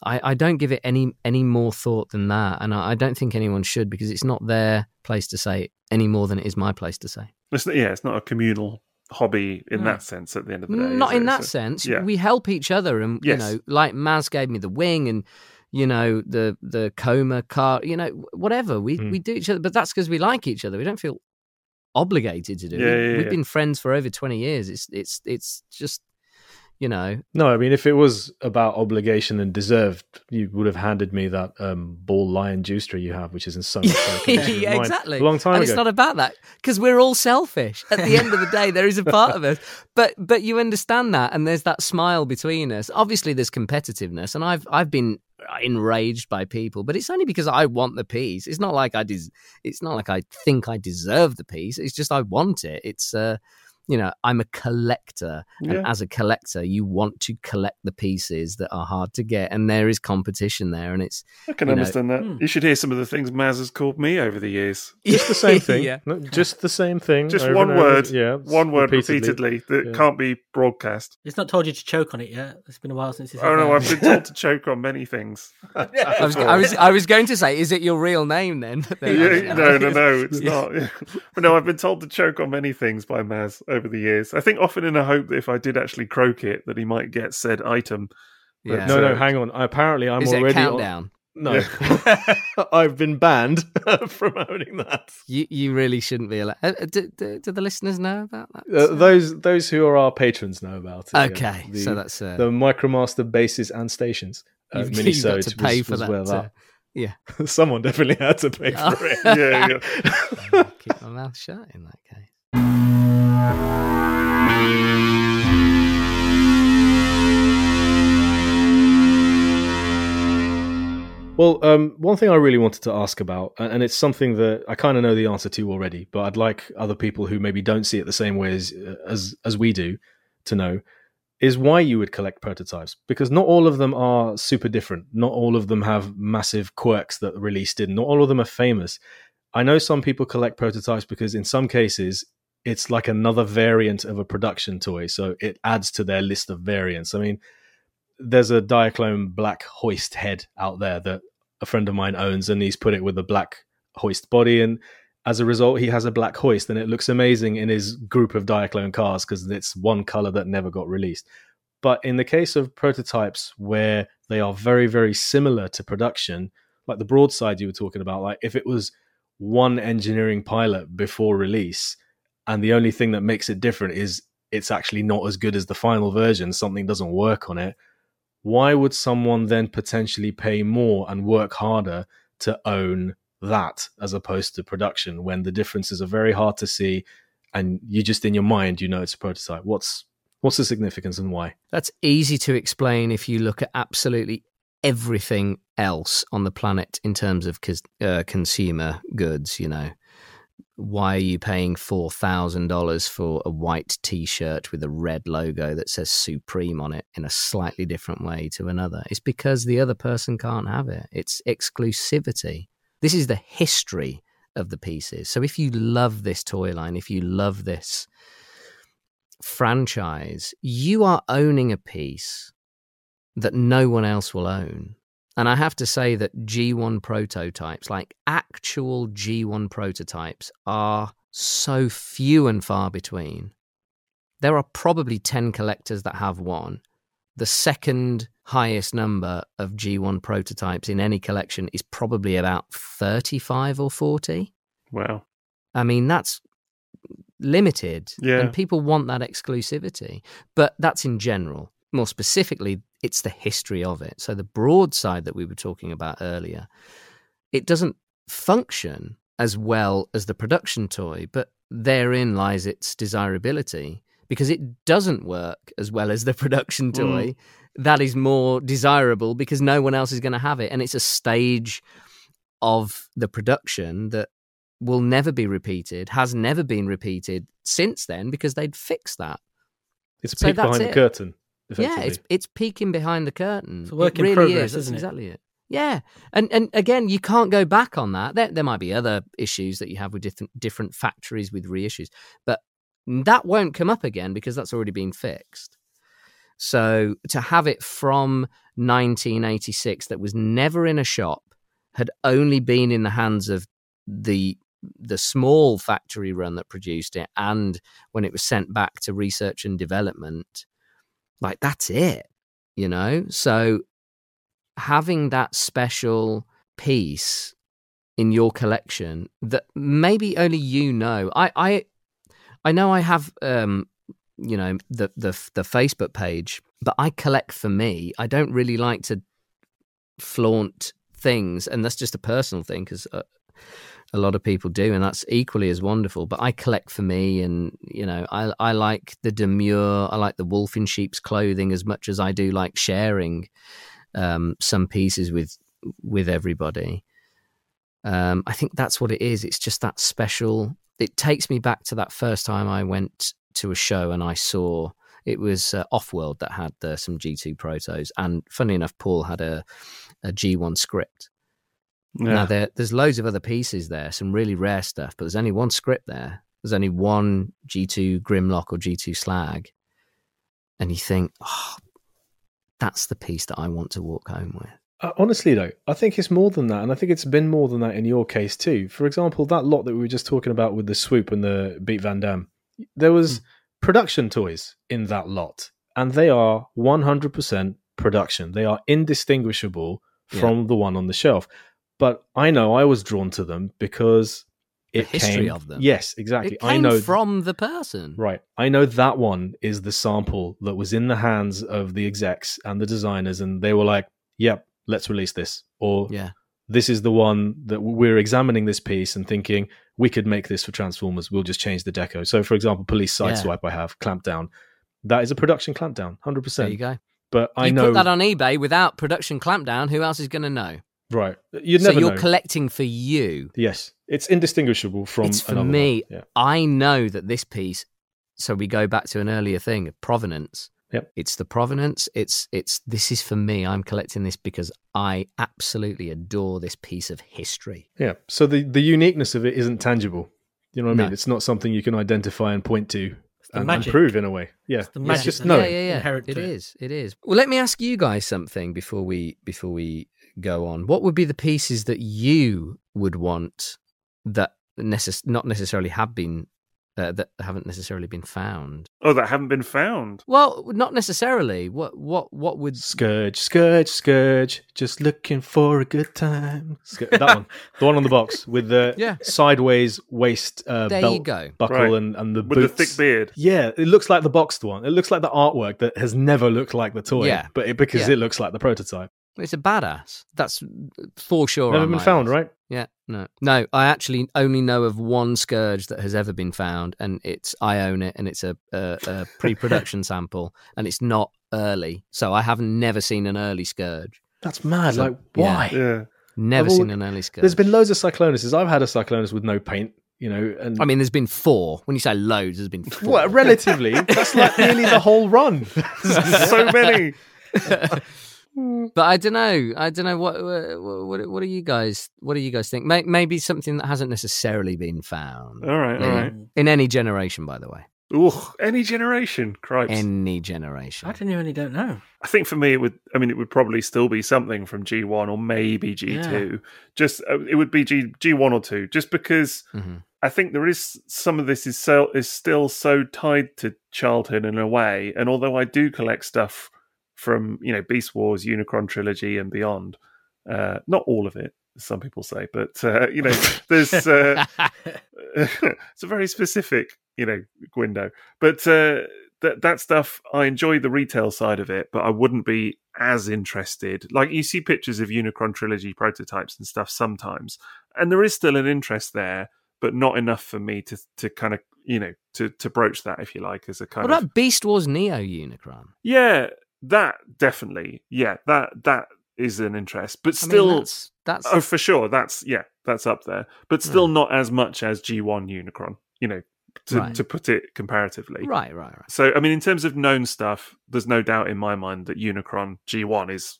I i don't give it any any more thought than that and i, I don't think anyone should because it's not their place to say any more than it is my place to say. It's, yeah, it's not a communal hobby in No. that sense at the end of the day. not in it? that So- sense yeah. we help each other and Yes. you know like maz gave me the wing and you know the the coma car you know whatever we Mm. we do each other but that's because we like each other we don't feel obligated to do Yeah, it yeah, we've been friends for over 20 years it's it's it's just you know No, I mean, if it was about obligation and deserved, you would have handed me that um, ball lion juicer you have, which is in so much yeah, exactly. A long time and ago. it's not about that because we're all selfish. At the end of the day, there is a part of us, but but you understand that, and there's that smile between us. Obviously, there's competitiveness, and I've I've been enraged by people, but it's only because I want the piece. It's not like I des- It's not like I think I deserve the piece. It's just I want it. It's uh, you know, I'm a collector, and as a collector, you want to collect the pieces that are hard to get, and there is competition there, and it's I can you know, understand that. Hmm. You should hear some of the things Maz has called me over the years. just the same thing. yeah. No, just the same thing. Just one word. Yeah, One word repeatedly. repeatedly, that Yeah. can't be broadcast. It's not told you to choke on it yet. It's been a while since it's. Oh no, I've been told to choke on many things. I was, I was, I was going to say, is it your real name then? Yeah, no, no, no, it's not. but no, I've been told to choke on many things by Maz over the years. I think often in a hope that if I did actually croak it, that he might get said item. Yeah. No, no, So- hang on. Apparently, I'm Is it a already on- countdown? No, I've been banned from owning that. You, you really shouldn't be allowed. Uh, uh, do, do, do the listeners know about that? Uh, those those who are our patrons know about it. yeah. okay, The- so that's uh, the Micromaster bases and stations. Uh, you've, you've got to pay was- for was that. where uh, yeah, Someone definitely had to pay for it. Yeah, yeah. keep my mouth shut in that case. Well, um, one thing I really wanted to ask about, and it's something that I kind of know the answer to already, but I'd like other people who maybe don't see it the same way as as as we do to know, is why you would collect prototypes. Because not all of them are super different. Not all of them have massive quirks that released in. Not all of them are famous. I know some people collect prototypes because in some cases it's like another variant of a production toy, so it adds to their list of variants. I mean, there's a Diaclone black hoist head out there that a friend of mine owns, and he's put it with a black hoist body, and as a result, he has a black hoist, and it looks amazing in his group of Diaclone cars because it's one color that never got released. But in the case of prototypes where they are very, very similar to production, like the broadside you were talking about, like if it was one engineering pilot before release, and the only thing that makes it different is it's actually not as good as the final version. Something doesn't work on it. Why would someone then potentially pay more and work harder to own that as opposed to production when the differences are very hard to see and you just in your mind you know it's a prototype? What's what's the significance and why? That's easy to explain if you look at absolutely everything else on the planet in terms of uh, consumer goods. You know, why are you paying four thousand dollars for a white T-shirt with a red logo that says Supreme on it in a slightly different way to another? It's because the other person can't have it. It's exclusivity. This is the history of the pieces. So if you love this toy line, if you love this franchise, you are owning a piece that no one else will own. And I have to say that G1 prototypes, like actual G1 prototypes, are so few and far between. There are probably 10 collectors that have one. The second highest number of G1 prototypes in any collection is probably about 35 or 40. Wow. I mean, that's limited. Yeah. And people want that exclusivity. But that's in general. More specifically, it's the history of it. So the broadside that we were talking about earlier, it doesn't function as well as the production toy, but therein lies its desirability because it doesn't work as well as the production toy. Mm. That is more desirable because no one else is going to have it. And it's a stage of the production that will never be repeated, has never been repeated since then because they'd fixed that. It's a peek behind it. the curtain. Yeah, it's it's peeking behind the curtain. It's a work it in really progress, is. Isn't it? exactly it. Yeah, and and again, you can't go back on that. There there might be other issues that you have with different different factories with reissues, but that won't come up again because that's already been fixed. So to have it from 1986 that was never in a shop, had only been in the hands of the the small factory run that produced it, and when it was sent back to research and development, like that's it, you know. So having that special piece in your collection that maybe only you know, I I I know I have um you know the the the Facebook page, but I collect for me. I don't really like to flaunt things, and that's just a personal thing because uh, a lot of people do, and that's equally as wonderful. But I collect for me, and you know, I I like the demure, I like the wolf in sheep's clothing as much as I do like sharing um, some pieces with with everybody. Um, I think that's what it is. It's just that special. It takes me back to that first time I went to a show and I saw it was uh, Offworld that had uh, some G2 protos, and funny enough, Paul had a, a G1 script. Yeah. Now there, there's loads of other pieces there, some really rare stuff, but there's only one script there. There's only one G2 Grimlock or G2 Slag, and you think, oh, that's the piece that I want to walk home with. Uh, honestly, though, I think it's more than that, and I think it's been more than that in your case too. For example, that lot that we were just talking about with the swoop and the Beat Van Dam, there was production toys in that lot, and they are 100% production. They are indistinguishable Yeah. from the one on the shelf. But I know I was drawn to them because The it history came, of them. Yes, exactly. It came I know from the person. Right. I know that one is the sample that was in the hands of the execs and the designers, and they were like, yep, let's release this. Or Yeah. this is the one that we're examining this piece and thinking we could make this for Transformers. We'll just change the deco. So, for example, Police Yeah. Sideswipe, I have Clampdown. That is a production clampdown, 100%. There you go. But I you know. put that on eBay without production clampdown. Who else is going to know? Right. You'd so never you're know. collecting for you. yes. It's indistinguishable from It's for another me. Yeah. I know that this piece. So we go back to an earlier thing of provenance. Yep. It's the provenance. It's it's this is for me. I'm collecting this because I absolutely adore this piece of history. Yeah. So the, the uniqueness of it isn't tangible. You know what I No. mean? It's not something you can identify and point to and, and prove in a way. Yeah. It's the It's magic just that- knowing. Yeah, yeah, yeah. It it. is. It is. Well, let me ask you guys something before we before we go on. What would be the pieces that you would want that necess- not necessarily have been uh, that haven't necessarily been found. Oh, that haven't been found. Well, not necessarily. What what what would Scourge, Scourge, Scourge, just looking for a good time. Scourge, that one, the one on the box with the Yeah. sideways waist uh, there belt you go? buckle Right. and, and the With boots. the thick beard. Yeah, it looks like the boxed one. It looks like the artwork that has never looked like the toy. Yeah. but it, because Yeah. it looks like the prototype. It's a badass. That's for sure. Never been found, list. right? Yeah, no, no. I actually only know of one scourge that has ever been found, and it's I own it, and it's a, a, a pre-production sample, and it's not early, so I have never seen an early scourge. That's mad. So, like, why? Yeah. Never I've seen an early scourge. There's been loads of cyclonuses. I've had a cyclonus with no paint, you know, and I mean, there's been four. When you say loads, there's been four. well, relatively, that's like nearly the whole run. so many. But I don't know. I don't know what what what, what do you guys what do you guys think? May, maybe something that hasn't necessarily been found All right, all Yeah. right. in any generation, by the way, Ooh, any generation, cripes. any generation. I genuinely don't know. I think for me, it would. I mean, it would probably still be something from G one or maybe G two. Just uh, it would be G G one or two, just because Mhm. I think there is some of this is so is still so tied to childhood in a way. And although I do collect stuff from you know Beast Wars, Unicron trilogy, and beyond, uh, not all of it, some people say, but uh, you know, there's. Uh, it's a very specific, you know, window. But uh, that that stuff, I enjoy the retail side of it, but I wouldn't be as interested. Like you see pictures of Unicron trilogy prototypes and stuff sometimes, and there is still an interest there, but not enough for me to to kind of you know to to broach that if you like as a kind What of about Beast Wars Neo Unicron? yeah that definitely yeah that that is an interest, but I mean, still. that's, that's Oh, for sure. That's yeah, that's up there, but hmm. still not as much as G1 Unicron. You know, to, Right. to put it comparatively. right, right, right. So, I mean, in terms of known stuff, there's no doubt in my mind that Unicron G1 is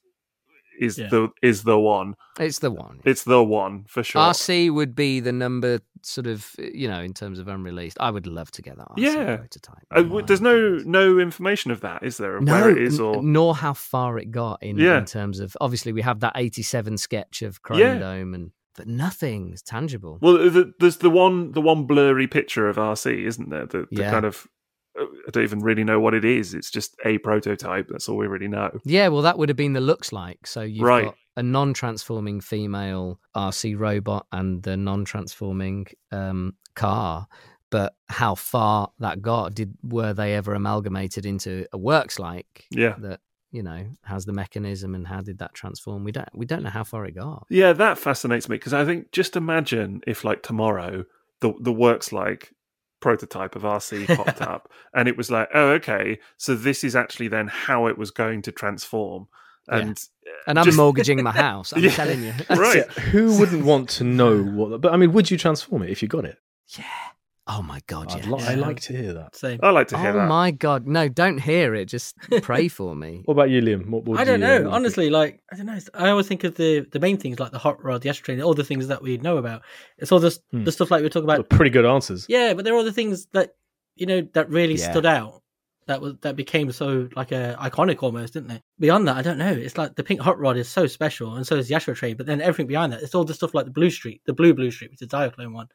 is Yeah. the is the one. It's the one. It's the one for sure. Arcee would be the number, sort of, you know, in terms of unreleased. I would love to get that Arcee Yeah. prototype. Uh, w- there's no no information of that, is there? Of no, where it is, n- nor how far it got in, Yeah. in terms of. Obviously, we have that '87 sketch of Chrome Yeah. Dome, and but nothing's tangible. well, the, there's the one the one blurry picture of Arcee, isn't there? The, the Yeah. kind of I don't even really know what it is. It's just a prototype. That's all we really know. Yeah, well, that would have been the looks like. So you've Right. got a non-transforming female Arcee robot and the non-transforming um, car. But how far that got? Did were they ever amalgamated into a works like Yeah. that? You know, has the mechanism and how did that transform? We don't we don't know how far it got. Yeah, that fascinates me because I think just imagine if like tomorrow the the works like prototype of Arcee popped up and it was like, oh okay, so this is actually then how it was going to transform. Yeah. And uh, And I'm Just- mortgaging my house. I'm Yeah. telling you. right. Who wouldn't want to know what? But I mean, would you transform it if you got it? Yeah. Oh my god, I'd li- I like to hear that. Same. I like to hear that. Oh that. my god. No, don't hear it. Just pray for me. What about you, Liam? What would I don't you, know. what- Honestly, like I don't know. I always think of the the main things like the hot rod, the astrotrain, all the things that we know about. It's all the Hmm. the stuff like we were talking about. pretty good answers. Yeah, but there are all the things that you know that really Yeah. stood out. That was that became so like a iconic almost, didn't it? Beyond that, I don't know. It's like the pink hot rod is so special, and so is the Astrotrain. But then everything behind that, it's all the stuff like the Bluestreak, the blue Bluestreak, which is the Diaclone one.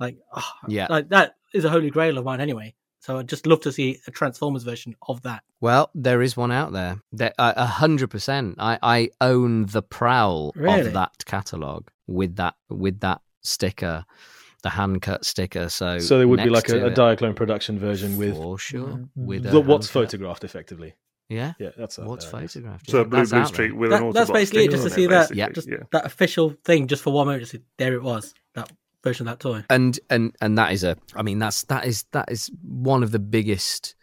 Like, oh, Yeah. like that is a holy grail of mine anyway. So I'd just love to see a Transformers version of that. Well, there is one out there. There- uh, A hundred percent. I I own the prowl Really? of that catalog with that with that sticker, the hand cut sticker. So So there would be like a, to a Diaclone production version with for sure Mhm. with the, what's photographed effectively. Yeah, Yeah, that's out what's there, I guess. photographed? So yeah, Blue that's Blue. Street with That- an that's basically it, just to see that- Yeah. Just yeah. that official thing, just for one moment, just there it was. That version of that toy. and and and that is a. I mean, that's that is that is one of the biggest.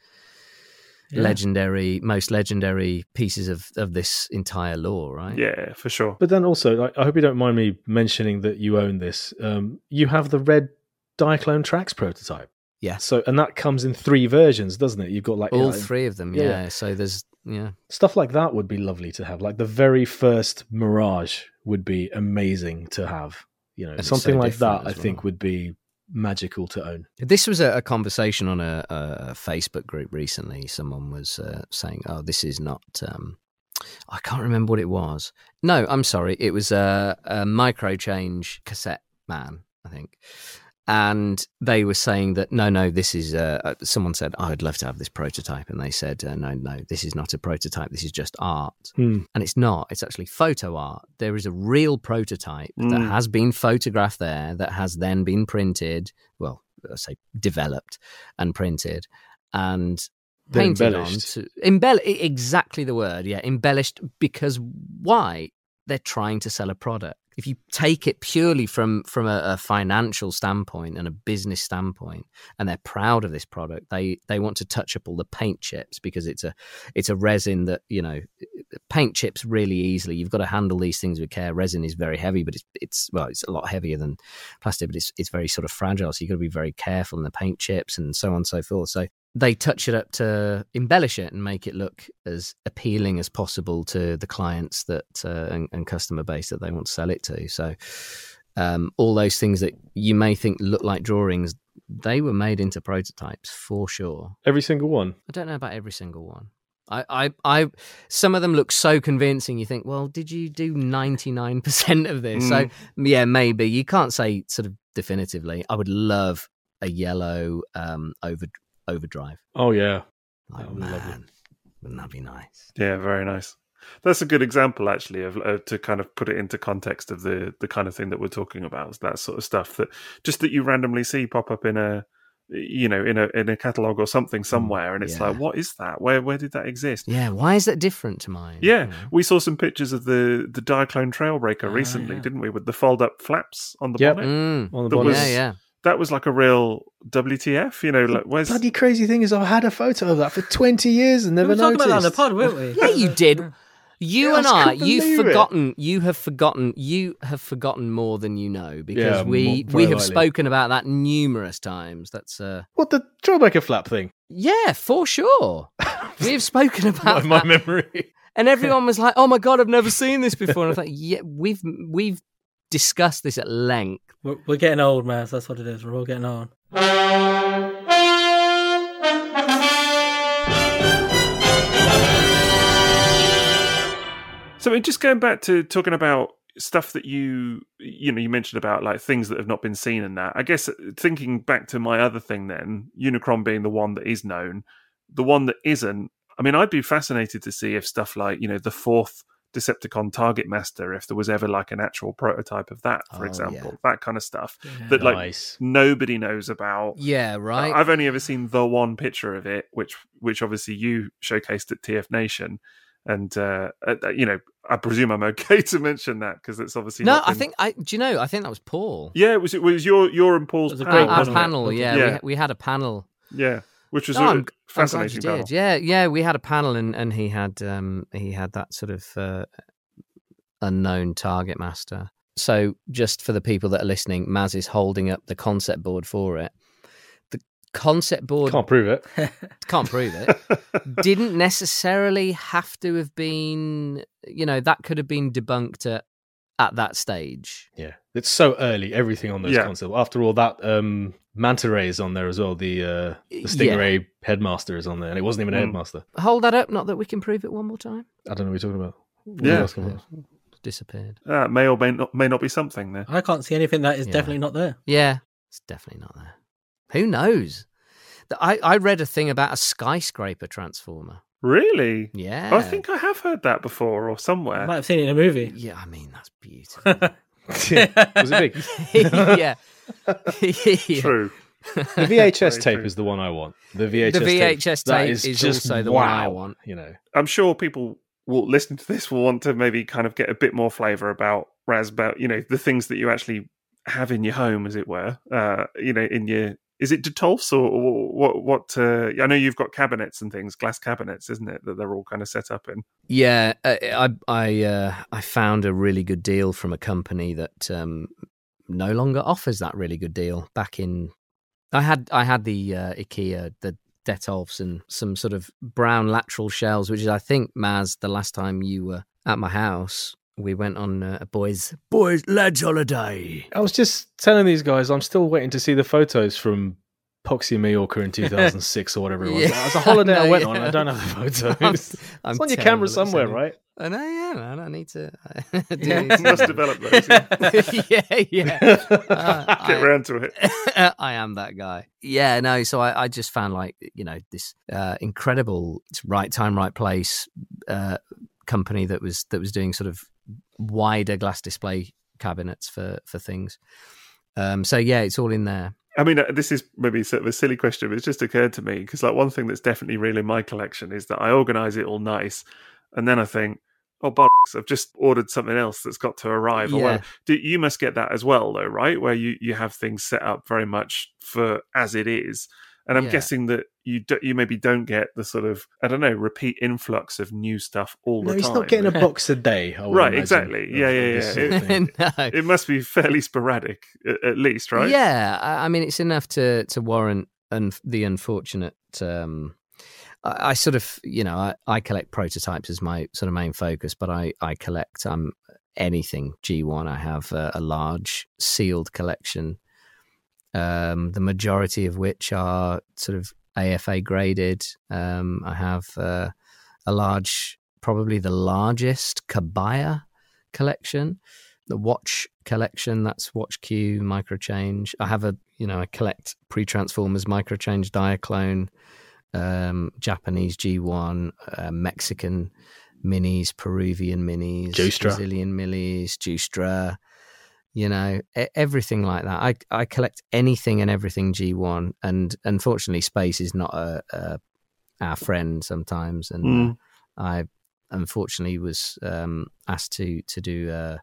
Yeah. Legendary, most legendary pieces of, of this entire lore, right? Yeah, for sure. But then also, like, I hope you don't mind me mentioning that you own this. Um, you have the red Diaclone Tracks prototype. Yeah. So, and that comes in three versions, doesn't it? You've got like all you know, three of them. yeah, Yeah. yeah. So there's yeah. stuff like that would be lovely to have. Like the very first Mirage would be amazing to have. You know, And something so like that. I as think would be magical to own. This was a, a conversation on a, a Facebook group recently. Someone was uh, saying, "Oh, this is not." Um, I can't remember what it was. No, I'm sorry. It was a, a micro change cassette man, I think, and they were saying that no, no, this is. Uh, uh, someone said, oh, "I'd love to have this prototype," and they said, uh, "No, no, this is not a prototype. This is just art." Hmm. And it's not. It's actually photo art. There is a real prototype that Mm. has been photographed there, that has then been printed. Well, I say developed and printed, and painted on to embellish exactly the word yeah embellished because why they're trying to sell a product if you take it purely from from a, a financial standpoint and a business standpoint and they're proud of this product they they want to touch up all the paint chips because it's a it's a resin that you know paint chips really easily you've got to handle these things with care. Resin is very heavy but it's it's well it's a lot heavier than plastic but it's it's very sort of fragile so you've got to be very careful in the paint chips and so on and so forth. So they touch it up to embellish it and make it look as appealing as possible to the clients that uh, and, and customer base that they want to sell it to. So um, all those things that you may think look like drawings, they were made into prototypes for sure. Every single one. I don't know about every single one. I, I, I, some of them look so convincing. You think, well, did you do ninety nine percent of this? So yeah, maybe you can't say sort of definitively. I would love a yellow um, over overdrive. Oh yeah. Like, That would be lovely. man, wouldn't that be nice? Yeah, very nice. That's a good example, actually, of uh, to kind of put it into context of the the kind of thing that we're talking about. That sort of stuff that just that you randomly see pop up in a, you know, in a in a catalog or something somewhere, and it's yeah. like, what is that? Where where did that exist? Yeah, why is that different to mine? Yeah, You we saw some pictures of the the Diaclone Trailbreaker Ah, recently, yeah. didn't we? With the fold up flaps on the Yep. bonnet. Mm. On the There bottom. was- yeah, yeah. That was like a real WTF, you know. Like, where's Bloody crazy thing is, I've had a photo of that for twenty years and never We never were talking noticed. about that on the pod, weren't we? Yeah, you did. You Yeah, and just I you've believe it. forgotten. You have forgotten. You have forgotten more than you know because Yeah, we mo- we have likely. spoken about that numerous times. That's uh, What the Trailbreaker flap thing? yeah, for sure. we have spoken about my, my memory. and everyone was like, "Oh my god, I've never seen this before." And I was like, "Yeah, we've we've discussed this at length." We're, we're getting old, man. That's what it is. We're all getting on. So just going back to talking about stuff that you you know you mentioned about like things that have not been seen and that. I guess uh, thinking back to my other thing then, Unicron being the one that is known, the one that isn't. I mean, I'd be fascinated to see if stuff like you know the fourth Decepticon Target Master, if there was ever like an actual prototype of that, for Oh, example, that kind of stuff Yeah. that like nice. nobody knows about. Yeah, right. I've only ever seen the one picture of it, which which obviously you showcased at TF Nation, and uh, uh, you know I presume I'm okay to mention that because it's obviously no, not I think I. Do you know? I think that was Paul. yeah, it was it was your your and Paul's It was a panel, great our, our wasn't it? panel. Yeah, Yeah. We, we had a panel. yeah, which was No, a I'm- I'm glad you panel. did. Yeah, yeah, we had a panel, and, and he had um, he had that sort of uh, unknown target master. So, just for the people that are listening, Maz is holding up the concept board for it. The concept board Can't prove it. can't prove it. Didn't necessarily have to have been, you know, that could have been debunked at at that stage. Yeah, it's so early. Everything on those Yeah. concepts. After all, that um, manta ray is on there as well. The uh, the Yeah. stingray headmaster is on there, and it wasn't even a Mm. headmaster. Hold that up, not that we can prove it one more time. I don't know what you're talking about. What Yeah. are asking about? Disappeared. Uh, may or may not may not be something there. I can't see anything that is Yeah. definitely not there. Yeah, it's definitely not there. Who knows? I, I read a thing about a skyscraper transformer. Really? Yeah. I think I have heard that before or I somewhere. might have seen it in a movie. Yeah, I mean, that's beautiful. was it big? yeah. Yeah. True. The VHS tape true. is the one I want. The VHS, The VHS that tape is, is just also the wow, one I want. You know, I'm sure people will listen to this will want to maybe kind of get a bit more flavour about Ras about you know the things that you actually have in your home, as it were. Uh, you know, in your is it Detolfs or, or what? What? Uh, I know you've got cabinets and things, glass cabinets, isn't it? That they're all kind of set up in. Yeah, uh, I I uh, I found a really good deal from a company that um, no longer offers that really good deal. Back in, I had I had the uh, IKEA the Detolfs and some sort of brown lateral shells, which is I think Maz the last time you were at my house. We went on uh, a boys boys lads holiday. I was just telling these guys I'm still waiting to see the photos from Poxy Mallorca in 2006 or whatever it was. Yeah. It was a holiday I No, went yeah. on. I don't have the I'm- photos. I'm it's on your camera somewhere, right? I know, yeah, man. I need to. I do Yeah. need to- Must develop those. yeah. yeah. Uh, Get I- round to it. I am that guy. Yeah, no. So I, I just found like you know this uh, incredible right time, right place uh, company that was that was doing sort of wider glass display cabinets for for things. Um, so yeah, it's all in there. I mean, uh, this is maybe sort of a silly question, but it's just occurred to me because, like, one thing that's definitely real in my collection is that I organise it all nice, and then I think, oh bollocks, I've just ordered something else that's got to arrive. Yeah. Do, you must get that as well, though, right? Where you you have things set up very much for as it is, and I'm Yeah. guessing that you do, you maybe don't get the sort of I don't know repeat influx of new stuff all No, the time. he's time. not getting a box a day. I would Right, imagine, exactly. Yeah, yeah, yeah. sort of thing. no. it must be fairly sporadic, at, at least, right? Yeah, I, I mean, it's enough to to warrant un- the unfortunate. Um, I, I sort of, you know, I, I collect prototypes as my sort of main focus, but I I collect um anything G1. I have a, a large sealed collection, um, the majority of which are sort of AFA graded. Um, I have uh, a large, probably the largest Kabaya collection the watch collection that's watch q microchange. I have a you know i collect pre-transformers microchange diaclone um japanese g1 uh, mexican minis peruvian minis brazilian minis Joustra, you know everything like that i i collect anything and everything g1 and unfortunately space is not a, a our friend sometimes and Mm. uh, i unfortunately was um asked to to do uh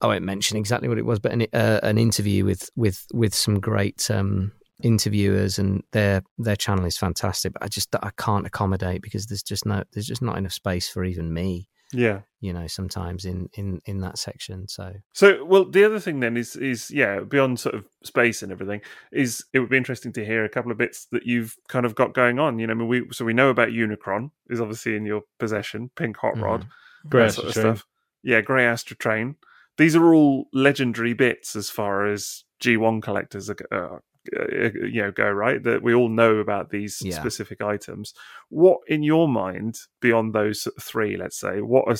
I won't mention exactly what it was, but an uh, an interview with with with some great um, interviewers, and their their channel is fantastic. But I just I can't accommodate because there's just no there's just not enough space for even me. Yeah. You know, sometimes in in in that section. So So, well, the other thing then is is yeah, beyond sort of space and everything, is it would be interesting to hear a couple of bits that you've kind of got going on. You know, I mean, we so we know about Unicron is obviously in your possession, Pink Hot Rod, mm-hmm. Grey sort of stuff. Yeah, Grey Astrotrain. These are all legendary bits as far as G1 collectors are, uh, uh, uh, you know go right? That we all know about these Yeah. specific items. What in your mind beyond those three let's say what are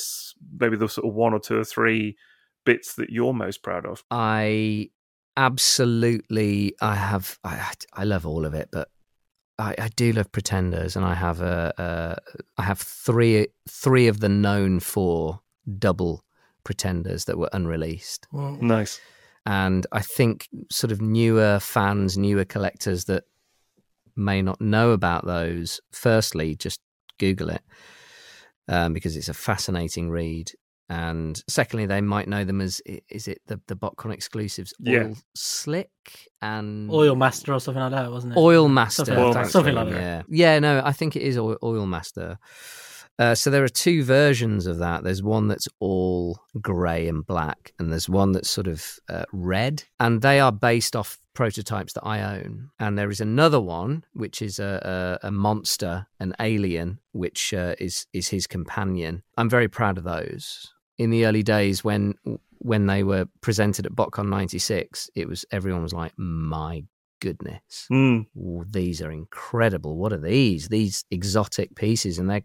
maybe the sort of one or two or three bits that you're most proud of? I absolutely I have I I love all of it, but I, I do love Pretenders, and I have a, a I have three three of the known four double Pretenders that were unreleased. nice And I think sort of newer fans, newer collectors that may not know about those, firstly, just Google it um, because it's a fascinating read. And secondly, they might know them as is it the the BotCon exclusives Yeah. Slick and Oil Master or something like that, wasn't it? Oil Master. Something, Oil Master, something like that. Yeah, yeah. No, I think it is Oil, Oil Master. Uh, so there are two versions of that. There's one that's all grey and black, and there's one that's sort of uh, red, and they are based off prototypes that I own. And there is another one which is a, a, a monster, an alien, which uh, is is his companion. I'm very proud of those. In the early days, when when they were presented at BotCon '96, it was everyone was like, "My goodness." Mm. "Ooh, these are incredible. What are these? These exotic pieces, and they're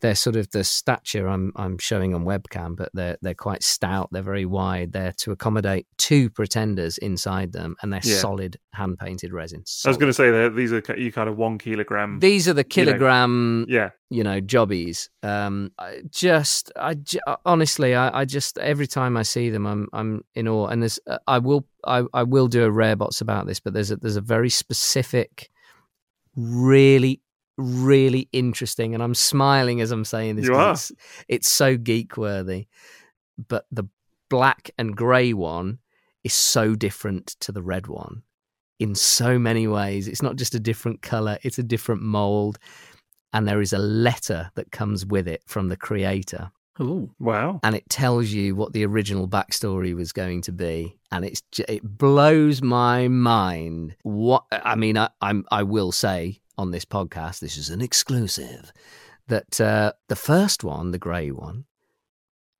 they're sort of the stature I'm I'm showing on webcam, but they're they're quite stout. They're very wide. They're to accommodate two pretenders inside them, and they're Yeah. solid hand painted resin. I was going to say that these are you kind of one kilogram. These are the you know, kilogram, yeah, you know, jobbies. Um, I just, I honestly, I, I just every time I see them, I'm, I'm in awe. And there's, uh, I will, I, I will do a Rarebots about this, but there's a, there's a very specific, really, really interesting, and I'm smiling as I'm saying this. You 'cause are. It's, it's so geek worthy, but the black and grey one is so different to the red one in so many ways. It's not just a different color; it's a different mold and there is a letter that comes with it from the creator Ooh. wow. and it tells you what the original backstory was going to be and it's it blows my mind what i mean i i'm i will say on this podcast this is an exclusive that uh, the first one the grey one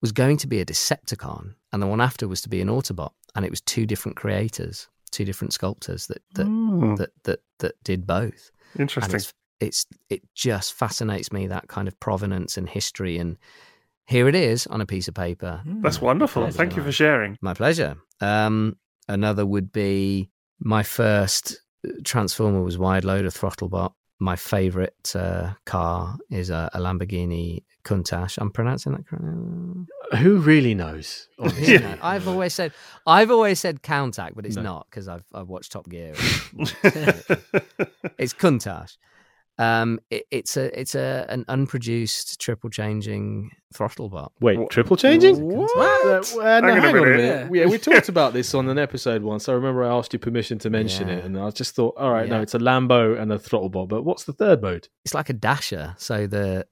was going to be a decepticon and the one after was to be an autobot and it was two different creators two different sculptors that that Mm, that that that did both. Interesting. it's it's it just fascinates me that kind of provenance and history and here it is on a piece of paper. That's wonderful. Pleasure, Thank you for sharing. My pleasure. Um, another would be my first Transformer was Wide Load, a Throttlebot. My favorite uh, car is a, a Lamborghini Countach. I'm pronouncing that correctly. Who really knows? You I've always said I've always said Countach, but it's No. not because I've I've watched Top Gear. it's Countach. Um, it, it's a it's a an unproduced triple changing Throttlebot. Wait, What? triple changing? What? Uh, well, no, Hang on a hang on a minute. minute. Yeah, we talked about this on an episode once. I remember I asked you permission to mention Yeah. it, and I just thought, all right, no, it's a Lambo and a throttlebot. But what's the third mode? It's like a dasher, so the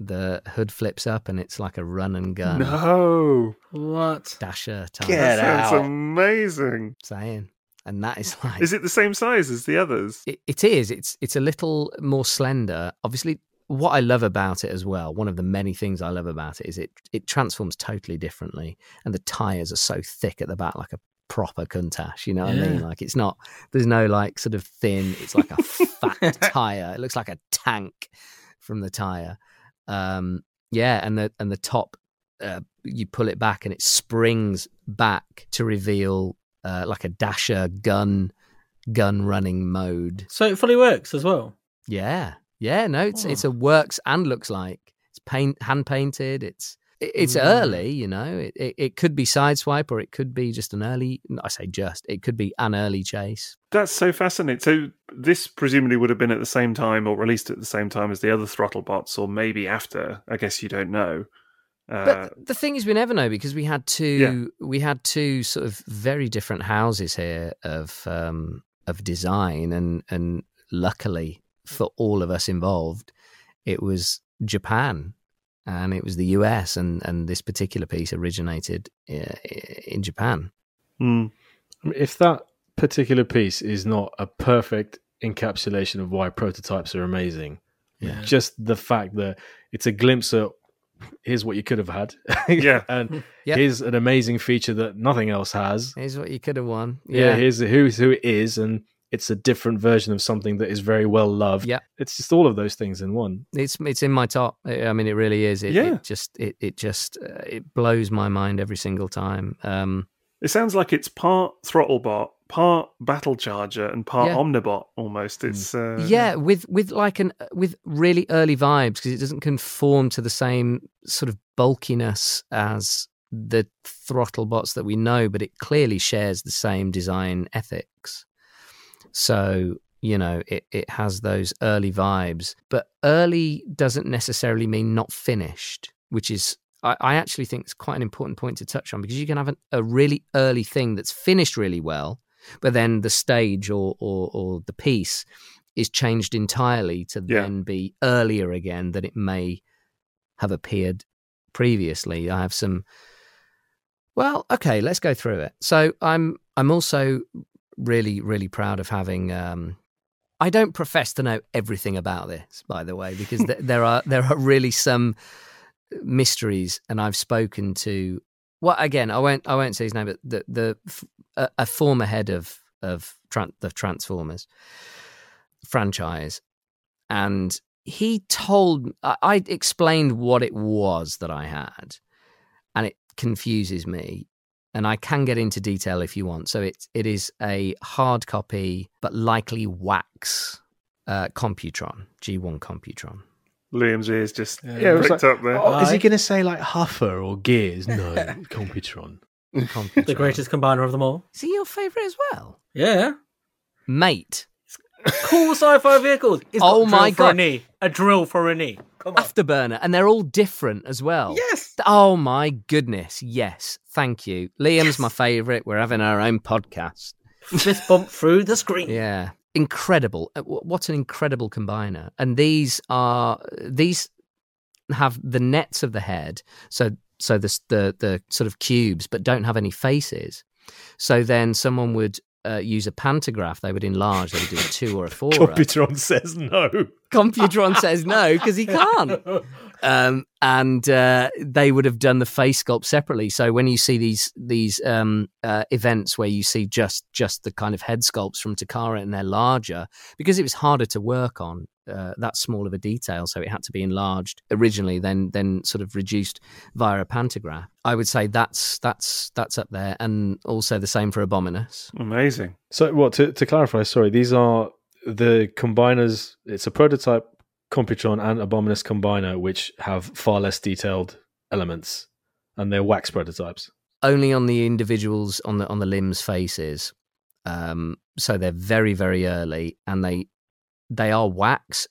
the hood flips up and it's like a run and gun no. What? dasher type Get That sounds out. amazing. saying, and that is like Is it the same size as the others? It, it is. It's it's a little more slender. Obviously, what I love about it as well, one of the many things I love about it is it it transforms totally differently, and the tires are so thick at the back, like a proper Countach You know what I mean? Like it's not. There's no like sort of thin. It's like a fat tire. It looks like a tank from the tire. Um, yeah, and the and the top, uh, you pull it back and it springs back to reveal uh, like a dasher gun gun running mode. So it fully works as well. Yeah, yeah. No, it's Oh. it's a works and looks like it's paint hand painted. It's it- it's Mm. early, you know. It, it it could be sideswipe or it could be just an early. I say just. It could be an early chase. That's so fascinating. So this presumably would have been at the same time or released at the same time as the other throttle bots, or maybe after. I guess you don't know. Uh, But the thing is, we never know because we had two we had two sort of very different houses here of um, of design, and and luckily for all of us involved, it was Japan and it was the US, and and this particular piece originated uh, in Japan. mean, if that particular piece is not a perfect encapsulation of why prototypes are amazing, Yeah. just the fact that it's a glimpse of here's what you could have had, Yeah. and Yep. here's an amazing feature that nothing else has. Here's what you could have won. Yeah, Yeah, here's who's who it is, and it's a different version of something that is very well loved. Yeah. it's just all of those things in one. it's it's in my top. I I mean, it really is. It, Yeah. it just it it just uh, it blows my mind every single time. Um, It sounds like it's part throttlebot, part battle charger, and part Yeah. omnibot. Almost, it's uh, yeah with with like an with really early vibes because it doesn't conform to the same sort of bulkiness as the throttle bots that we know but it clearly shares the same design ethics so you know it, it has those early vibes but early doesn't necessarily mean not finished which is I, I actually think it's quite an important point to touch on because you can have an, a really early thing that's finished really well but then the stage or or, or the piece is changed entirely to Yeah. then be earlier again than it may have appeared previously. I have some. Well, okay, let's go through it. So I'm I'm also really really proud of having. Um, I don't profess to know everything about this, by the way, because th- there are there are really some mysteries, and I've spoken to. Well, again, I won't I won't say his name, but the the a, a former head of of tran- the Transformers franchise, and he told I, I explained what it was that I had, and it confuses me. And I can get into detail if you want. So it it is a hard copy, but likely wax uh, Computron G1 Computron. Liam's ears just Yeah. Yeah, pricked like- up there. Oh, is he going to say like Huffer or Gears? No, Computron. Computron. The greatest combiner of them all. Is he your favourite as well, Yeah. mate? Cool sci-fi vehicles. It's got Oh a my drill for a God. knee. A drill for a knee. Come on. Afterburner, and they're all different as well. Yes. Oh my goodness! Yes, thank you. Liam's my favourite. We're having our own podcast. Fist bump through the screen. Yeah, incredible. Uh, What an incredible combiner! And these are these have the nets of the head, so so the the the sort of cubes, but don't have any faces. So then someone would. Uh, use a pantograph, they would enlarge. They would do a two or a four. Computron says no. Computron says no because he can't. um, and uh, they would have done the face sculpt separately. So when you see these these um, uh, events where you see just just the kind of head sculpts from Takara and they're larger because it was harder to work on uh, that small of a detail, so it had to be enlarged originally, then then sort of reduced via a pantograph. I would say that's that's that's up there, and also the same for Abominus. Amazing. So, what to, to clarify? Sorry, these are the combiners. It's a prototype Computron and Abominus combiner, which have far less detailed elements, and they're wax prototypes. Only on the individuals on the on the limbs faces. Um, so they're very very early, and they they are wax,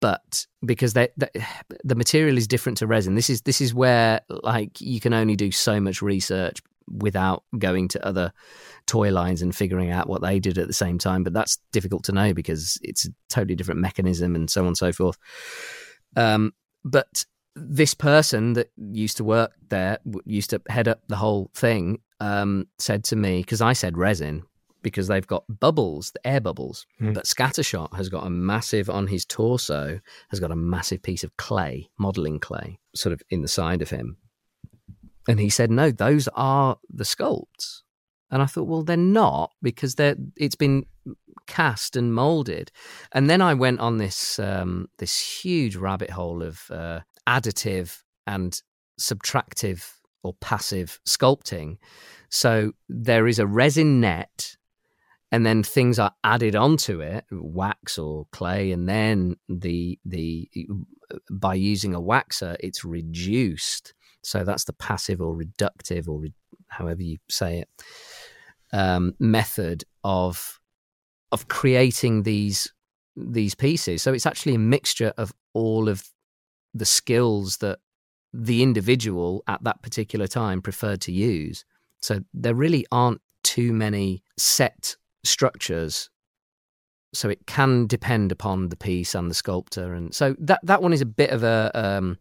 but because they, they, the material is different to resin. This is this is where like you can only do so much research without going to other toy lines and figuring out what they did at the same time. But that's difficult to know because it's a totally different mechanism and so on and so forth. Um, but this person that used to work there, used to head up the whole thing, um, said to me because I said resin because they've got bubbles, the air bubbles. Mm. But Scattershot has got a massive on his torso, has got a massive piece of clay, modeling clay, sort of in the side of him. And he said, "No, those are the sculpts." And I thought, well, they're not because they're it's been cast and molded. And then I went on this um, this huge rabbit hole of uh, additive and subtractive or passive sculpting. So there is a resin net and then things are added onto it wax or clay and then the the by using a waxer it's reduced. So that's the passive or reductive or re, however you say it um, method of of creating these these pieces. So it's actually a mixture of all of the skills that the individual at that particular time preferred to use. So there really aren't too many set structures so it can depend upon the piece and the sculptor and so that that one is a bit of a um,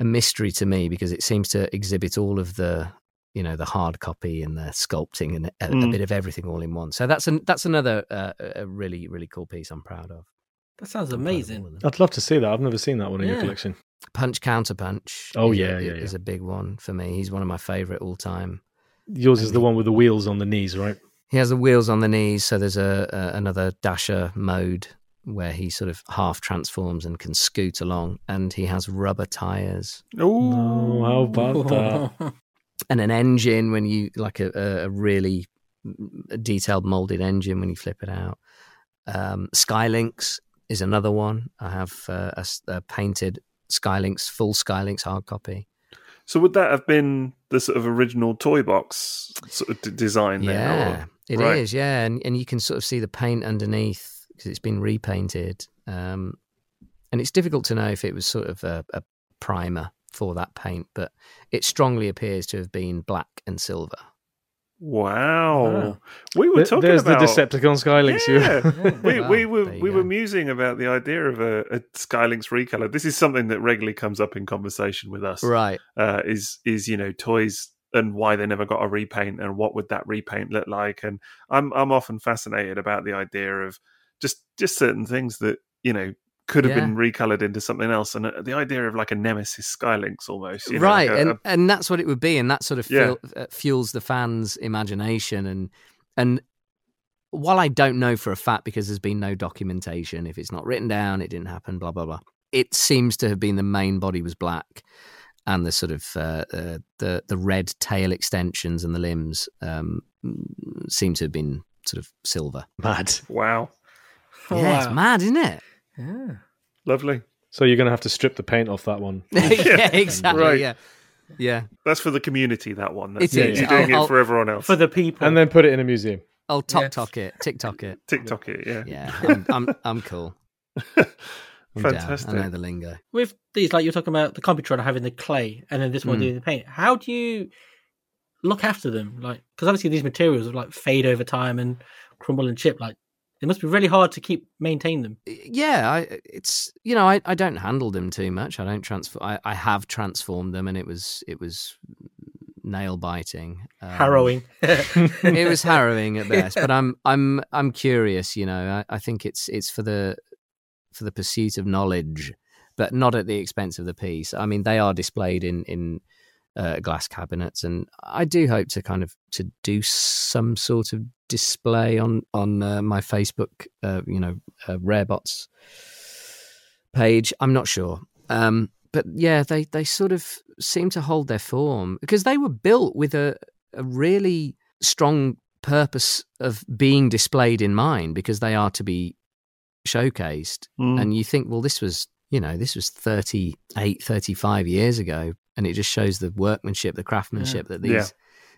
a mystery to me because it seems to exhibit all of the you know the hard copy and the sculpting and a, Mm. a bit of everything all in one so that's an, that's another uh, a really really cool piece i'm proud of That sounds I'm proud of amazing. all of them. I'd love to see that. I've never seen that one in your collection. punch counter punch Oh, is a- yeah, yeah, is a big one for me he's one of my favorite all time Yours is the one with the wheels on the knees, right? He has the wheels on the knees, so there's a, a another dasher mode where he sort of half transforms and can scoot along, and he has rubber tires Oh, how about that? and an engine when you like a, a, a really detailed molded engine when you flip it out. Um, Skylynx is another one. I have uh, a, s- a painted Skylynx, full Skylynx hard copy. So would that have been the sort of original toy box sort of d- design then? Yeah, or- it is. Right. Yeah, and and you can sort of see the paint underneath because it's been repainted. Um, and it's difficult to know if it was sort of a, a primer for that paint, but it strongly appears to have been black and silver. Wow. We were There- talking There's about the Decepticon Skylynx. you- Yeah. we, Wow, we were there you we were musing about the idea of a, a Skylynx recolor. This is something that regularly comes up in conversation with us. Right. Uh, is is you know toys and why they never got a repaint and what would that repaint look like? And I'm I'm often fascinated about the idea of just just certain things that you know could have Yeah. been recolored into something else, and uh, the idea of like a Nemesis Skylynx almost. You know, right, like a- and a- and that's what it would be, and that sort of Yeah. fuel, uh, fuels the fans' imagination. And and while I don't know for a fact because there's been no documentation, if it's not written down, it didn't happen. Blah blah blah. It seems to have been the main body was black, and the sort of uh, uh, the the red tail extensions and the limbs um, seem to have been sort of silver. Mad. wow, Yeah, it's mad, isn't it? Yeah. lovely. So you're going to have to strip the paint off that one. yeah, exactly. Right. Yeah, yeah. That's for the community. That one. That's, It is. You're doing I'll- it for everyone else. For the people. And then put it in a museum. I'll Yeah. TikTok it, TikTok it. TikTok it. Yeah. Yeah, I'm I'm, I'm cool. I'm down. Fantastic. I know the lingo. with these, like you're talking about the Computron having the clay and then this one Mm. doing the paint, how do you look after them? Like, because obviously these materials like fade over time and crumble and chip. Like, it must be really hard to keep maintain them. Yeah, I, it's you know I, I don't handle them too much. I don't transfer. I, I have transformed them, and it was it was nail biting, um, Harrowing. it was harrowing at best. But I'm I'm I'm curious. You know, I, I think it's it's for the for the pursuit of knowledge but not at the expense of the piece. I mean, they are displayed in in uh, glass cabinets, and I do hope to kind of to do some sort of display on on uh, my Facebook, uh, you know, uh, Rarebots page. I'm not sure. Um, but yeah, they, they sort of seem to hold their form because they were built with a, a really strong purpose of being displayed in mind because they are to be showcased. Mm. And you think, well, this was, you know, this was 38, 35 years ago. And it just shows the workmanship, the craftsmanship that these Yeah.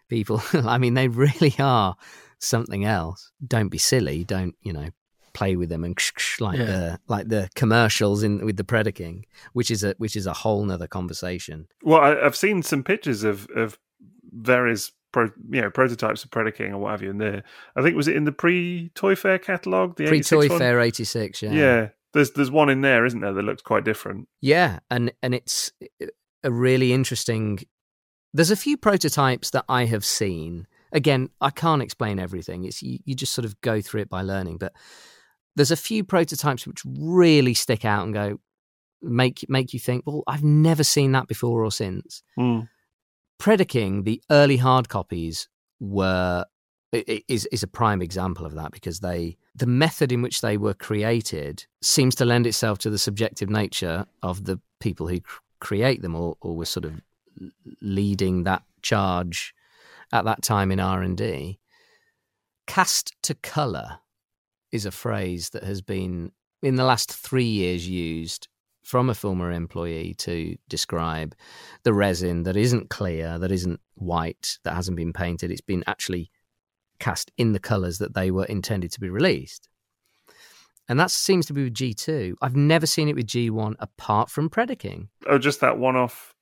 people, I mean, they really are something else. Don't be silly. Don't, you know, play with them and like Yeah. the like the commercials in with the Predaking, which is a which is a whole nother conversation. Well, I, I've seen some pictures of of various pro, you know prototypes of Predaking or what have you in there. I think was it in the pre Toy Fair catalog, the Pre Toy? Fair eighty six, yeah. Yeah. there's there's one in there, isn't there, that looks quite different. Yeah, and and it's a really interesting. There's a few prototypes that I have seen. Again, I can't explain everything. It's you, you just sort of go through it by learning. But there's a few prototypes which really stick out and go make make you think. Well, I've never seen that before or since. Mm. Predaking, the early hard copies were is is a prime example of that because they the method in which they were created seems to lend itself to the subjective nature of the people who cr- create them or, or were sort of leading that charge at that time in R&D cast to color is a phrase that has been in the last 3 years used from a former employee to describe the resin that isn't clear, that isn't white, that hasn't been painted. It's been actually cast in the colours that they were intended to be released. And that seems to be with G2. I've never seen it with G1 apart from Predaking. Oh, just that one off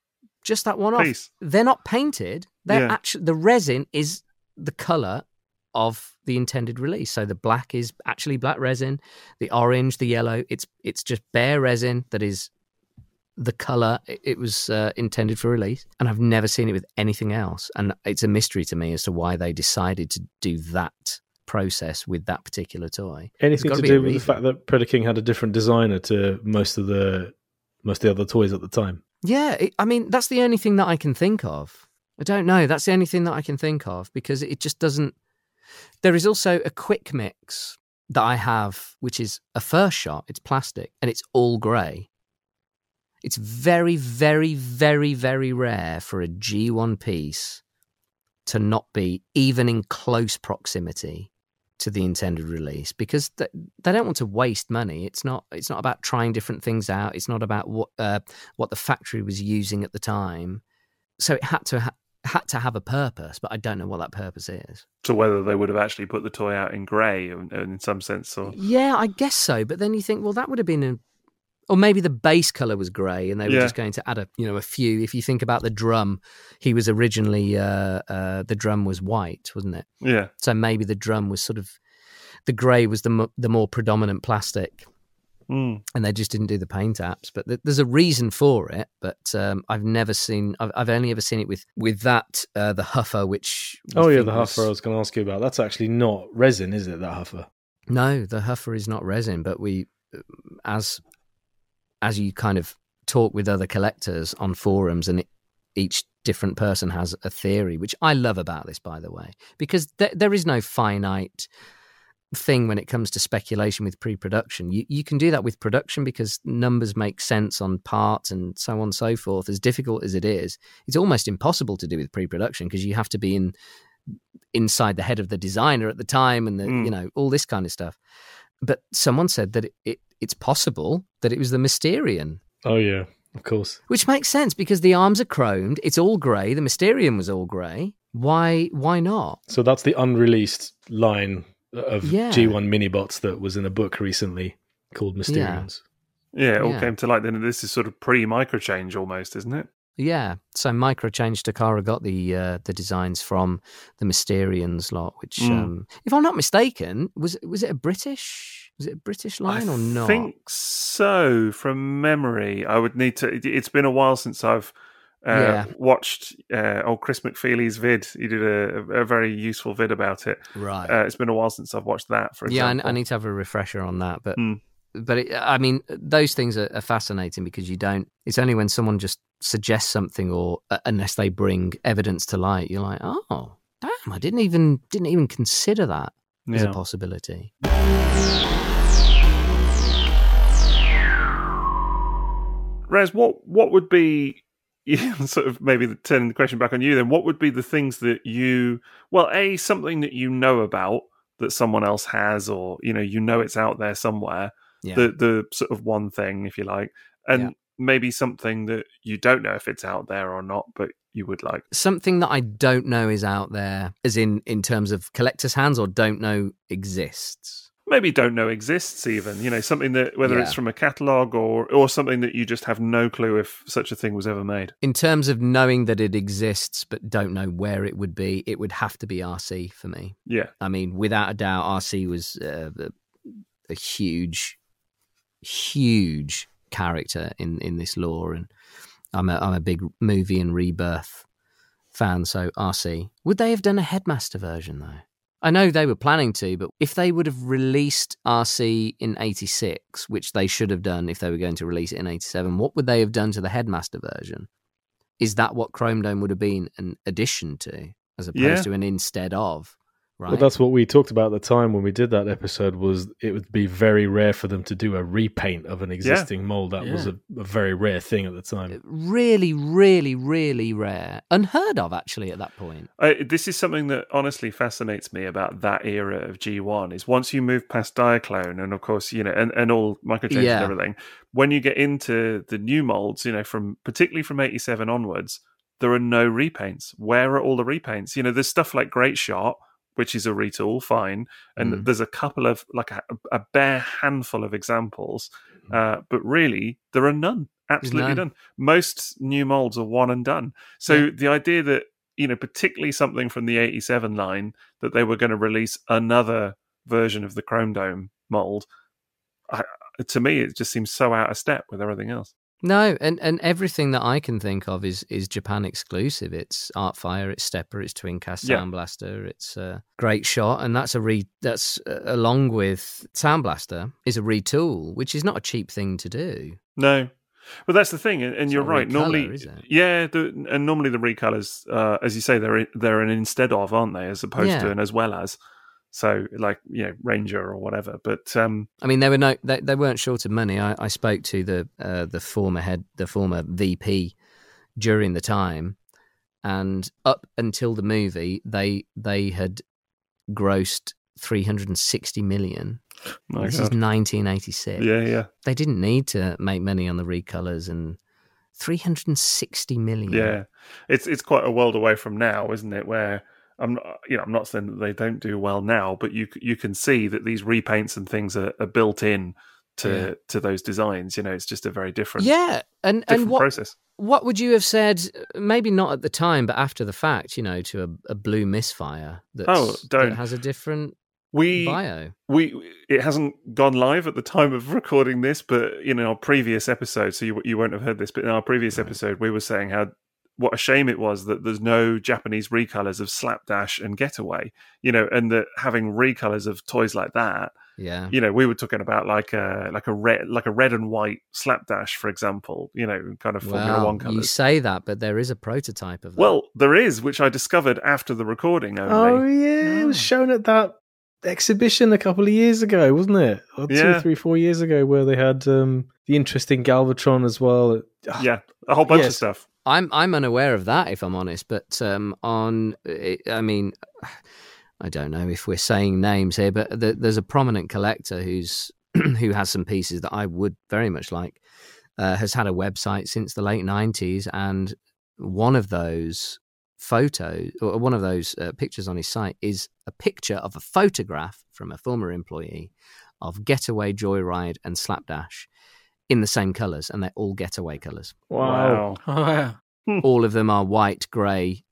Just that one off. They're not painted. They're Yeah. actually the resin is the colour of the intended release. So the black is actually black resin, the orange, the yellow, it's it's just bare resin that is the color it was uh, intended for release. And I've never seen it with anything else. And it's a mystery to me as to why they decided to do that process with that particular toy. Anything to do with the fact that Predaking had a different designer to most of the most of the other toys at the time. Yeah, it, I mean that's the only thing that I can think of. I don't know. That's the only thing that I can think of because it just doesn't. There is also a Quickmix that I have, which is a first shot. It's plastic and it's all grey. It's very, very, very, very rare for a G1 piece to not be even in close proximity to the intended release because th- they don't want to waste money. It's not. It's not about trying different things out. It's not about what uh, what the factory was using at the time. So it had to ha- had to have a purpose, but I don't know what that purpose is. to whether they would have actually put the toy out in grey in, in some sense or Yeah, I guess so. But then you think, well, that would have been a, or maybe the base color was grey, and they were Yeah. just going to add a, you know, a few. If you think about the drum, he was originally uh, uh, the drum was white, wasn't it? yeah So maybe the drum was sort of the grey was the mo- the more predominant plastic, Mm. and they just didn't do the paint apps. But th- there's a reason for it. But um, I've never seen. I've, I've only ever seen it with with that uh, the Huffer, which Oh yeah, the was- Huffer I was going to ask you about. That's actually not resin, is it? That Huffer. No, the Huffer is not resin, but we, as as you kind of talk with other collectors on forums, and it, each different person has a theory, which I love about this, by the way, because th- there is no finite thing when it comes to speculation with pre-production. You you can do that with production because numbers make sense on parts and so on and so forth. As difficult as it is, it's almost impossible to do with pre-production because you have to be in inside the head of the designer at the time and the Mm. you know all this kind of stuff. But someone said that it, it it's possible that it was the Mysterian Oh yeah, of course. which makes sense because the arms are chromed. It's all grey. The Mysterian was all grey. Why? Why not? So that's the unreleased line of Yeah. G1 minibots that was in a book recently called Mysterians. yeah it all Yeah. came to light then this is sort of pre microchange almost isn't it Yeah. So Microchange Takara got the uh, the designs from the Mysterians lot, which, Mm. um, if I'm not mistaken, was was it a British? Was it a British line I or not? I think so from memory I would need to it- it's been a while since I've uh, Yeah. watched uh, old Chris McFeely's vid. He did a, a very useful vid about it. Right. Uh, it's been a while since I've watched that. For yeah, I, I need to have a refresher on that. But Mm. but it, I mean, those things are, are fascinating because you don't. It's only when someone just suggests something, or uh, unless they bring evidence to light, you're like, oh, damn, I didn't even didn't even consider that as a possibility. Ras, what what would be sort of maybe turning the question back on you then? What would be the things that you well, a something that you know about that someone else has, or you know, you know it's out there somewhere. Yeah. The the sort of one thing, if you like, and Yeah. maybe something that you don't know if it's out there or not, but you would like. Something that I don't know is out there, as in in terms of collectors' hands, or don't know exists. Maybe don't know exists even, you know, something that whether it's from a catalogue or or something that you just have no clue if such a thing was ever made. In terms of knowing that it exists but don't know where it would be, it would have to be Arcee for me. Yeah. I mean, without a doubt, Arcee was uh, a, a huge, huge character in, in this lore, and I'm a I'm a big movie and rebirth fan. So Arcee, would they have done a headmaster version though? I know they were planning to, but if they would have released Arcee in '86, which they should have done if they were going to release it in '87, what would they have done to the headmaster version? Is that what Chrome Dome would have been an addition to, as opposed Yeah. to an instead of? Right. Well, that's what we talked about at the time when we did that episode. Was it would be very rare for them to do a repaint of an existing mold. That was a, a very rare thing at the time. really, really, really rare, unheard of actually at that point. I, this is something that honestly fascinates me about that era of G1 is once you move past Diaclone and of course, you know, and, and all microchange Yeah. and everything, when you get into the new molds, you know, from particularly from 87 onwards, there are no repaints. Where are all the repaints? You know, there's stuff like Great Shot, which is a retool, fine. And Mm. there's a couple of like a, a bare handful of examples. Uh, but really, there are none. Absolutely none. none. Most new molds are one and done. So Yeah. the idea that you know, particularly something from the 87 line that they were going to release another version of the Chrome Dome mold, I, to me, it just seems so out of step with everything else. No, and, and everything that I can think of is is Japan exclusive. It's Artfire, it's Stepper, it's Twincast Yeah. Sound Blaster, it's a great shot, and that's a re that's uh, along with Sound Blaster is a retool, which is not a cheap thing to do. No. Well, that's the thing, and, and you're right. recolour, normally, yeah, the, and normally the recolors, uh, as you say, they're they're an instead of, aren't they, as opposed to Yeah. an as well as. So, like you know, Ranger or whatever. But um, I mean, they were no, they, they weren't short of money. I, I spoke to the uh, the former head, the former VP during the time, and up until the movie, they they had grossed three hundred and sixty million. my this God. is nineteen eighty six. yeah, yeah, They didn't need to make money on the recolors and three hundred and sixty million. yeah. It's it's quite a world away from now, isn't it? Where I'm, not, you know, I'm not saying that they don't do well now, but you you can see that these repaints and things are, are built in to Yeah. to those designs. You know, it's just a very different, yeah, and different and what process. what would you have said? Maybe not at the time, but after the fact, you know, to a, a blue misfire that's, Oh, don't. that has a different We bio. we it hasn't gone live at the time of recording this, but you know, our previous episode, so you you won't have heard this, but in our previous Right. episode, we were saying how what a shame it was that there's no Japanese recolors of Slapdash and Getaway, you know, and that having recolors of toys like that, Yeah, you know, we were talking about like a like a red like a red and white Slapdash, for example, you know, kind of Formula well, One you say that, but there is a prototype of that. Well, there is, which I discovered after the recording only. Oh yeah, it was Oh. shown at that exhibition a couple of years ago, wasn't it? Or two, Yeah. three, four years ago, where they had um, the interesting Galvatron as well. Ah, yeah, a whole bunch of stuff. I'm I'm unaware of that, if I'm honest. But um, on, I mean, I don't know if we're saying names here, but th there's a prominent collector who's who has some pieces that I would very much like. Uh, has had a website since the late '90s, and one of those photos, or one of those uh, pictures on his site, is a picture of a photograph from a former employee of Getaway, Joyride, and Slapdash in the same colours, and they're all Getaway colours wow. Oh, yeah. all of them are white, grey,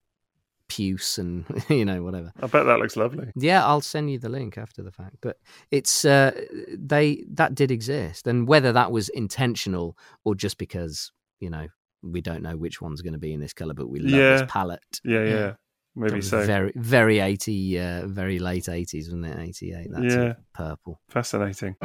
puce, and you know whatever. I bet that looks lovely. Yeah, I'll send you the link after the fact. But it's uh, they that did exist, and whether that was intentional or just because you know we don't know which one's going to be in this color, but we love Yeah. this palette. Yeah, yeah, Yeah. maybe so. Very, very eighty, uh, very late eighties, wasn't it? Eighty eight. That's Yeah. it. purple. Fascinating.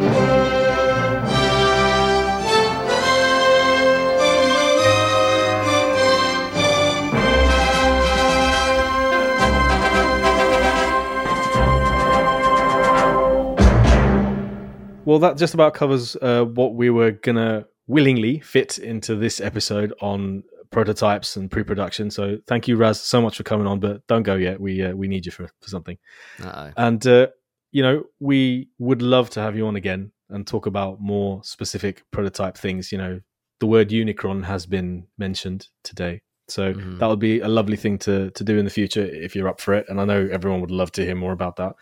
Well, that just about covers uh, what we were gonna willingly fit into this episode on prototypes and pre-production. So thank you, Ras, so much for coming on. But don't go yet. We uh, we need you for for something. Uh-oh. And uh, you know, we would love to have you on again and talk about more specific prototype things. You know, the word Unicron has been mentioned today. So Mhm. that would be a lovely thing to to do in the future if you're up for it. And I know everyone would love to hear more about that.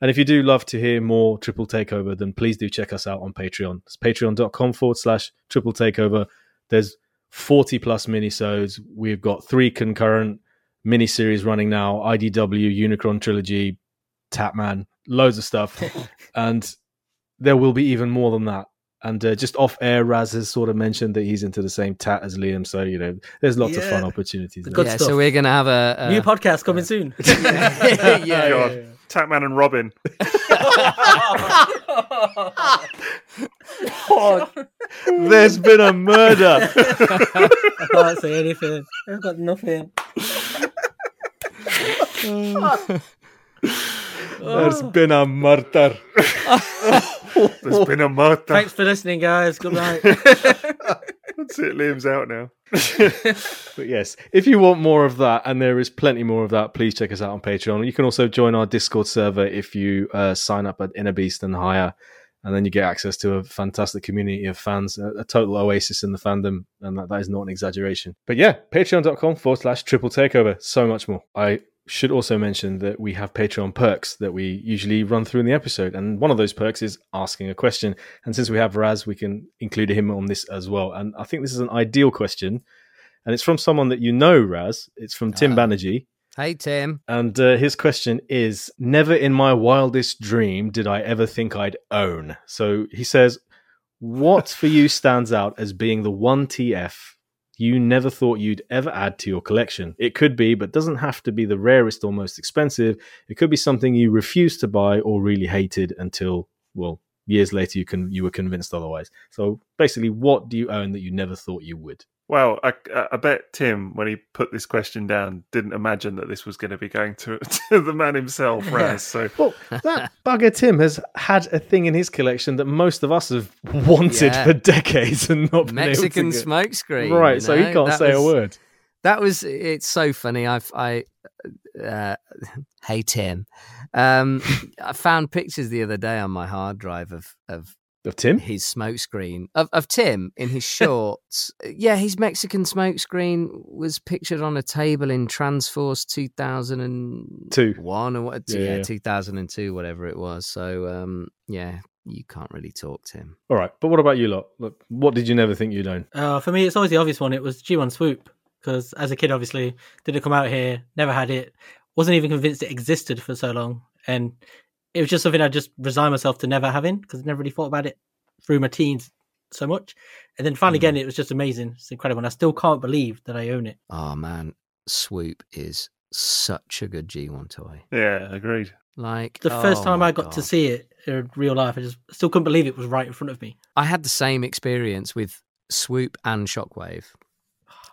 And if you do love to hear more Triple Takeover, then please do check us out on Patreon. It's patreon.com forward slash Triple Takeover. There's 40 plus minisodes. We've got three concurrent miniseries running now IDW, Unicron Trilogy, Tatman, loads of stuff. and there will be even more than that. And uh, just off air, Ras has sort of mentioned that he's into the same tat as Liam. So, you know, there's lots of fun opportunities. There. good yeah, stuff. so we're gonna have a, a New podcast coming soon. yeah, yeah, God. yeah. Tatman and Robin. There's been a murder. I can't say anything. I've got nothing. There's been a murder. There's been a murder. Thanks for listening, guys. Good night. That's it. Liam's out now. But yes, if you want more of that, and there is plenty more of that, please check us out on Patreon. You can also join our Discord server if you uh, sign up at Inner Beast and higher, and then you get access to a fantastic community of fans, a, a total oasis in the fandom, and that, that is not an exaggeration. But yeah, patreon.com forward slash triple takeover. So much more. I should also mention that we have Patreon perks that we usually run through in the episode, and one of those perks is asking a question. And since we have Ras, we can include him on this as well. And I think this is an ideal question and it's from someone that you know, Ras. It's from Tim Ah. Banerjee, Hey Tim. and uh, his question is: Never in my wildest dream did I ever think I'd own. So he says, "What for you stands out as being the one TF you never thought you'd ever add to your collection? It could be, but doesn't have to be the rarest or most expensive. It could be something you refused to buy or really hated until, well." Years later, you can you were convinced otherwise. So basically, what do you own that you never thought you would? Well, I, I bet Tim, when he put this question down, didn't imagine that this was going to be going to, to the man himself, Raz. So Well, that bugger Tim has had a thing in his collection that most of us have wanted Yeah. for decades and not been Mexican able to get. smokescreen. Right, you so he can't That say a word. That was it's so funny. I've I uh, hey Tim. Um I found pictures the other day on my hard drive of of Of Tim? his smokescreen of, of Tim in his shorts. yeah, his Mexican smokescreen was pictured on a table in Transforce 2001 Two. or what? Yeah, Yeah, yeah. 2002, whatever it was. So, um, yeah, you can't really talk to him. All right, but what about you lot? Look, what did you never think you'd own? Uh, for me, it's always the obvious one. It was G1 Swoop because as a kid, obviously, didn't come out here, never had it, wasn't even convinced it existed for so long, and it was just something I just resigned myself to never having because I never really thought about it through my teens so much, and then finally again mm. it was just amazing. It's incredible, and I still can't believe that I own it. Oh man, Swoop is such a good G1 toy. yeah, agreed. Like The first oh time I got to see it in real life, I just still couldn't believe it was right in front of me. I had the same experience with Swoop and Shockwave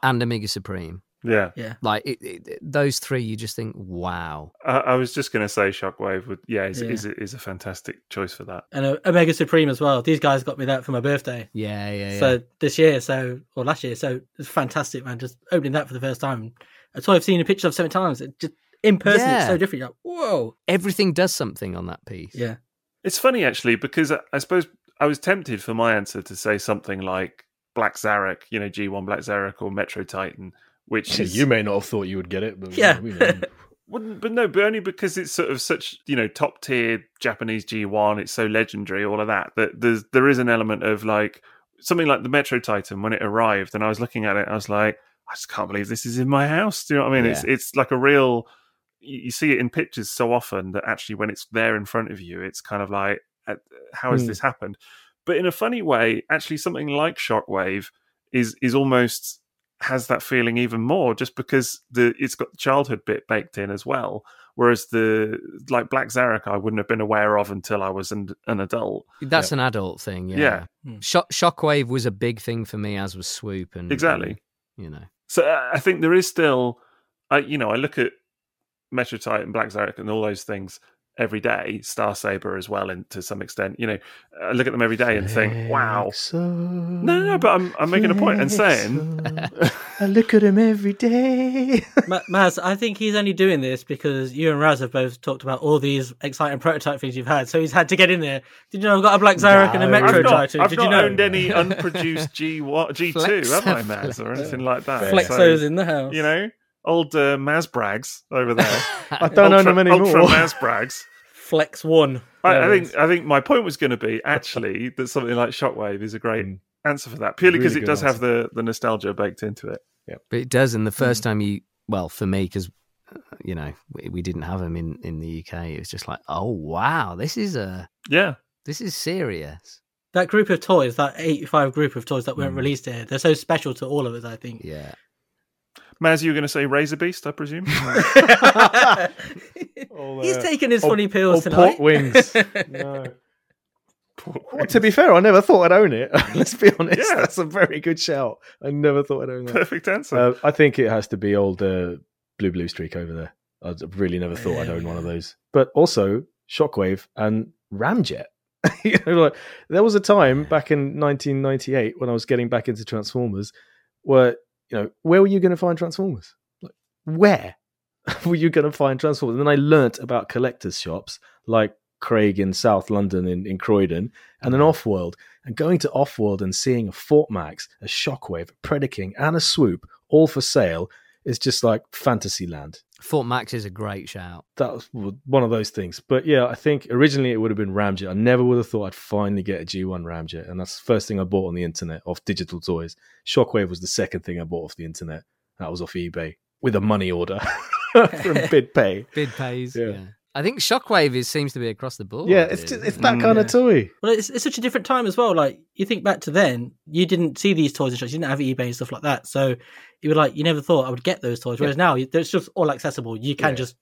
and Omega Supreme. Yeah, Like it, it, it- those three, you just think, wow. I, I was just going to say Shockwave. Would yeah, is, Yeah. is is a fantastic choice for that. And uh, Omega Supreme as well. These guys got me that for my birthday. Yeah, yeah, yeah. So this year, so or last year, so it's fantastic, man. Just opening that for the first time. A toy I've seen a picture of seven times. It just in person, it's so different. You're like, whoa, Everything does something on that piece. yeah, It's funny actually because I, I suppose I was tempted for my answer to say something like Black Zarak, you know, G1 Black Zarak or Metro Titan, which is you may not have thought you would get it, but Yeah. we know. Wouldn't, but no, but only because it's sort of such you know top tier Japanese G1. It's so legendary, all of that. That there's there is an element of like something like the Metro Titan when it arrived, and I was looking at it, I was like, I just can't believe this is in my house. Do you know what I mean? It's it's like a real. You you see it in pictures so often that actually when it's there in front of you, it's kind of like, uh, how has Hmm. this happened? But in a funny way, actually, something like Shockwave is is almost has that feeling even more, just because the it's got the childhood bit baked in as well. Whereas the like Black Zarak, I wouldn't have been aware of until I was an, an adult. That's an adult thing. Yeah. Yeah. Hmm. Shock, Shockwave was a big thing for me, as was Swoop, and Exactly. and, you know, So uh, I think there is still, I you know, I look at Metro Titan, Black Zarek, and all those things every day. Star Saber as well, and to some extent, you know, I look at them every day and think, wow. No, no, no, but I'm I'm making a point and saying, I look at him every day. Ma- Maz, I think he's only doing this because you and Raz have both talked about all these exciting prototype things you've had, so he's had to get in there. Did you know I've got a Black Zarak and a No. Metro I've not, Titan? I've Did not you know? owned any unproduced G G two, have I, Maz, or anything like that? Flexos So, in the house. you know, old uh, Maz Brags over there. I don't own them anymore. Ultra Maz Brags. Flex One. I, I think I think my point was going to be actually that something like Shockwave is a great Mm. answer for that, purely because Really it good does have the the nostalgia baked into it. Yeah, but it does. And the first Hmm. time you, well, for me, because you know we, we didn't have them in in the UK, it was just like, oh wow, this is a Yeah, this is serious. That group of toys, that 85 group of toys that weren't Mm. released here, they're so special to all of us, I think. Yeah. Maz, you were going to say Razor Beast, I presume. He's uh, taking his or- funny pills or tonight. pork wings. no. Well, to be fair, I never thought I'd own it. Let's be honest. Yeah. That's a very good shout. I never thought I'd own that. Perfect answer. Uh, I think it has to be old uh, Blue Blue Streak over there. I really never thought I'd own one of those. But also Shockwave and Ramjet. you know, like there was a time back in 1998 when I was getting back into Transformers, where you know where were you going to find Transformers? Like where were you going to find Transformers? And then I learnt about collectors shops like Craig in South London in, in Croydon and an mm-hmm. Offworld. And going to Offworld and seeing a Fort Max, a Shockwave, a Predaking, and a Swoop all for sale is just like fantasy land. Fort Max is a great shout. That was one of those things. But yeah, I think originally it would have been Ramjet. I never would have thought I'd finally get a G1 Ramjet. And that's the first thing I bought on the internet off digital toys. Shockwave was the second thing I bought off the internet. That was off eBay with a money order from BidPay. Bid pays. Yeah. Yeah. I think Shockwave is seems to be across the board. Yeah, it's just, it's that it? kind of toy. Well, it's, it's such a different time as well. Like, you think back to then, you didn't see these toys in shops, you didn't have eBay and stuff like that. So you were like, you never thought I would get those toys. Whereas now, it's just all accessible. You can Yeah. just,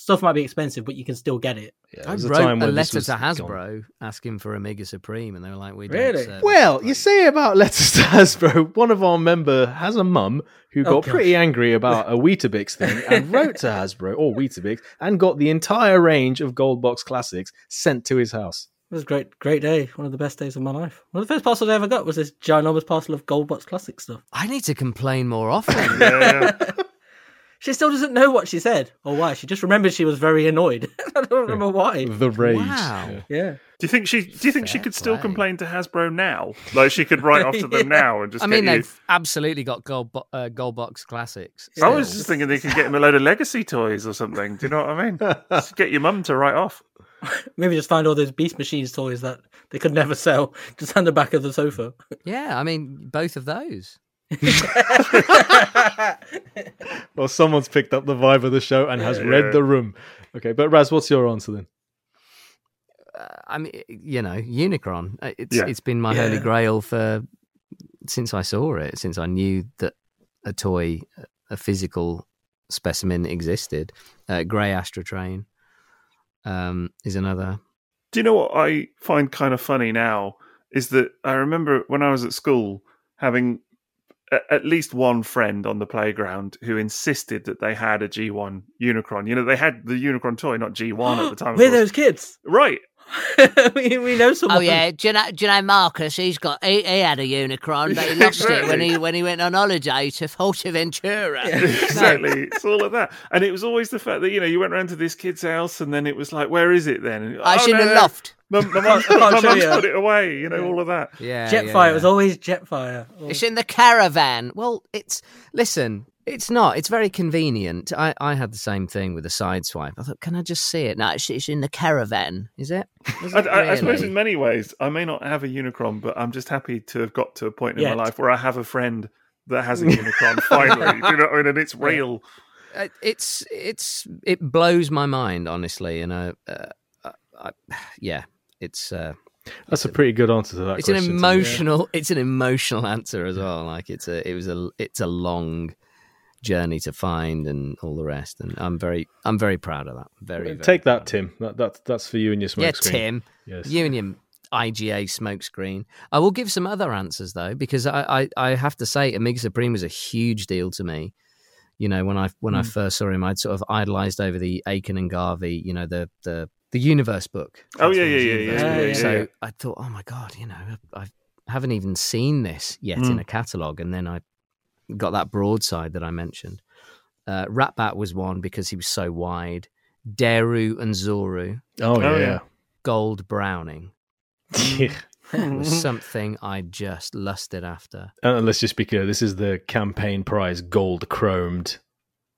stuff might be expensive, but you can still get it. Yeah, I it was wrote a, where this letter was to gone. Hasbro asking for Omega Supreme, and they were like, "We Really? don't." Well, you Like, say about letters to Hasbro, one of our member has a mum who Oh, got gosh. pretty angry about a Weetabix thing and wrote to Hasbro or Weetabix and got the entire range of Gold Box classics sent to his house. It was a great, great day. One of the best days of my life. One of the first parcels I ever got was this ginormous parcel of Gold Box Classic stuff. I need to complain more often. yeah, yeah. She still doesn't know what she said or why. She just remembered she was very annoyed. I don't remember why. The rage. Wow. Yeah. Yeah. Do you think she? Do you think she could still play. complain to Hasbro now? Like she could write off to them Yeah. now and just. I mean, get they've absolutely got gold bo- uh, gold box classics. I was just thinking they could get him a load of legacy toys or something. Do you know what I mean? Just get your mum to write off. Maybe just find all those Beast Machines toys that they could never sell just on the back of the sofa. yeah. I mean, both of those. Well, someone's picked up the vibe of the show and has read the room. Okay, but Raz, what's your answer then? Uh, I mean, you know, Unicron. Uh, It's Yeah. it's been my holy grail for since I saw it. Since I knew that a toy, a physical specimen existed. Uh, Grey Astrotrain um, is another. Do you know what I find kind of funny now? Is that I remember when I was at school having a- at least one friend on the playground who insisted that they had a G1 Unicron. You know, they had the Unicron toy, not G1 at the time. of We're those kids. Right. we, we know someone. Oh yeah, do you know, do you know Marcus? He's got he, he had a Unicron, but he lost it when he when he went on holiday to Fuerteventura. exactly. It's all of that. And it was always the fact that, you know, you went round to this kid's house and then it was like, where is it then? And, I "Oh, should oh, no, have no, loft. My, my mum's, can't my mum's put it away, you know, all of that. Yeah, Jetfire. yeah, It was always Jetfire. Oh. It's in the caravan. Well, it's listen. It's not. It's very convenient. I, I had the same thing with the Sideswipe. I thought, can I just see it? No, it's, it's in the caravan. Is it? Is I, it I, I suppose in many ways, I may not have a Unicron, but I'm just happy to have got to a point in Yet. my life where I have a friend that has a Unicron finally. Do you know what I mean? And it's real. Uh, it's it's it blows my mind honestly and uh, uh, I, I, yeah it's uh That's a pretty good answer to that. it's an question, Tim. emotional. It's an emotional answer as well. Like it's a. It was a. It's a long journey to find and all the rest. And I'm very. I'm very proud of that. Very. very Take that, Tim. That, that's that's for you and your smoke Yeah, screen. Tim. Yes. You and your IGA smokescreen. I will give some other answers though, because I, I, I have to say, Omega Supreme was a huge deal to me. You know, when I when I Mm. first saw him, I'd sort of idolized over the Aiken and Garvey. You know, the the the Universe book. Oh, yeah, yeah, Transformers yeah, Universe yeah, book. yeah, So. I thought, oh my god, you know, I, I haven't even seen this yet in Mm. a catalog, and then I got that broadside that I mentioned. Uh, Ratbat was one because he was so wide. Deru and Zoru, Oh, Oh, yeah. yeah. Gold Browning Yeah. was something I just lusted after. And let's just be clear: this is the campaign prize gold chromed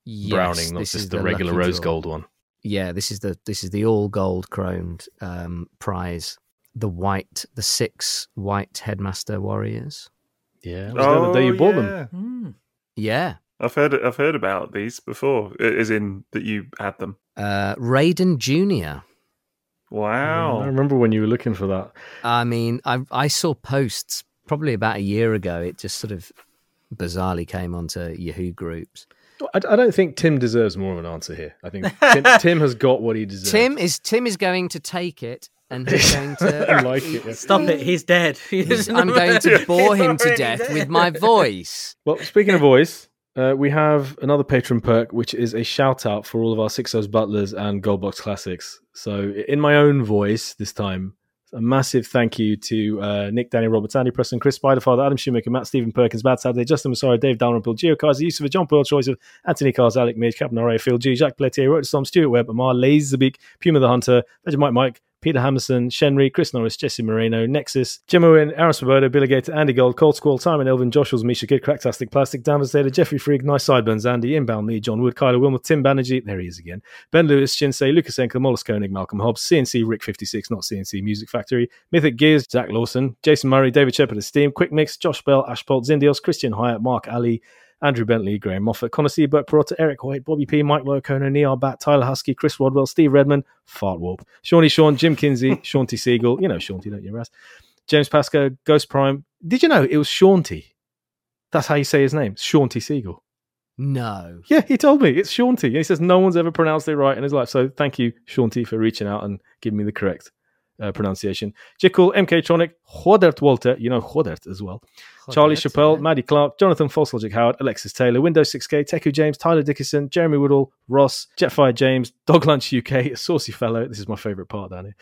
Yes, Browning, not just the, regular rose draw. gold one. Yeah, this is the this is the all gold chromed um, prize. The white, the six white headmaster warriors. Yeah, was that the day you bought them? Oh, yeah. Mm. Yeah, I've heard I've heard about these before, i- as in that you had them. uh, Raiden Junior. Wow, I remember when you were looking for that. I mean, I I saw posts probably about a year ago. It just sort of bizarrely came onto Yahoo groups. I, I don't think Tim deserves more of an answer here. I think Tim, Tim has got what he deserves. Tim is Tim is going to take it, and he's going I to. like it. yeah. Stop it. He's dead. he's- I'm going to bore him to death with my voice. Well, speaking of voice, uh, we have another patron perk, which is a shout out for all of our Six O's Butlers and Goldbox Classics. So, in my own voice this time, a massive thank you to uh, Nick, Danny Roberts, Andy Preston, Chris Spiderfather, Adam Shoemaker, Matt Stephen Perkins, Bad Saturday, Justin Massaro, Dave Dalrymple, Gio Kaiser, Yusuf, John Pearl, Choice of Anthony Cars, Alec Midge, Captain R.A. Phil G, Jacques Pelletier, Roach Storm, Stuart Webb, Amar, Laserbeak, Puma the Hunter, Legend Mike Mike, Peter Hammerson, Shenry, Chris Norris, Jesse Moreno, Nexus, Jim Owen, Aaron Svoboda, Billy Gator, Andy Gold, Cold Squall, Simon Elvin, Josh Hills, Misha Kid, Cracktastic Plastic, Dan Vastader, Jeffrey Freak, Nice Sideburns, Andy, Inbound Lee, John Wood, Kyler Wilmot, Tim Banerjee, there he is again, Ben Lewis, Shinsei, Lucas Enkel, Mollis Koenig, Malcolm Hobbs, CNC, Rick56, not CNC Music Factory, Mythic Gears, Zach Lawson, Jason Murray, David Shepard of Steam, Quick Mix, Josh Bell, Ashpolt, Zindios, Christian Hyatt, Mark Ali, Andrew Bentley, Graham Moffat, Connor Seaburt, Perotta, Eric White, Bobby P, Mike Locono, Neil Bat, Tyler Husky, Chris Rodwell, Steve Redmond, Fart Warp, Shawnee Sean, Jim Kinsey, Shaunty Siegel, you know Shaunty, don't you, Raz? James Pascoe, Ghost Prime. Did you know it was Shaunty? That's how you say his name, Shaunty Siegel. No, Yeah, he told me it's Shaunty. And he says no one's ever pronounced it right in his life. So thank you, Shaunty, for reaching out and giving me the correct uh, pronunciation. Jekyll, MK Tronic, Hodert Walter, you know Hodert as well. Charlie Chappelle. Maddie Clark, Jonathan False Logic Howard, Alexis Taylor, Windows 6K, Teku James, Tyler Dickinson, Jeremy Woodall, Ross, Jetfire James, Dog Lunch UK, a Saucy Fellow. This is my favourite part down here.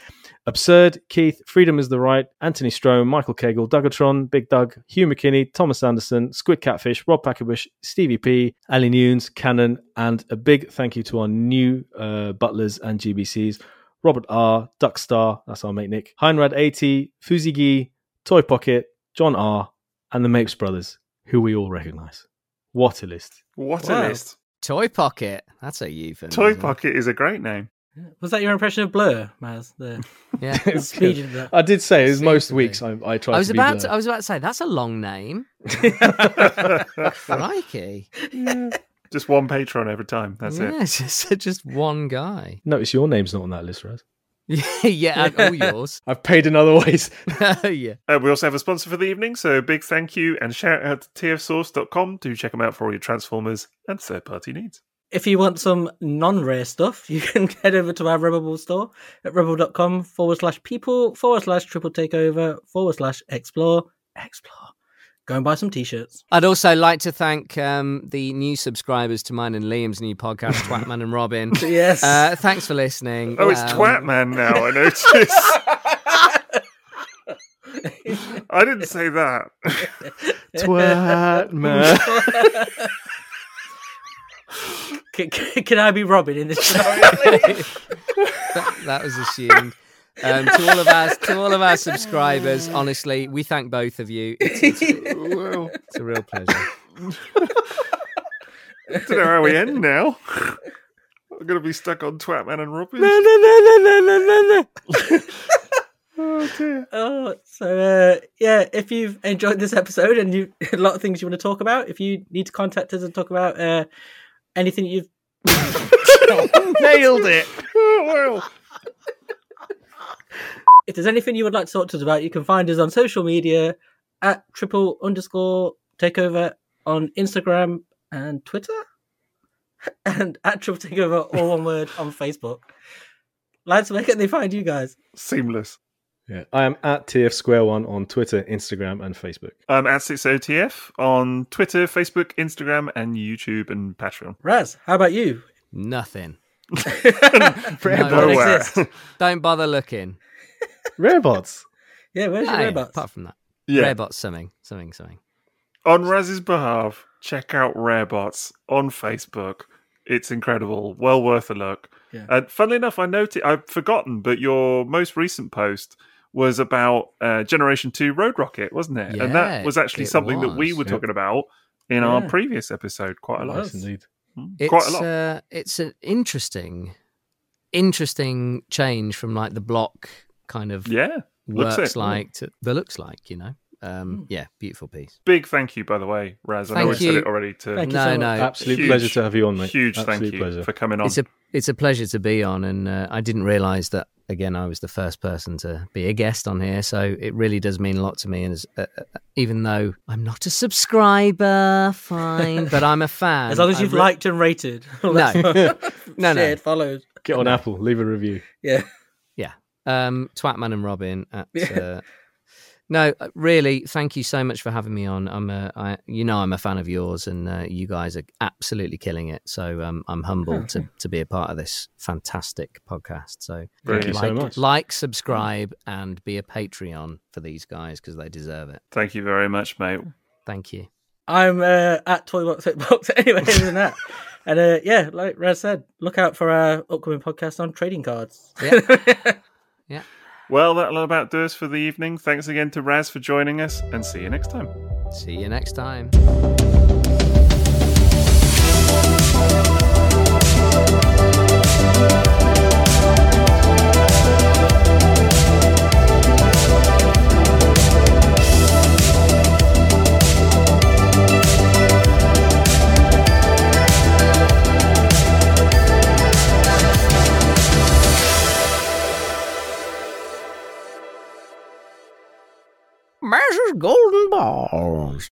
Absurd, Keith, Freedom is the Right, Anthony Strome, Michael Cagle, Dougatron, Big Doug, Hugh McKinney, Thomas Anderson, Squid Catfish, Rob Packerbush, Stevie P, Ali Nunes, Cannon, and a big thank you to our new uh, butlers and GBCs. Robert R, Duckstar, that's our mate Nick, Heinrad 80, Fuzigi, Toy Pocket, John R, and the Mapes brothers, who we all recognise. What a list. What Wow. a list. Toy Pocket. That's a euphemism. Toy Pocket is a great name. Was that your impression of Blur, Maz? The Yeah. speed of that. I did say, as Seems most weeks, I, I tried I was to be about to, I was about to say that's a long name. Crikey. Just one patron every time. That's yeah, it. just just one guy. Notice your name's not on that list, Raz. Yeah, yeah, and all yours. I've paid in other ways. yeah. Uh, we also have a sponsor for the evening, so big thank you and shout out to tfsource.com to check them out for all your Transformers and third party needs. If you want some non-rare stuff, you can head over to our Redbubble store at redbubble.com forward slash people forward slash triple takeover forward slash explore explore. Go and buy some t-shirts. I'd also like to thank um, the new subscribers to mine and Liam's new podcast, Twatman and Robin. Yes. Uh, thanks for listening. Oh, it's Um, Twat Man now, I notice. I didn't say that. Twat man. can, can, can I be Robin in this scenario? that, that was assumed. Um, to all of our to all of our subscribers, honestly, we thank both of you. It's, it's, well, it's a real pleasure. I don't know how we end now. I'm going to be stuck on Twat Man and Robin. no, no, no, no, no, no. Oh, dear. Oh, so uh, yeah, if you've enjoyed this episode and you a lot of things you want to talk about, if you need to contact us and talk about uh, anything you've Nailed it. Oh, well. If there's anything you would like to talk to us about, you can find us on social media at triple underscore takeover on Instagram and Twitter, and at triple takeover all one word on Facebook. Lads, where can they find you guys? Seamless. Yeah. I am at TF Square One on Twitter, Instagram, and Facebook. I'm at 6OTF on Twitter, Facebook, Instagram, and YouTube and Patreon. Raz, how about you? Nothing. Don't exist. Don't bother looking. Rarebots. Yeah, where's your No, robots? apart from that, yeah. Rarebot's something, something, something. On Raz's behalf, check out Rarebots on Facebook. It's incredible. Well worth a look. Yeah. And funnily enough, I noted I've forgotten, but your most recent post was about uh, Generation Two Road Rocket, wasn't it? and that was actually it something that we were Yep. talking about in our previous episode quite a lot. was. Nice indeed. Mm, It's Quite a lot. uh, it's an interesting, interesting change from like the block kind of yeah. Looks works it. like to the looks like. You know, um, Mm. yeah, beautiful piece. Big thank you, by the way, Raz. I know Thank said you. it already. To Thank you No, so no. Absolute Huge- pleasure to have you on, mate. huge Absolute thank you pleasure. for coming on. It's a it's a pleasure to be on, and uh, I didn't realise that again. I was the first person to be a guest on here, so it really does mean a lot to me. And as, uh, uh, even though I'm not a subscriber, fine, but I'm a fan. As long as you've re- liked and rated. No. No, no. Shared, followed. Get on Apple, leave a review. Yeah. Um, Twatman and Robin at. Uh, no, uh, really, thank you so much for having me on. I'm a, I, you know, I'm a fan of yours, and uh, you guys are absolutely killing it. So um, I'm humbled to, to be a part of this fantastic podcast. So Thank you Brilliant. so like, much. like, subscribe, and be a Patreon for these guys because they deserve it. Thank you very much, mate. Thank you. I'm uh, at Toybox Hitbox anyway, other than that. And uh, yeah, like Raz said, look out for our upcoming podcast on trading cards. Yeah. Well, that'll about do us for the evening. Thanks again to Raz for joining us, and see you next time. See you next time. Golden balls.